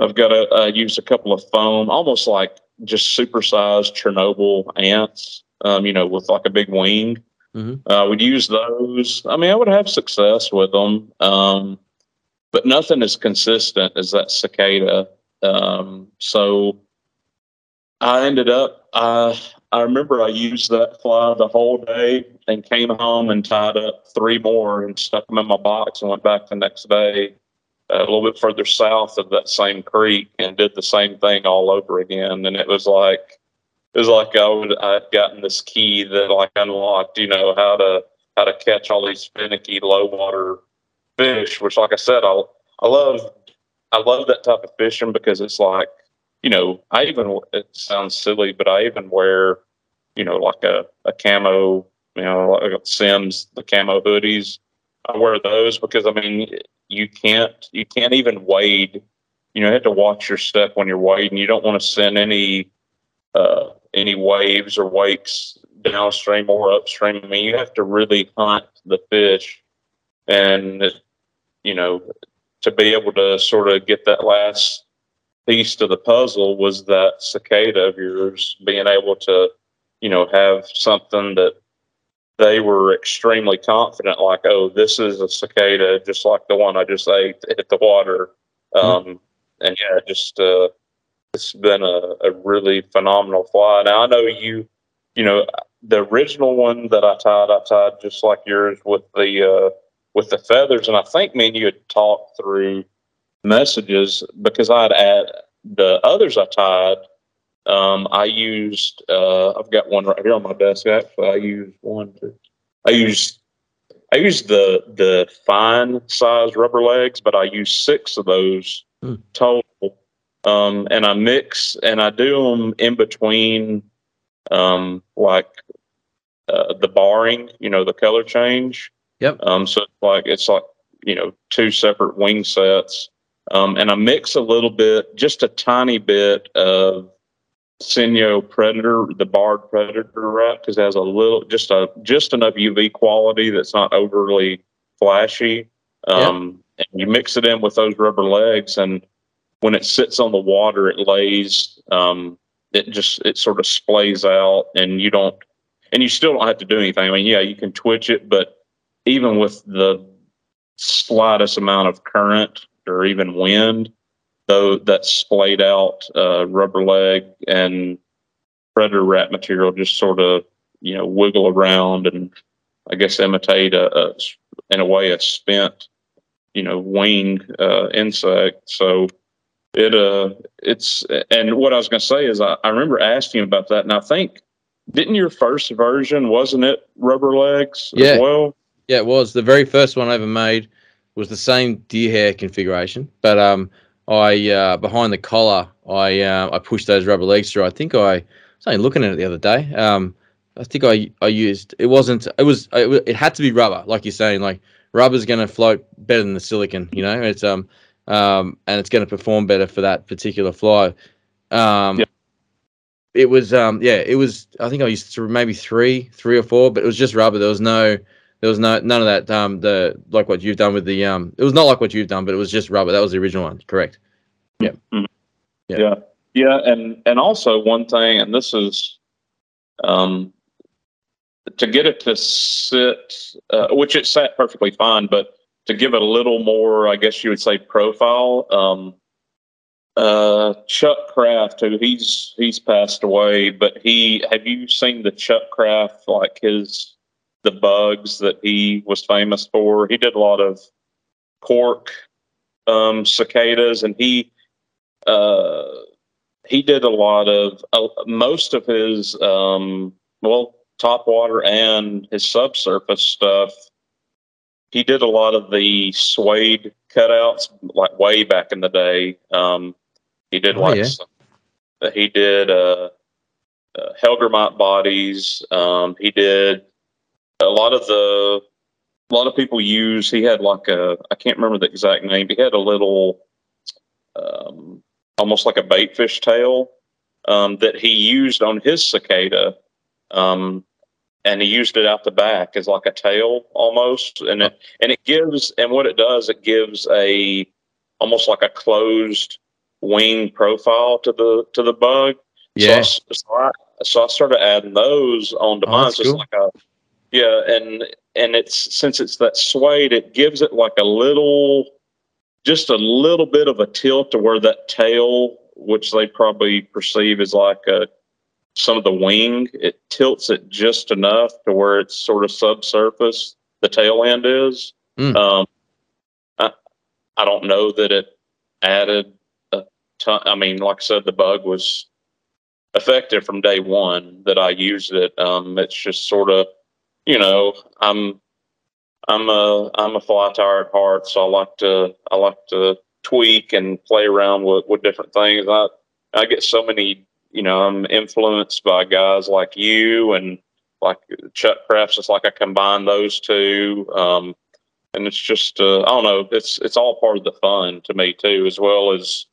I've got a, I used a couple of foam, almost like just supersized Chernobyl ants, um, you know, with like a big wing. Mm-hmm. Uh, would use those. I mean, I would have success with them, um, but nothing as consistent as that cicada. Um, so I ended up uh, I remember I used that fly the whole day and came home and tied up three more and stuck them in my box and went back the next day uh, a little bit further south of that same creek and did the same thing all over again. And it was like it was like I would I'd gotten this key that like unlocked, you know, how to how to catch all these finicky low water fish. Which, like I said, I I love I love that type of fishing because it's like you know, I even it sounds silly, but I even wear, you know, like a, a camo, you know, like Simms, the camo hoodies. I wear those because I mean, you can't you can't even wade. You know, you have to watch your step when you're wading. You don't want to send any uh, any waves or wakes downstream or upstream. I mean, you have to really hunt the fish, and you know, to be able to sort of get that last piece to the puzzle was that cicada of yours being able to, you know, have something that they were extremely confident, like, oh, this is a cicada, just like the one I just ate hit the water. Mm-hmm. Um, and yeah, just uh, it's been a, a really phenomenal fly. Now I know you, you know, the original one that I tied, I tied just like yours with the uh, with the feathers, and I think me and you had talked through messages because I'd add the others I tied. Um, I used uh, I've got one right here on my desk. Actually, I used one. Two, I used I used the the fine size rubber legs, but I used six of those hmm. total. Um, and I mix and I do them in between, um, like uh, the barring, you know, the color change. Yep. Um, so it's like it's like you know two separate wing sets. Um, and I mix a little bit, just a tiny bit of Senyo Predator, the barred Predator wrap, because it has a little, just a just enough UV quality that's not overly flashy. Um, yep. And you mix it in with those rubber legs, and when it sits on the water, it lays. Um, it just it sort of splays out, and you don't, and you still don't have to do anything. I mean, yeah, you can twitch it, but even with the slightest amount of current or even wind, though that splayed out uh, rubber leg and predator wrap material just sort of you know wiggle around and I guess imitate a, a in a way a spent you know wing uh, insect. So it uh it's and what I was going to say is I, I remember asking about that and I think didn't your first version wasn't it rubber legs yeah. as well? Yeah, it was the very first one I ever made was the same deer hair configuration, but um, I uh, behind the collar, I uh, I pushed those rubber legs through. I think I was only looking at it the other day. Um, I think I I used it wasn't it was it, it had to be rubber, like you're saying. Like rubber's going to float better than the silicon, you know. It's um um and it's going to perform better for that particular fly. Um, yep. it was um yeah, it was. I think I used th- maybe three, three or four, but it was just rubber. There was no there was no none of that. Um, the like what you've done with the um, it was not like what you've done, but it was just rubber. That was the original one, correct? Yeah. Mm-hmm. yeah, yeah, yeah, and and also one thing, and this is, um, to get it to sit, uh, which it sat perfectly fine, but to give it a little more, I guess you would say, profile. Um, uh, Chuck Kraft, who he's he's passed away, but he have you seen the Chuck Kraft like his the bugs that he was famous for. He did a lot of cork um, cicadas, and he uh, he did a lot of uh, most of his um, well top water and his subsurface stuff. He did a lot of the suede cutouts, like way back in the day. Um, he did oh, like yeah. some, he did uh, uh, bodies. Um, he did a lot of the a lot of people use he had like a i can't remember the exact name he had a little um, almost like a baitfish tail um, that he used on his cicada um, and he used it out the back as like a tail almost and it and it gives and what it does it gives a almost like a closed wing profile to the to the bug. Yeah so I, so I, so I started adding those onto oh, mine. just cool. like a yeah, and and it's since it's that suede, it gives it like a little, just a little bit of a tilt to where that tail, which they probably perceive as like a some of the wing, it tilts it just enough to where it's sort of subsurface. The tail end is. Mm. Um, I, I don't know that it added a ton. I mean, like I said, the bug was effective from day one that I used it. Um, it's just sort of, you know, I'm I'm a I'm a fly tyer at heart, so I like to I like to tweak and play around with, with different things. I I get so many, you know, I'm influenced by guys like you and like Chuck Krafts. It's like I combine those two, um, and it's just uh, I don't know. It's it's all part of the fun to me too, as well as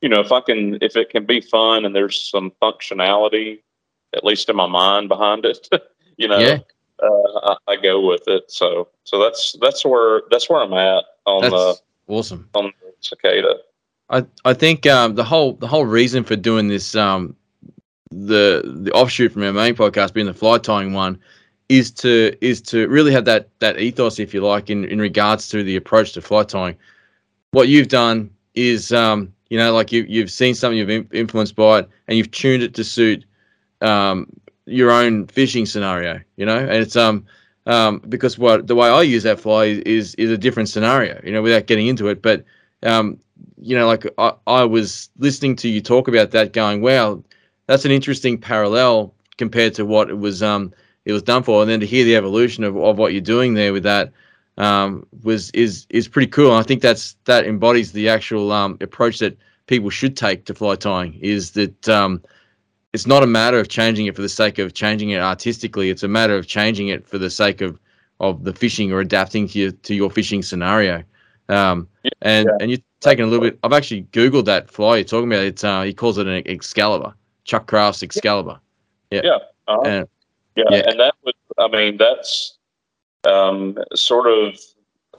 you know if I can if it can be fun and there's some functionality, at least in my mind behind it, you know. Yeah. Uh, I, I go with it, so so that's that's where that's where I'm at on That's the awesome. on the cicada. I I think um, the whole the whole reason for doing this um, the the offshoot from our main podcast being the fly tying one is to is to really have that that ethos if you like in in regards to the approach to fly tying. What you've done is um, you know like you you've seen something you've in, influenced by it and you've tuned it to suit um, your own fishing scenario. You know, and it's um um, because what the way I use that fly is is a different scenario. You know, without getting into it, but um, you know, like I, I was listening to you talk about that, going, "Wow, that's an interesting parallel compared to what it was um it was done for." And then to hear the evolution of, of what you're doing there with that um was is is pretty cool. And I think that's that embodies the actual um approach that people should take to fly tying. Is that um it's not a matter of changing it for the sake of changing it artistically. It's a matter of changing it for the sake of of the fishing or adapting to your to your fishing scenario. Um, and Yeah. and you're taking a little bit. I've actually googled that fly you're talking about. It's uh, he calls it an Excalibur, Chuck Kraft's Excalibur. Uh-huh. And Yeah, Yeah. and that was, I mean, that's um, sort of,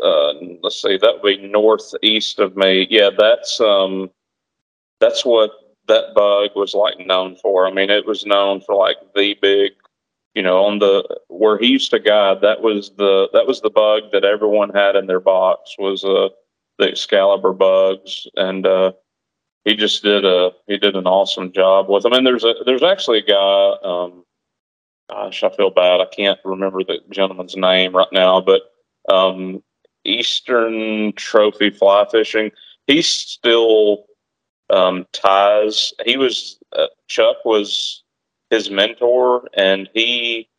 uh, let's see, that would be northeast of me. Yeah, that's um, that's what that bug was like known for. I mean, it was known for like the big, you know, on the where he used to guide. That was the that was the bug that everyone had in their box was uh the Excalibur bugs, and uh, he just did a he did an awesome job with them. And there's a there's actually a guy. Um, gosh, I feel bad. I can't remember the gentleman's name right now, but um, Eastern Trophy Fly Fishing. He's still um, ties. He was uh, Chuck was his mentor, and he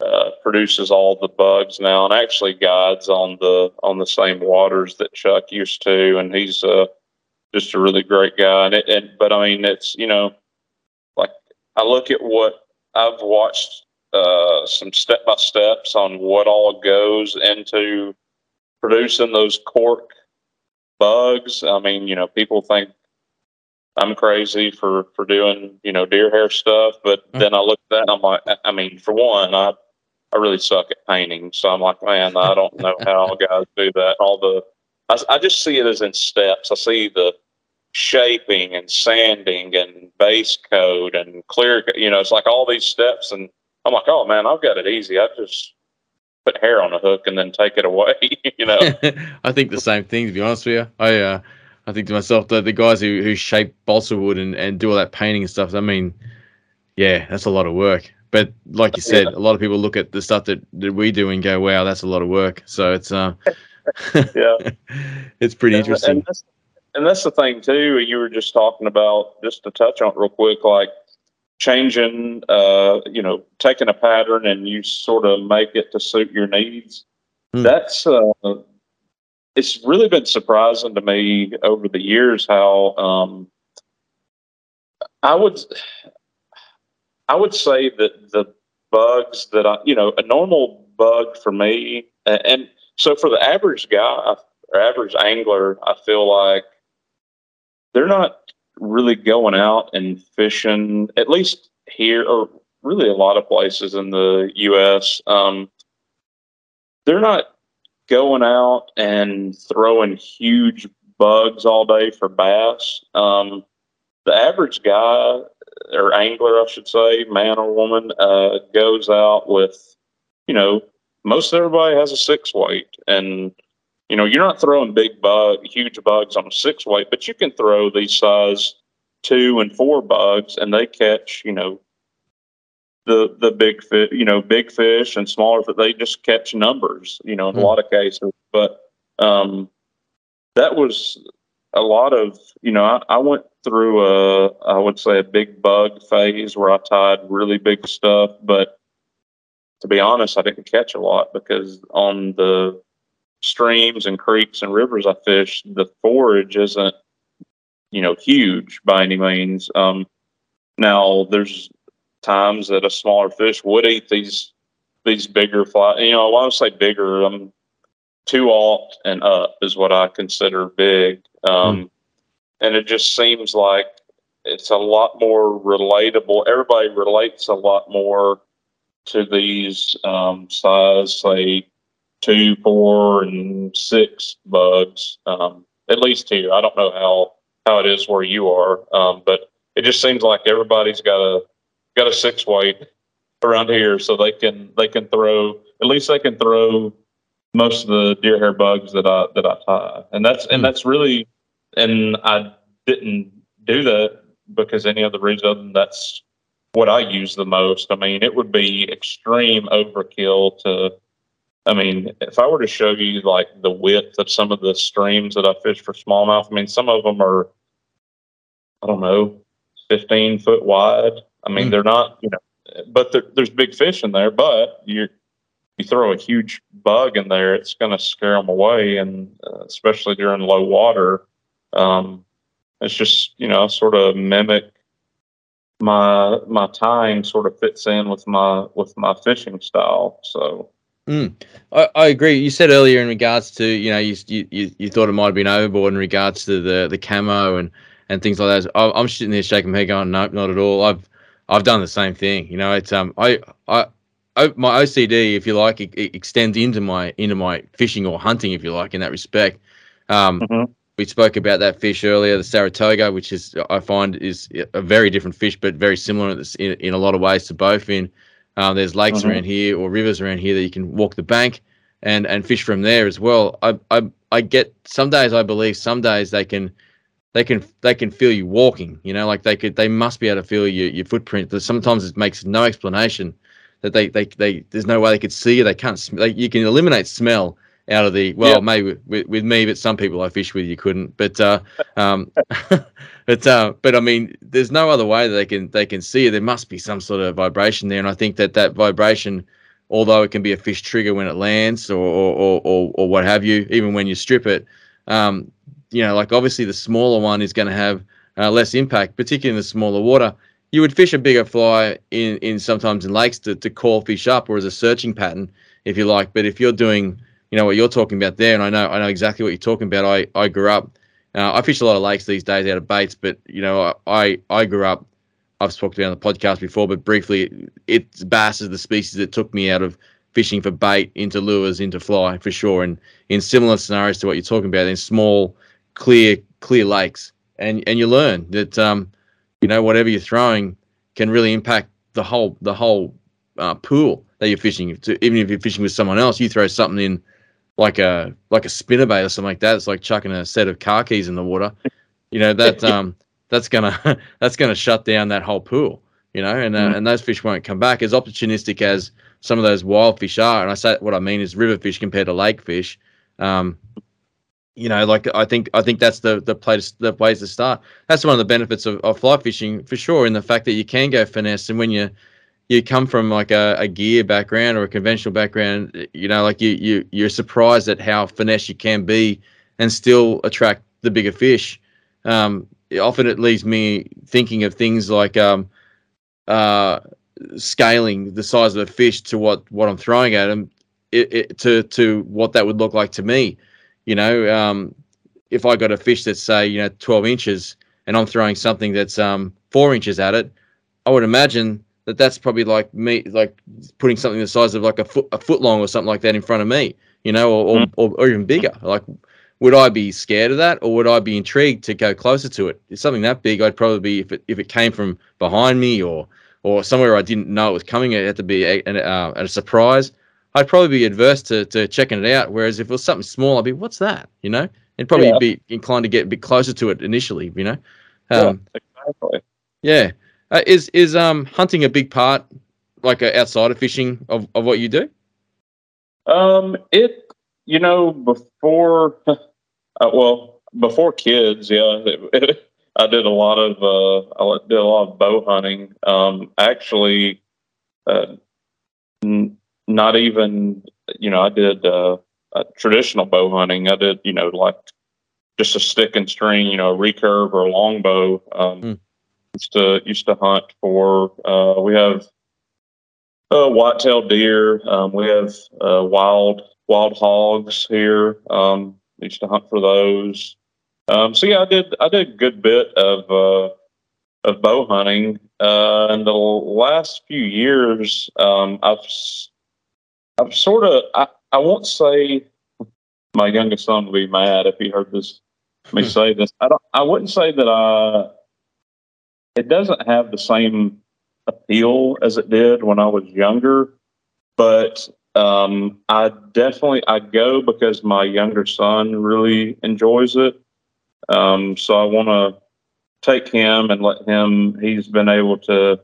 uh, produces all the bugs now, and actually guides on the on the same waters that Chuck used to. And he's uh, just a really great guy. And, it, and but I mean, it's you know, like I look at what I've watched uh, some step by steps on what all goes into producing those cork bugs. I mean, you know, people think I'm crazy for for doing you know deer hair stuff, but Mm. then I look at that and I'm like, I mean, for one, I I really suck at painting, so I'm like, man, I don't know how guys do that. All the I, I just see it as in steps. I see the shaping and sanding and base coat and clear. You know, it's like all these steps, and I'm like, oh man, I've got it easy. I just put hair on a hook and then take it away. you know, I think the same thing. To be honest with you, I uh, I think to myself the the guys who who shape balsa wood and and do all that painting and stuff. I mean, yeah, that's a lot of work. But like you said, Yeah. a lot of people look at the stuff that, that we do and go, "Wow, that's a lot of work." So it's uh, yeah. it's pretty And- interesting. And that's, and that's the thing too. You were just talking about just to touch on it real quick, like changing, uh, you know, taking a pattern and you sort of make it to suit your needs. Hmm. That's uh, it's really been surprising to me over the years how um, I would I would say that the bugs that I you know a normal bug for me and so for the average guy or average angler, I feel like they're not really going out and fishing, at least here, or really a lot of places in the U.S. Um, they're not going out and throwing huge bugs all day for bass. Um, the average guy or angler, I should say, man or woman, uh, goes out with, you know, most everybody has a six weight and you know, you're not throwing big bug, huge bugs on a six weight, but you can throw these size two and four bugs, and they catch, you know, the the big fish, you know, big fish and smaller, but they just catch numbers, you know, in mm. a lot of cases. But um, that was a lot of, you know, I, I went through a, I would say, a big bug phase where I tied really big stuff, but to be honest, I didn't catch a lot because on the streams and creeks and rivers I fish, the forage isn't, you know, huge by any means. Um, now there's times that a smaller fish would eat these these bigger fly. You know, I want to say bigger. Um, two aught and up is what I consider big. Um, mm. And it just seems like it's a lot more relatable. Everybody relates a lot more to these um, size, say two, four, and six bugs. Um, at least here, I don't know how how it is where you are, um, but it just seems like everybody's got a got a six weight around here, so they can they can throw at least they can throw most of the deer hair bugs that I that I tie, and that's and hmm. that's really and I didn't do that because any other reason that's what I use the most. I mean, it would be extreme overkill to. I mean, if I were to show you like the width of some of the streams that I fish for smallmouth, I mean, some of them are, I don't know, 15 foot wide. I mean, mm. they're not, you know, but there's big fish in there, but you you throw a huge bug in there, it's going to scare them away. And uh, especially during low water, um, it's just, you know, sort of mimic my my time sort of fits in with my with my fishing style. So mm. I, I agree. You said earlier in regards to you know you you you thought it might have been overboard in regards to the the camo and and things like that. I'm sitting there shaking my head, going, nope, not at all. I've I've done the same thing. You know, it's um I I. my OCD, if you like, it, it extends into my into my fishing or hunting, if you like, in that respect. Um, mm-hmm we spoke about that fish earlier, the Saratoga, which is I find is a very different fish, but very similar in, in a lot of ways to bowfin. Um, there's lakes mm-hmm. around here or rivers around here that you can walk the bank and and fish from there as well. I I I get some days I believe some days they can they can they can feel you walking. You know, like they could they must be able to feel your your footprint. But sometimes it makes no explanation that they they, they there's no way they could see you. They can't. They, you can eliminate smell out of the well, yep. maybe with, with me, but some people I fish with you couldn't. But uh, um, but uh, but I mean, there's no other way that they can they can see it. There must be some sort of vibration there, and I think that that vibration, although it can be a fish trigger when it lands or or or, or what have you, even when you strip it, um, you know, like obviously the smaller one is going to have uh, less impact, particularly in the smaller water. You would fish a bigger fly in, in sometimes in lakes to, to call fish up or as a searching pattern, if you like. But if you're doing you know what you're talking about there, and I know I know exactly what you're talking about. I I grew up. Uh, I fish a lot of lakes these days out of baits, but you know I I grew up. I've spoken about on the podcast before, but briefly, it's bass is the species that took me out of fishing for bait into lures into fly for sure, and in similar scenarios to what you're talking about, in small, clear clear lakes, and and you learn that um, you know whatever you're throwing can really impact the whole the whole uh, pool that you're fishing. To, even if you're fishing with someone else, you throw something in like a like a spinnerbait or something like that. It's like chucking a set of car keys in the water. You know that um that's gonna that's gonna shut down that whole pool. You know, and uh, mm. and those fish won't come back as opportunistic as some of those wild fish are. And I say what I mean is river fish compared to lake fish. Um, you know, like I think I think that's the the place the place to start. That's one of the benefits of, of fly fishing for sure, in the fact that you can go finesse, and when you you come from like a, a gear background or a conventional background, you know, like you you you're surprised at how finesse you can be and still attract the bigger fish. Um, often it leaves me thinking of things like um, uh, scaling the size of a fish to what what I'm throwing at them, it, it, to to what that would look like to me. You know, um, if I got a fish that's say you know 12 inches and I'm throwing something that's um, four inches at it, I would imagine that that's probably like me, like putting something the size of like a foot, a foot long or something like that in front of me, you know, or, mm. or, or, even bigger. Like, would I be scared of that, or would I be intrigued to go closer to it? It's something that big. I'd probably be if it if it came from behind me or or somewhere I didn't know it was coming. It had to be a, a, uh, a surprise. I'd probably be adverse to, to checking it out. Whereas if it was something small, I'd be, what's that? You know, and probably yeah. be inclined to get a bit closer to it initially. You know, um, yeah, exactly. Yeah. Uh, is is um hunting a big part like uh, outside of fishing of, of what you do? Um, it you know before, uh, well before kids, yeah, it, it, I did a lot of uh, I did a lot of bow hunting. Um, actually, uh, n- not even you know I did uh, traditional bow hunting. I did you know like just a stick and string, you know, a recurve or a longbow. Um, mm. Used to used to hunt for. Uh, we have uh, white-tailed deer. Um, we have uh, wild wild hogs here. Um, used to hunt for those. Um, so yeah, I did I did a good bit of uh, of bow hunting. Uh, in the last few years, um, I've I've sort of I, I won't say my youngest son would be mad if he heard this me hmm. say this. I don't I wouldn't say that I it doesn't have the same appeal as it did when I was younger, but um, I definitely I go because my younger son really enjoys it. Um, so I want to take him and let him. He's been able to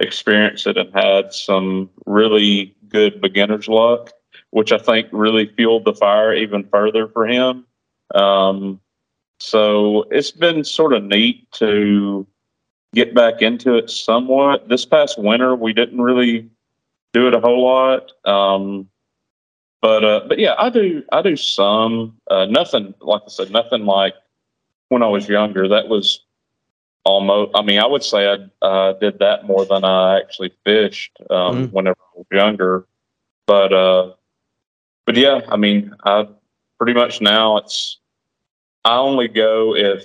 experience it and had some really good beginner's luck, which I think really fueled the fire even further for him. Um, so it's been sort of neat to get back into it somewhat. This past winter, we didn't really do it a whole lot. Um, but uh, but yeah, I do I do some. Uh, nothing like I said, nothing like when I was younger. That was almost. I mean, I would say I uh, did that more than I actually fished um, mm-hmm. whenever I was younger. But uh, but yeah, I mean, I pretty much now it's I only go if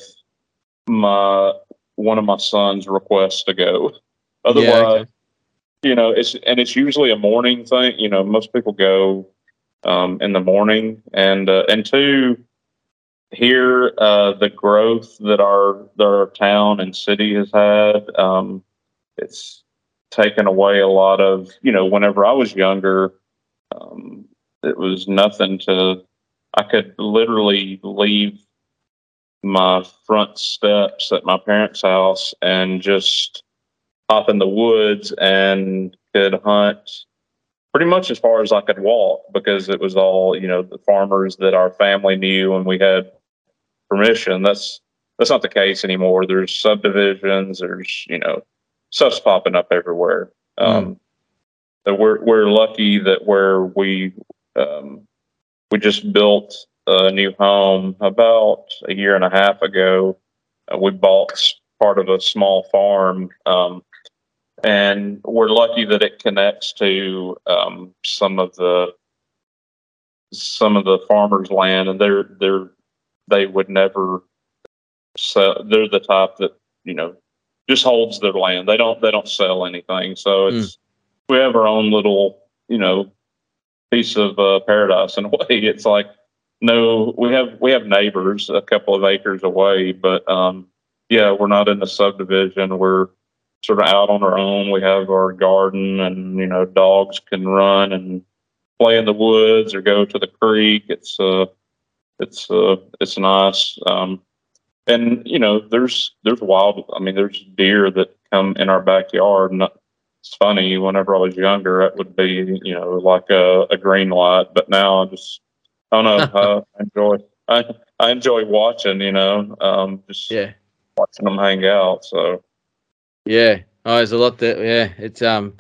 my one of my sons requests to go. Otherwise, yeah, okay. you know, it's and it's usually a morning thing. You know, most people go um, in the morning, and uh, and two, here uh, the growth that our that our town and city has had, um, it's taken away a lot of. You know, whenever I was younger, um, it was nothing to. I could literally leave my front steps at my parents' house and just hop in the woods and could hunt pretty much as far as I could walk because it was all, you know, the farmers that our family knew and we had permission. That's that's not the case anymore. There's subdivisions, there's, you know, stuff's popping up everywhere. Mm. Um so we're we're lucky that where we um we just built a new home about a year and a half ago. Uh, we bought part of a small farm, um, and we're lucky that it connects to um, some of the some of the farmers' land, and they're they're they would never sell. They're the type that you know just holds their land. They don't they don't sell anything. So it's mm. we have our own little you know piece of uh, paradise in a way. It's like no, we have we have neighbors a couple of acres away, but um, yeah, we're not in the subdivision. We're sort of out on our own. We have our garden, and you know, dogs can run and play in the woods or go to the creek. It's uh, it's uh, it's nice. Um, and you know, there's there's wild. I mean, there's deer that come in our backyard. And it's funny. Whenever I was younger, it would be you know like a, a green light, but now I just I don't know. uh, I enjoy I I enjoy watching. You know, um, just yeah, watching them hang out. So yeah, oh, there's a lot that yeah, it's um.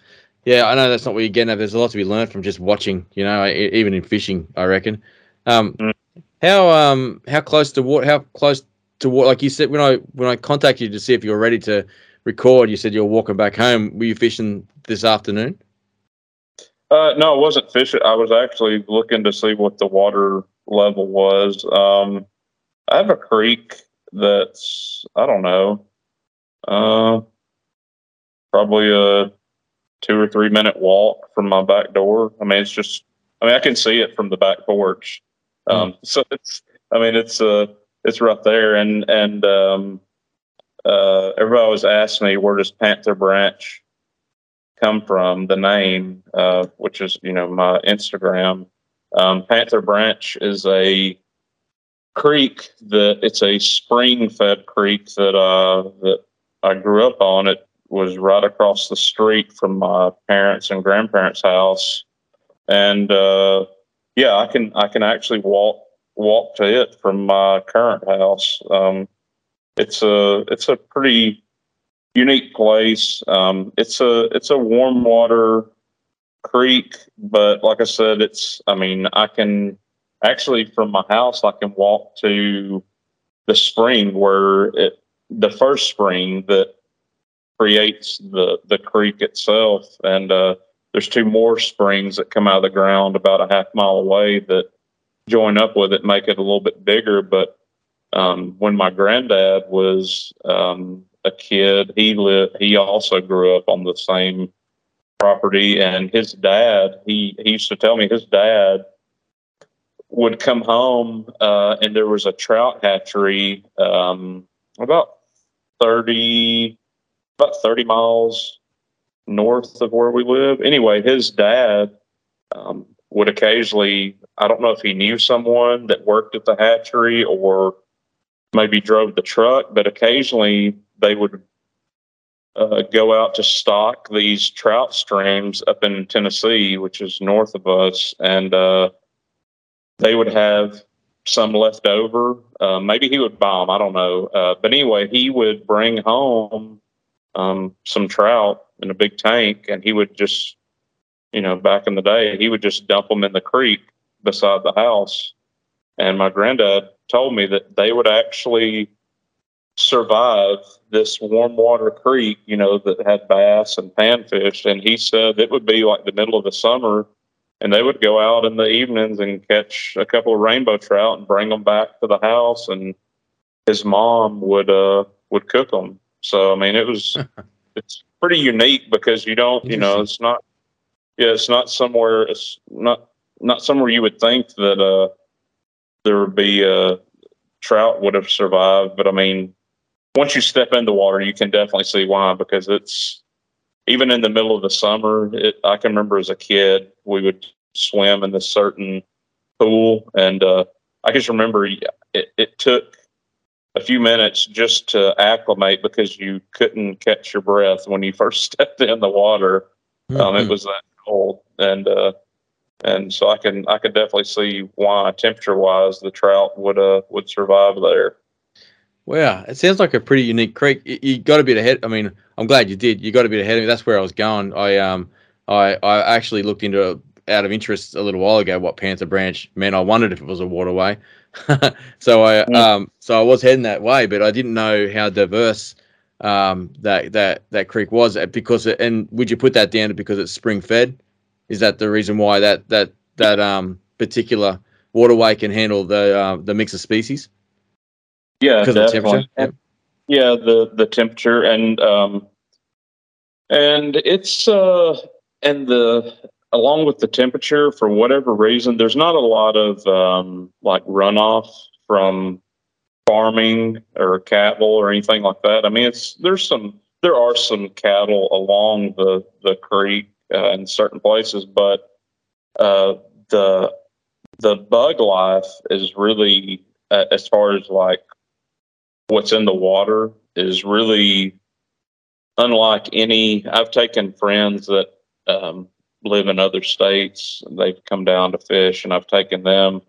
Yeah, I know that's not what you're getting at. There's a lot to be learned from just watching, you know, even in fishing, I reckon. Um, mm. How um how close to what how close to what like you said when I when I contacted you to see if you were ready to record, you said you were walking back home. Were you fishing this afternoon? Uh, no, I wasn't fishing. I was actually looking to see what the water level was. Um, I have a creek that's I don't know, uh, probably a two or three minute walk from my back door. I mean, it's just I mean I can see it from the back porch. Um, mm. So it's I mean it's uh it's right there, and and um, uh, everybody always asks me where does Panther Branch come from, the name, uh, which is, you know, my Instagram. Um, Panther Branch is a creek that it's a spring fed creek that uh that I grew up on. It was right across the street from my parents and grandparents' house, and uh, yeah, I can I can actually walk walk to it from my current house. Um, it's a it's a pretty unique place. Um, it's a it's a warm water creek, but like I said, it's I mean I can actually from my house I can walk to the spring where it the first spring that creates the the creek itself, and uh, there's two more springs that come out of the ground about a half mile away that join up with it, make it a little bit bigger. But um, when my granddad was um, a kid, he lived. He also grew up on the same property, and his dad. He he used to tell me his dad would come home, uh, and there was a trout hatchery um, about thirty about thirty miles north of where we live. Anyway, his dad um, would occasionally. I don't know if he knew someone that worked at the hatchery or maybe drove the truck, but occasionally they would uh, go out to stock these trout streams up in Tennessee, which is north of us, and uh, they would have some left over. Uh, maybe he would buy them. I don't know. Uh, but anyway, he would bring home um, some trout in a big tank, and he would just, you know, back in the day, he would just dump them in the creek beside the house. And my granddad told me that they would actually survive this warm water creek, you know, that had bass and panfish. And he said it would be like the middle of the summer, and they would go out in the evenings and catch a couple of rainbow trout and bring them back to the house. And his mom would uh would cook them. So I mean, it was it's pretty unique because you don't, you know, it's not yeah, it's not somewhere it's not not somewhere you would think that uh there would be uh trout would have survived. But I mean, once you step in the water, you can definitely see why because it's even in the middle of the summer. It, I can remember as a kid, we would swim in this certain pool, and uh, I just remember it, it took a few minutes just to acclimate because you couldn't catch your breath when you first stepped in the water. Mm-hmm. Um, it mm-hmm. was that cold, and uh, and so I can I can definitely see why temperature wise the trout would uh would survive there. Wow, it sounds like a pretty unique creek. You, you got a bit ahead. I mean, I'm glad you did. You got a bit ahead of me. That's where I was going. I um I I actually looked into out of interest a little while ago what Panther Branch meant. I wondered if it was a waterway. so I mm. um so I was heading that way, but I didn't know how diverse um that that that creek was because it, and would you put that down because it's spring fed? Is that the reason why that that that um particular waterway can handle the uh, the mix of species? Yeah, definitely. Yep. Yeah, the the temperature and um and it's uh and the along with the temperature for whatever reason there's not a lot of um like runoff from farming or cattle or anything like that. I mean it's there's some there are some cattle along the the creek uh, in certain places, but uh, the the bug life is really uh, as far as like what's in the water is really unlike any. I've taken friends that um, live in other states they've come down to fish, and I've taken them,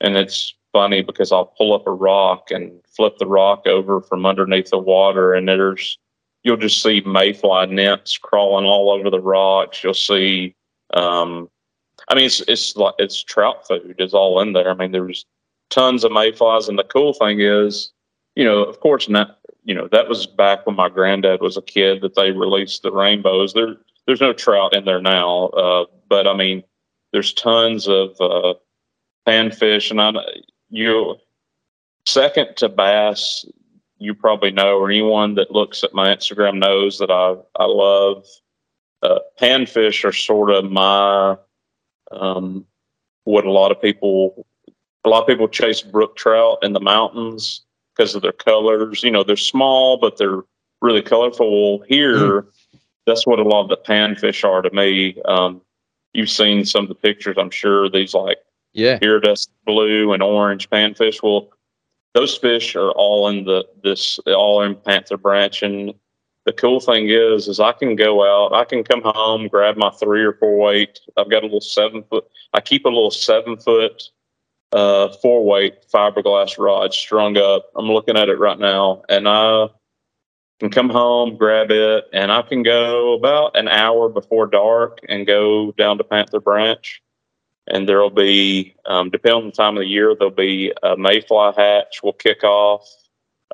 and it's funny because I'll pull up a rock and flip the rock over from underneath the water, and there's you'll just see mayfly nymphs crawling all over the rocks. You'll see, um, I mean, it's it's like it's trout food is all in there. I mean, there's tons of mayflies, and the cool thing is, you know, of course, not you know that was back when my granddad was a kid that they released the rainbows. There, there's no trout in there now, uh, but I mean, there's tons of uh, panfish, and I you second to bass you probably know, or anyone that looks at my Instagram knows that I I love uh, panfish are sort of my um, what a lot of people a lot of people chase brook trout in the mountains because of their colors. You know, they're small, but they're really colorful. Here, mm. That's what a lot of the panfish are to me. Um, you've seen some of the pictures, I'm sure. These like yeah, iridescent blue and orange panfish. Well, those fish are all in the this all in Panther Branch, and the cool thing is, is I can go out, I can come home, grab my three or four weight. I've got a little seven foot. I keep a little seven foot uh, four weight fiberglass rod strung up. I'm looking at it right now, and I can come home, grab it, and I can go about an hour before dark and go down to Panther Branch. And there'll be, um, depending on the time of the year, there'll be a mayfly hatch will kick off.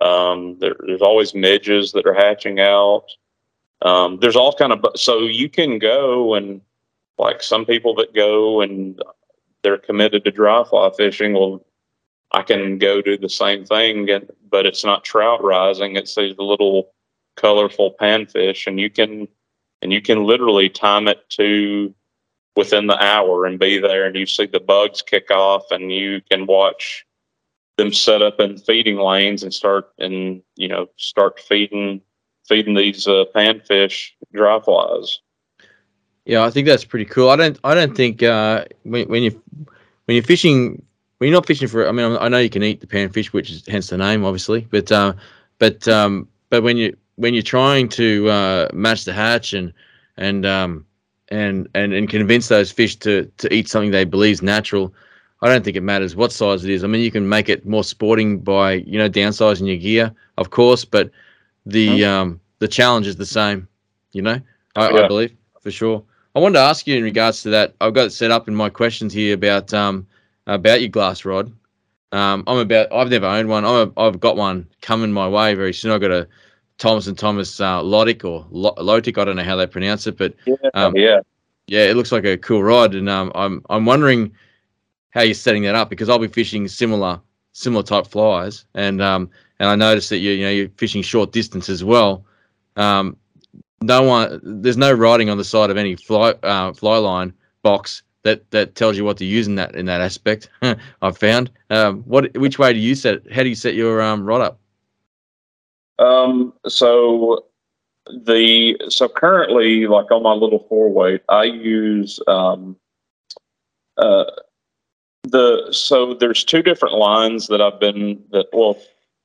Um, there, there's always midges that are hatching out. Um, there's all kind of, so you can go and like some people that go and they're committed to dry fly fishing. Well, I can go do the same thing, and, but it's not trout rising. It's these little colorful panfish, and you can and you can literally time it to within the hour and be there, and you see the bugs kick off, and you can watch them set up in feeding lanes and start and you know start feeding feeding these uh, panfish dry flies. Yeah, I think that's pretty cool. I don't I don't think uh, when when you when you're fishing when you're not fishing for I mean I know you can eat the panfish, which is hence the name, obviously, but uh, but um, but when you when you're trying to uh, match the hatch and and um, and and and convince those fish to to eat something they believe is natural, I don't think it matters what size it is. I mean, you can make it more sporting by you know downsizing your gear, of course, but the mm-hmm. um, the challenge is the same. You know, I, yeah. I, believe for sure. I wanted to ask you in regards to that. I've got it set up in my questions here about um, about your glass rod. Um, I'm about. I've never owned one. I'm a, I've got one coming my way very soon. I've got a Thomas and Thomas uh, Lotic or Lotic. I don't know how they pronounce it, but yeah, um, yeah, yeah, it looks like a cool rod, and um, I'm I'm wondering how you're setting that up because I'll be fishing similar similar type flies, and um, and I noticed that you you know you're fishing short distance as well. Um, no one, there's no writing on the side of any fly uh, fly line box that that tells you what to use in that in that aspect. I've found. Um, what which way do you set? How do you set your um, rod up? Um, so the so currently, like on my little four weight, I use um, uh, the so there's two different lines that I've been that well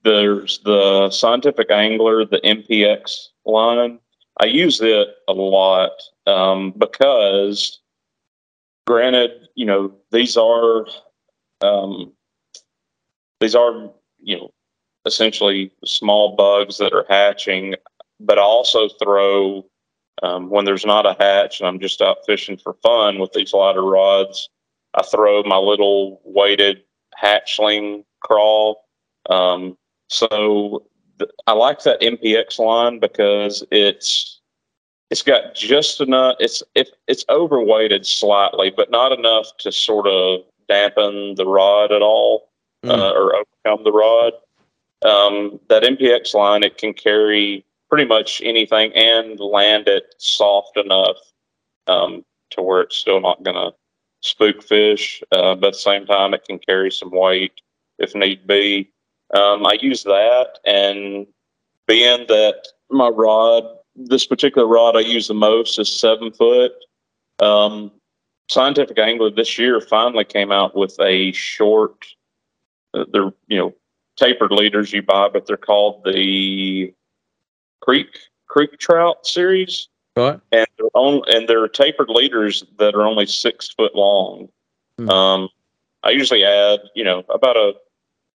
there's the scientific angler the MPX line I use it a lot um, because granted you know these are um, these are you know essentially small bugs that are hatching but I also throw um, when there's not a hatch and I'm just out fishing for fun with these lighter rods I throw my little weighted hatchling craw. Um, so th- I like that MPX line because it's it's got just enough. It's if it's overweighted slightly, but not enough to sort of dampen the rod at all mm. uh, or overcome the rod. Um, that MPX line it can carry pretty much anything and land it soft enough um, to where it's still not going to spook fish, uh, but at the same time, it can carry some weight if need be. Um, I use that, and being that my rod, this particular rod I use the most is seven foot. Um, Scientific Angler this year finally came out with a short. Uh, they're you know tapered leaders you buy, but they're called the creek creek trout series. Right. And they're on, and they're tapered leaders that are only six foot long. Mm. Um, I usually add, you know, about a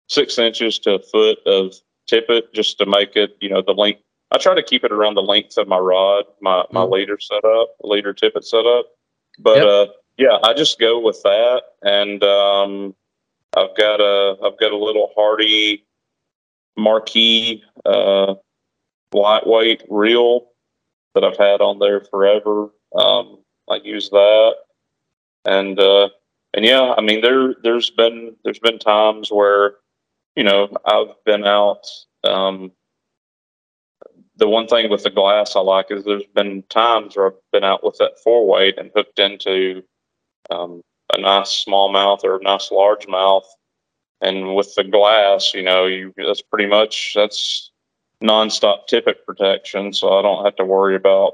six inches to a foot of tippet just to make it, you know, the length. I try to keep it around the length of my rod, my my mm. leader setup, leader tippet setup. But yep. uh, yeah, I just go with that, and um, I've got a I've got a little Hardy Marquis uh, lightweight reel that I've had on there forever. Um, I use that, and uh, and yeah, I mean there there's been there's been times where you know I've been out. Um, the one thing with the glass I like is there's been times where I've been out with that four weight and hooked into um, a nice smallmouth or a nice largemouth, and with the glass, you know, you that's pretty much that's nonstop tippet protection, so I don't have to worry about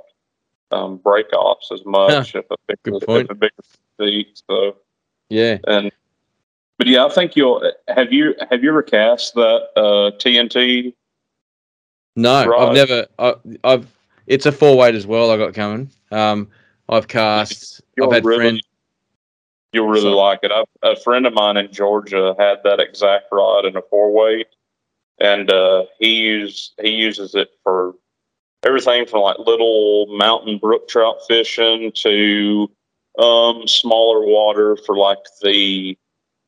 um, break offs as much if a big Good point. if a bigger seat. So yeah, and but yeah, I think you'll have you have you ever cast that uh, TNT No, Rod. I've never. I, I've. It's a four weight as well. I got coming. Um, I've cast. You'll I've had really, friends. you'll really Sorry. like it. I've, a friend of mine in Georgia had that exact rod in a four weight, and uh, he use he uses it for everything from like little mountain brook trout fishing to um, smaller water for like the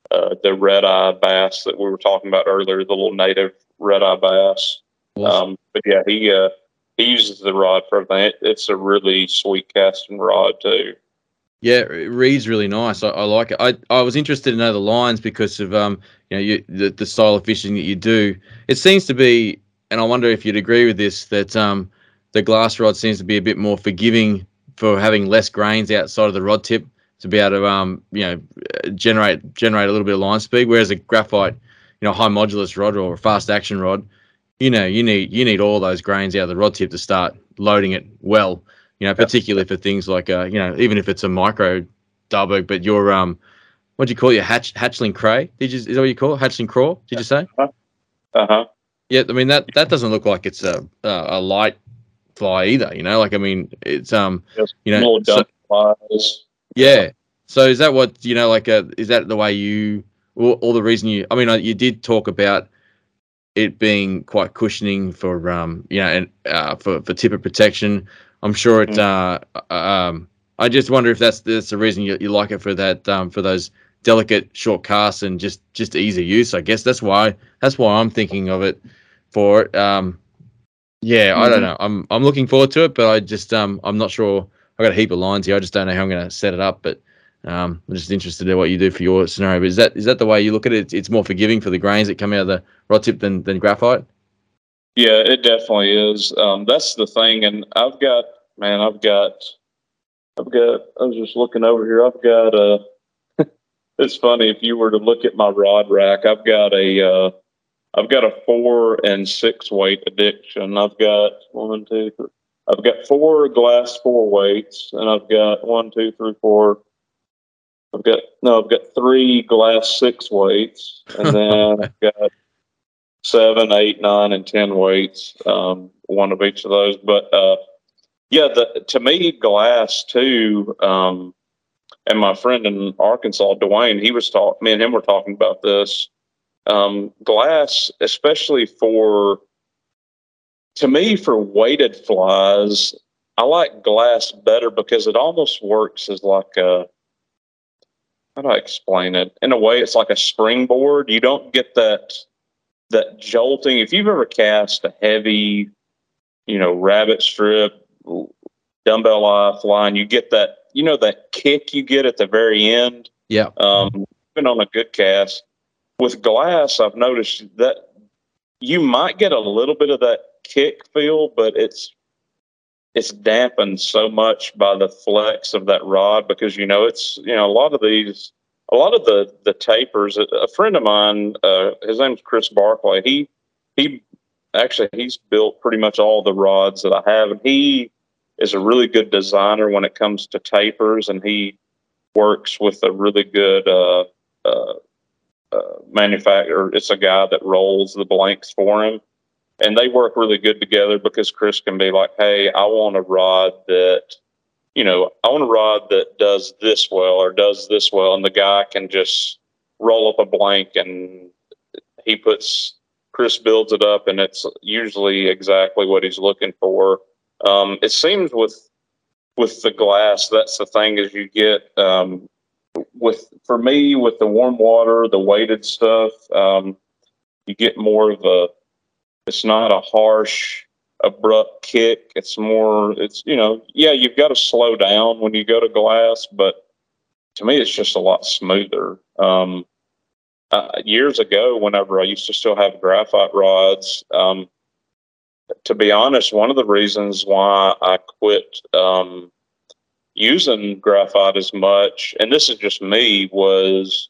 uh, the red eye bass that we were talking about earlier, the little native red eye bass. Um, but yeah, he uh, he uses the rod for everything. It, it's a really sweet casting rod too. Yeah, it reads really nice. I, I like it. I, I was interested to know the lines because of um you know you, the the style of fishing that you do. It seems to be, and I wonder if you'd agree with this that um the glass rod seems to be a bit more forgiving for having less grains outside of the rod tip to be able to um you know generate generate a little bit of line speed. Whereas a graphite, you know, high modulus rod or a fast action rod, you know, you need you need all those grains out of the rod tip to start loading it well. You know, particularly for things like uh, you know, even if it's a micro Dahlberg, but your um, what do you call your hatch hatchling cray? Did you is that what you call it? Hatchling craw? Did you say? Uh huh. Yeah, I mean that that doesn't look like it's a a, a light fly either. You know, like I mean it's um, you know, so- flies. yeah. So is that what you know? Like, uh, is that the way you, or, or the reason you? I mean, uh, you did talk about it being quite cushioning for, um, you know, and uh, for for tippet protection. I'm sure it. Uh, um, I just wonder if that's that's the reason you, you like it for that, um, for those delicate short casts and just just easy use. I guess that's why that's why I'm thinking of it for it. Um, yeah, I don't Mhm. know. I'm I'm looking forward to it, but I just um I'm not sure. I got a heap of lines here. I just don't know how I'm going to set it up, but um, I'm just interested in what you do for your scenario. But is that is that the way you look at it? It's, more forgiving for the grains that come out of the rod tip than than graphite. Yeah, it definitely is. Um, that's the thing, and I've got man, I've got, I've got. I was just looking over here. I've got a. it's funny if you were to look at my rod rack. I've got a. Uh, I've got a four and six weight addiction. I've got one, two, three. I've got four glass four weights, and I've got one, two, three, four. I've got no, I've got three glass six weights, and then I've got seven, eight, nine, and ten weights, um, one of each of those. But uh, yeah, the, to me, glass too. Um, and my friend in Arkansas, Dwayne, he was talking. Me and him were talking about this. Um, glass, especially for to me for weighted flies, I like glass better because it almost works as like a how do I explain it? In a way, it's like a springboard. You don't get that that jolting. If you've ever cast a heavy, you know, rabbit strip, dumbbell eye flying, you get that, you know, that kick you get at the very end. Yeah. Um, even on a good cast with glass, I've noticed that you might get a little bit of that kick feel, but it's it's dampened so much by the flex of that rod because you know it's you know a lot of these a lot of the the tapers a, friend of mine uh, his name's chris barclay. He he actually he's built pretty much all the rods that i have and he is a really good designer when it comes to tapers and he works with a really good uh, uh, uh, manufacturer. It's a guy that rolls the blanks for him and they work really good together because Chris can be like, "Hey, I want a rod that, you know, I want a rod that does this well or does this well," and the guy can just roll up a blank and he puts Chris builds it up, and it's usually exactly what he's looking for. Um, it seems with with the glass, that's the thing is you get um, with for me with the warm water, the weighted stuff, um, you get more of a it's not a harsh, abrupt kick. It's more, it's, you know, yeah, you've got to slow down when you go to glass, but to me, it's just a lot smoother. Um, uh, years ago, whenever I used to still have graphite rods, um, to be honest, one of the reasons why I quit um, using graphite as much, and this is just me, was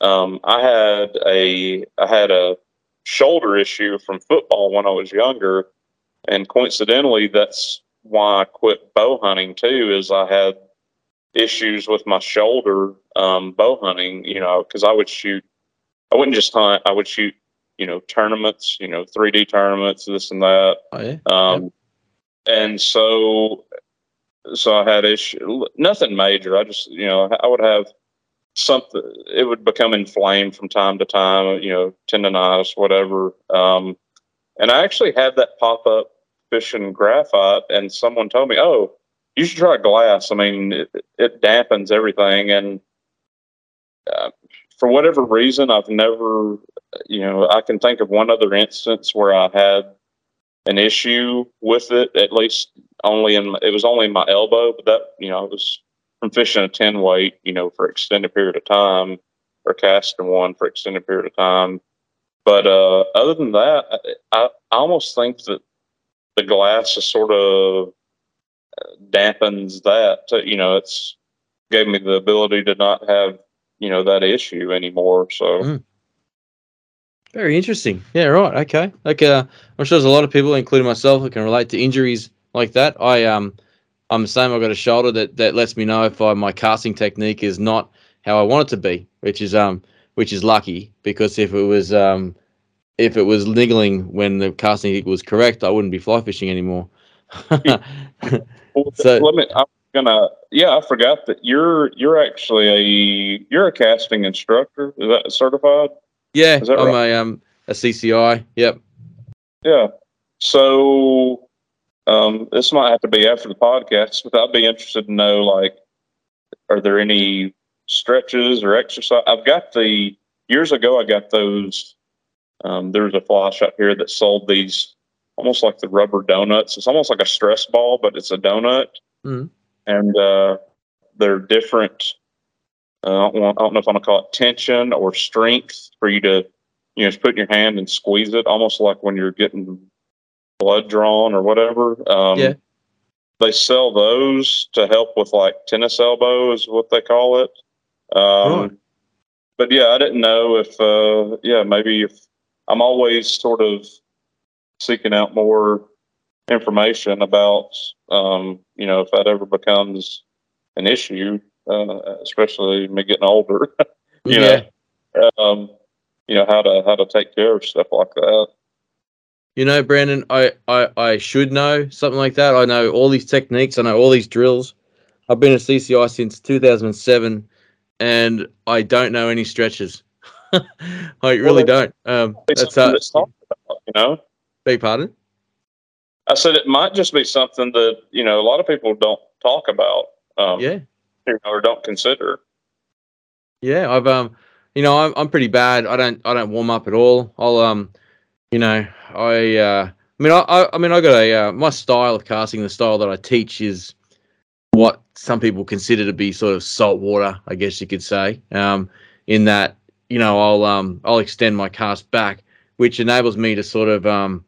um, I had a I had a shoulder issue from football when I was younger, and coincidentally, that's why I quit bow hunting too. Is I had issues with my shoulder um, bow hunting, you know, because I would shoot. I wouldn't just hunt. I would shoot you know tournaments, you know 3D tournaments, this and that. Oh yeah. Um, and so so I had issue, nothing major. I just you know I would have something. It would become inflamed from time to time. You know, tendonitis, whatever. Um, and I actually had that pop up fishing graphite, and someone told me, "Oh, you should try glass. I mean, it, it dampens everything." And uh, for whatever reason, I've never, you know, I can think of one other instance where I had an issue with it. At least only in it was only in my elbow, but that you know, it was from fishing a ten weight, you know, for extended period of time, or casting one for extended period of time. But uh, other than that, I, I almost think that the glass is sort of uh, dampens that. You know, it's gave me the ability to not have you know that issue anymore. So. Mm. Very interesting. Yeah, right. Okay. Like, uh, I'm sure there's a lot of people, including myself, who can relate to injuries like that. I um, I'm the same. I've got a shoulder that that lets me know if I, my casting technique is not how I want it to be, which is um, which is lucky because if it was um, if it was niggling when the casting was correct, I wouldn't be fly fishing anymore. so let me. I'm gonna. Yeah, I forgot that you're you're actually a you're a casting instructor. Is that certified? Yeah, I'm right? a um a CCI. Yep. Yeah. So um, this might have to be after the podcast, but I'd be interested to know like, are there any stretches or exercise? I've got the years ago. I got those um, there was a fly shop here that sold these almost like the rubber donuts. It's almost like a stress ball, but it's a donut. Mm. And uh, they're different. Uh, I, don't, I don't know if I'm gonna call it tension or strength for you to, you know, just put in your hand and squeeze it, almost like when you're getting blood drawn or whatever. Um, yeah. They sell those to help with like tennis elbow, is what they call it. Um, But yeah, I didn't know if, uh, yeah, maybe if I'm always sort of seeking out more information about, um, you know, if that ever becomes an issue, uh, especially me getting older, you yeah. know, um, you know how to how to take care of stuff like that. You know, Brandon, I, I, I should know something like that. I know all these techniques. I know all these drills. I've been a CCI since 2007, and I don't know any stretches. I really well, don't. Um, that's uh, about, you know. Beg pardon. I said it might just be something that you know a lot of people don't talk about. Um, yeah. You know, or don't consider. Yeah, I've um, you know, I'm I'm pretty bad. I don't I don't warm up at all. I'll um, you know, I uh, I mean I I mean I got a uh, my style of casting, the style that I teach is what some people consider to be sort of salt water, I guess you could say. Um, in that you know, I'll um I'll extend my cast back, which enables me to sort of um,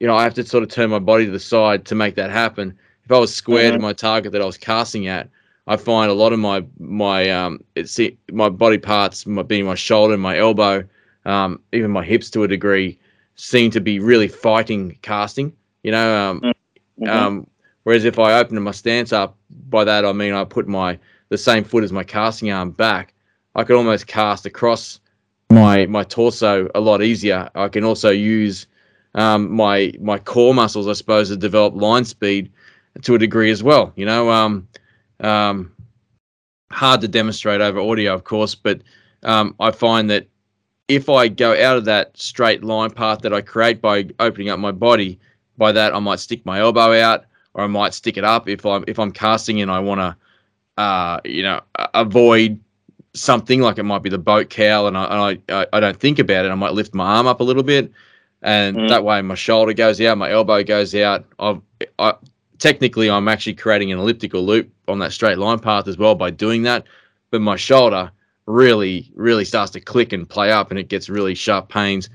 you know, I have to sort of turn my body to the side to make that happen. If I was square mm-hmm. to my target that I was casting at, I find a lot of my my um it's my body parts, my, being my shoulder, my elbow, um, even my hips to a degree, seem to be really fighting casting. You know, um, mm-hmm. um, whereas if I open my stance up, by that I mean I put my the same foot as my casting arm back. I could almost cast across my my torso a lot easier. I can also use um, my my core muscles, I suppose, to develop line speed to a degree as well. You know, um, um, hard to demonstrate over audio, of course, but um, I find that if I go out of that straight line path that I create by opening up my body, by that I might stick my elbow out or I might stick it up if I'm if I'm casting and I want to, uh, you know, avoid something like it might be the boat cowl and I, I, I don't think about it. I might lift my arm up a little bit and mm. that way my shoulder goes out, my elbow goes out. I've, I, technically I'm actually creating an elliptical loop on that straight line path as well by doing that. But my shoulder really, really starts to click and play up and it gets really sharp pains.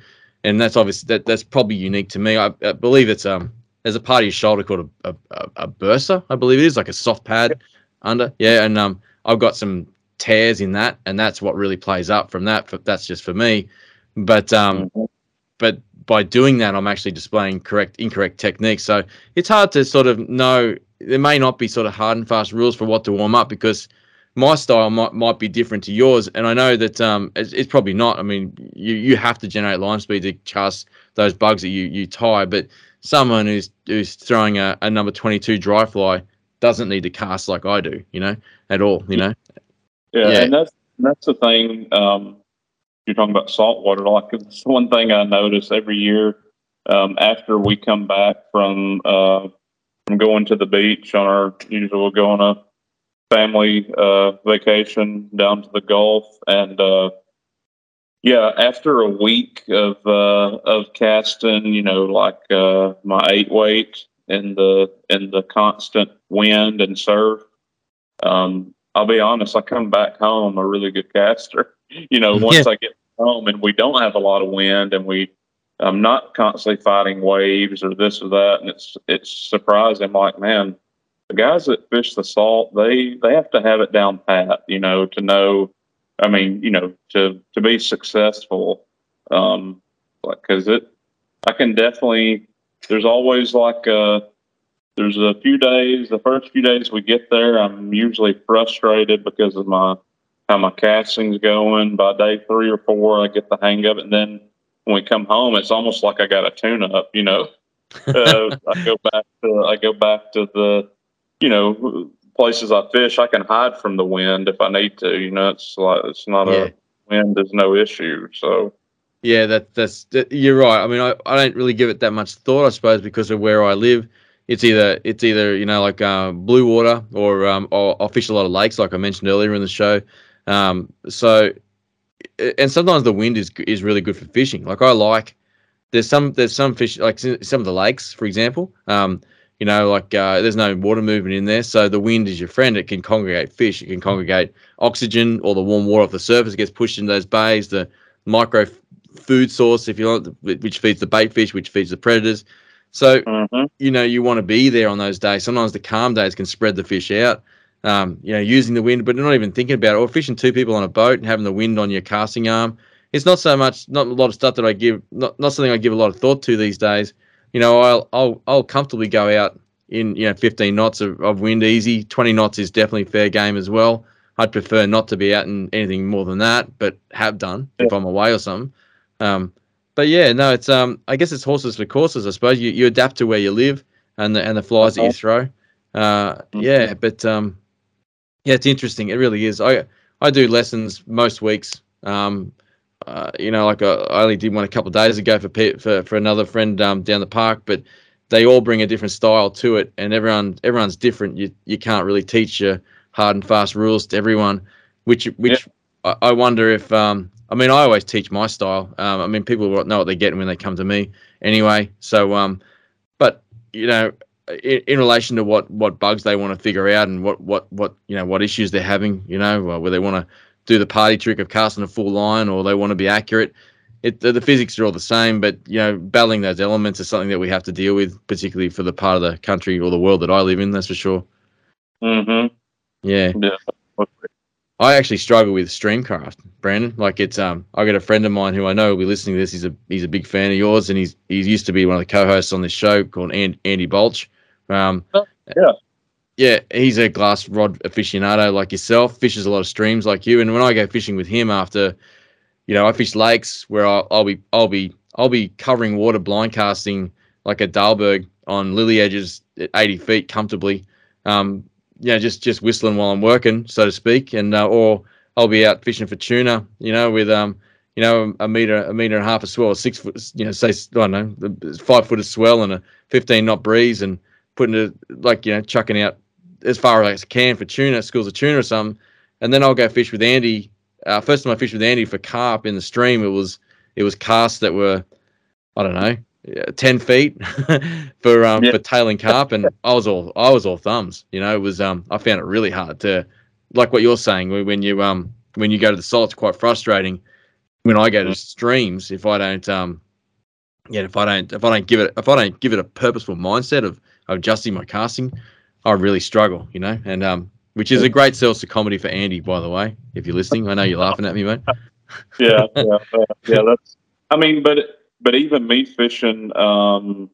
And that's obviously, that, that's probably unique to me. I, I believe it's, um, there's a part of your shoulder called a, a, a bursa, I believe it is, like a soft pad under. Yeah. And, um, I've got some tears in that, and that's what really plays up from that. But that's just for me, but um, mm-hmm. but by doing that, I'm actually displaying correct incorrect techniques. So it's hard to sort of know. There may not be sort of hard and fast rules for what to warm up because my style might might be different to yours, and I know that um, it's, it's probably not. I mean, you you have to generate line speed to cast those bugs that you you tie. But someone who's who's throwing a, a number 22 dry fly doesn't need to cast like I do, you know, at all, you know. Yeah, yeah. and that's that's the thing. Um, you're talking about saltwater. Like it's one thing I notice every year um, after we come back from uh, from going to the beach on our usual we'll go on a family uh, vacation down to the Gulf, and uh, yeah, after a week of uh, of casting, you know, like uh, my eight weight in the in the constant wind and surf, um, I'll be honest, I come back home a really good caster. You know, once yeah. I get home and we don't have a lot of wind and we I'm not constantly fighting waves or this or that, and it's it's surprising. Like, man, the guys that fish the salt, they they have to have it down pat, you know, to know. I mean, you know, to to be successful, um, like because it, I can definitely. There's always like uh there's a few days. The first few days we get there, I'm usually frustrated because of my how my casting's going. By day three or four, I get the hang of it, and then when we come home, it's almost like I got a tune up. You know, uh, I go back to I go back to the you know places I fish. I can hide from the wind if I need to. You know, it's like it's not yeah. a wind is no issue. So. Yeah, that that's that, you're right. I mean, I, I don't really give it that much thought, I suppose, because of where I live. It's either it's either you know like uh, blue water or um, or I fish a lot of lakes, like I mentioned earlier in the show. Um, so and sometimes the wind is is really good for fishing. Like I like there's some there's some fish like some of the lakes, for example. Um, you know, like uh, there's no water movement in there, so the wind is your friend. It can congregate fish. It can congregate oxygen, or the warm water off the surface gets pushed into those bays. The micro food source, if you like, which feeds the bait fish, which feeds the predators. So mm-hmm. you know you want to be there on those days. Sometimes the calm days can spread the fish out um, you know, using the wind, but not even thinking about it, or fishing two people on a boat and having the wind on your casting arm. It's not so much, not a lot of stuff that I give, not, not something I give a lot of thought to these days. You know, I'll, I'll, I'll comfortably go out in, you know, 15 knots of, of wind easy. 20 knots is definitely fair game as well. I'd prefer not to be out in anything more than that, but have done yeah. if I'm away or something. Um, but yeah, no, it's um, I guess it's horses for courses. I suppose you, you adapt to where you live and the and the flies that you throw. Uh, mm-hmm. yeah, but um, yeah, it's interesting. It really is. I I do lessons most weeks. Um, uh, you know, like uh, I only did one a couple of days ago for for for another friend um, down the park, but they all bring a different style to it, and everyone everyone's different. You you can't really teach your hard and fast rules to everyone, which which yeah. I, I, wonder if um, I mean I always teach my style. Um, I mean people know what they're getting when they come to me anyway. So um, but you know in, in, relation to what what bugs they want to figure out and what what what you know what issues they're having, you know, where they want to do the party trick of casting a full line or they want to be accurate. It, the, the, physics are all the same, but you know, battling those elements is something that we have to deal with, particularly for the part of the country or the world that I live in. That's for sure. Mm-hmm. Yeah. Yeah. I actually struggle with Streamcraft, Brandon. Like it's um, I got a friend of mine who I know will be listening to this. He's a he's a big fan of yours, and he's he used to be one of the co-hosts on this show called Andy Balch. Um, oh, yeah. Yeah, he's a glass rod aficionado like yourself, fishes a lot of streams like you. And when I go fishing with him after, you know, I fish lakes where I'll, I'll be, I'll be, I'll be covering water blind casting like a Dahlberg on lily edges at 80 feet comfortably. Um, you know, just, just whistling while I'm working, so to speak. And, uh, or I'll be out fishing for tuna, you know, with, um, you know, a meter, a meter and a half of swell, six foot, you know, say, I don't know, five foot of swell and a 15 knot breeze and, putting it like you know chucking out as far as I can for tuna, schools of tuna or something, and then I'll go fish with Andy. Uh, first time I fished with Andy for carp in the stream, it was it was casts that were I don't know ten feet for um yeah. for tailing carp, and I was all I was all thumbs. You know, it was um I found it really hard to like what you're saying when you um when you go to the salt, it's quite frustrating. When I go to streams, if I don't um yeah if I don't if I don't give it if I don't give it a purposeful mindset of adjusting my casting, I really struggle, you know, and um, which is a great sales to comedy for Andy, by the way. If you're listening, I know you're laughing at me, mate. yeah, yeah, yeah. That's. I mean, but but even me fishing um,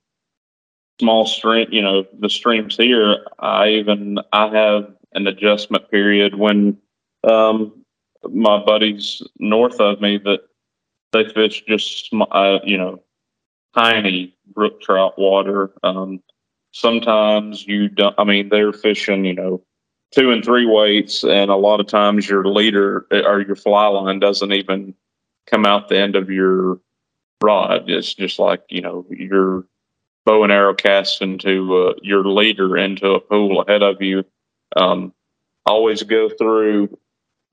small stream, you know, the streams here, I even I have an adjustment period when um, my buddies north of me that they fish just uh, you know tiny brook trout water. Um, sometimes you don't. I mean, they're fishing you know two and three weights, and a lot of times your leader or your fly line doesn't even come out the end of your rod. It's just like you know your bow and arrow cast into uh, your leader into a pool ahead of you. Um, always go through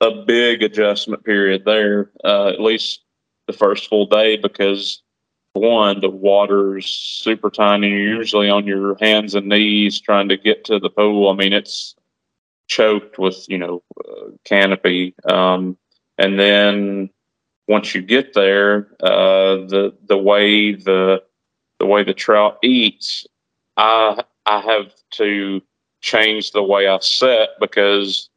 a big adjustment period there, uh, at least the first full day, because one, the water's super tiny. You're usually on your hands and knees trying to get to the pool. I mean, it's choked with, you know, uh, canopy. Um, and then once you get there, uh, the the way the the way the trout eats, I I have to change the way I set because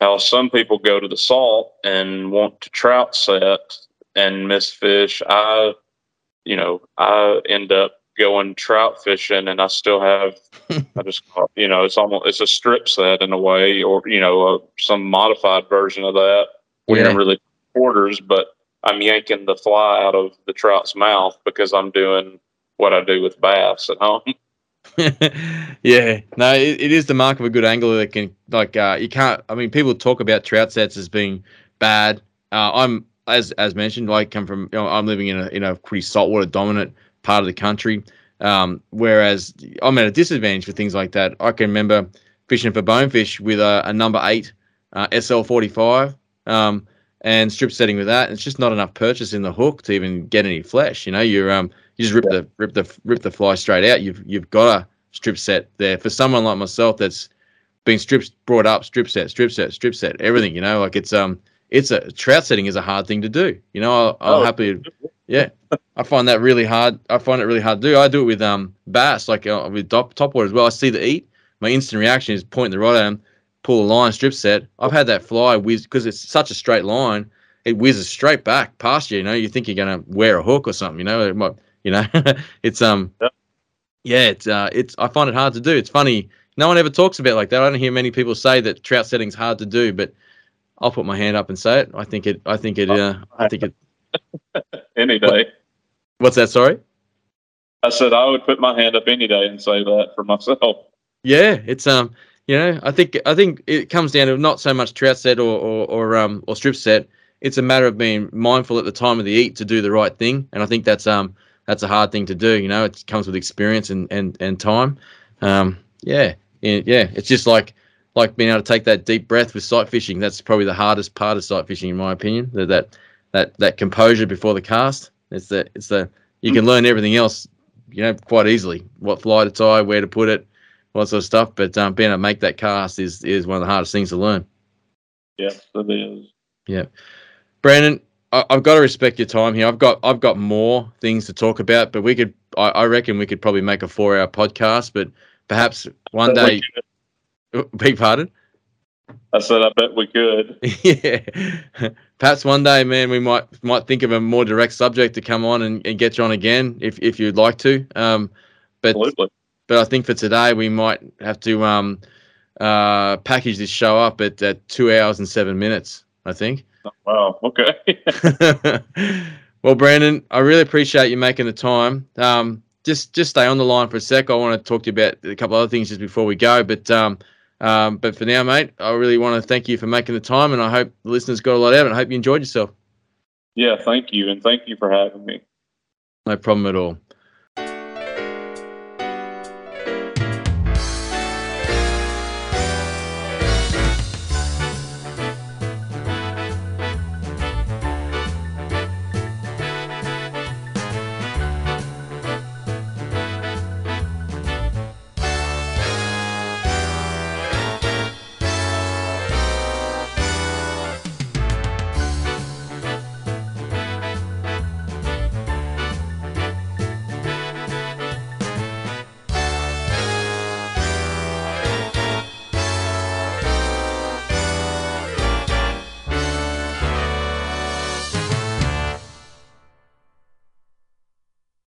how some people go to the salt and want to trout set and miss fish. I, you know, I end up going trout fishing and I still have, I just, you know, it's almost, it's a strip set in a way, or, you know, uh, some modified version of that. We yeah. don't really quarters, but I'm yanking the fly out of the trout's mouth because I'm doing what I do with bass at home. yeah, no, it, it is the mark of a good angler that can like uh, you can't. I mean, people talk about trout sets as being bad. Uh, I'm as as mentioned, I come from. You know, I'm living in a in a pretty saltwater dominant part of the country. Um, whereas I'm at a disadvantage for things like that. I can remember fishing for bonefish with a, a number eight uh, SL45 um, and strip setting with that. It's just not enough purchase in the hook to even get any flesh. You know, you're um, you just rip yeah. the rip the rip the fly straight out. You've you've got a strip set there for someone like myself that's been strips brought up strip set strip set strip set everything. You know, like it's um it's a trout setting is a hard thing to do. You know, I'll, I'll oh. happily yeah. I find that really hard. I find it really hard to do. I do it with um bass, like uh, with top, top water as well. I see the eat. My instant reaction is point the rod at them, pull a line, strip set. I've had that fly whiz because it's such a straight line. It whizzes straight back past you. You know, you think you're gonna wear a hook or something. You know, might you know, it's um, yep. yeah, it's uh, it's I find it hard to do. It's funny. No one ever talks about like that. I don't hear many people say that trout setting's hard to do, but I'll put my hand up and say it. I think it. I think it. Uh, I think it. any day. What, what's that? Sorry. I said I would put my hand up any day and say that for myself. Yeah, it's um, you know, I think I think it comes down to not so much trout set or or, or um or strip set. It's a matter of being mindful at the time of the eat to do the right thing, and I think that's um that's a hard thing to do. You know, it comes with experience and and and time. Um, yeah, yeah, it's just like like being able to take that deep breath with sight fishing. That's probably the hardest part of sight fishing, in my opinion. That that that, that composure before the cast. It's the it's the you can learn everything else, you know, quite easily. What fly to tie, where to put it, all that sort of stuff. But um, being able to make that cast is is one of the hardest things to learn. Yes, it is. Yeah, Brandon, I, have got to respect your time here. I've got I've got more things to talk about, but we could I, I reckon we could probably make a four hour podcast. But perhaps one day. Big pardon. I said I bet we could. yeah. Perhaps one day, man, we might might think of a more direct subject to come on and, and get you on again if, if you'd like to. Um, but Absolutely. but I think for today we might have to um, uh, package this show up at, at two hours and seven minutes. I think. Wow. Okay. well, Brandon, I really appreciate you making the time. Um, just just stay on the line for a sec. I want to talk to you about a couple other things just before we go. But um, um, but for now, mate, I really want to thank you for making the time, and I hope the listeners got a lot out of it. I hope you enjoyed yourself. Yeah, thank you, and thank you for having me. No problem at all.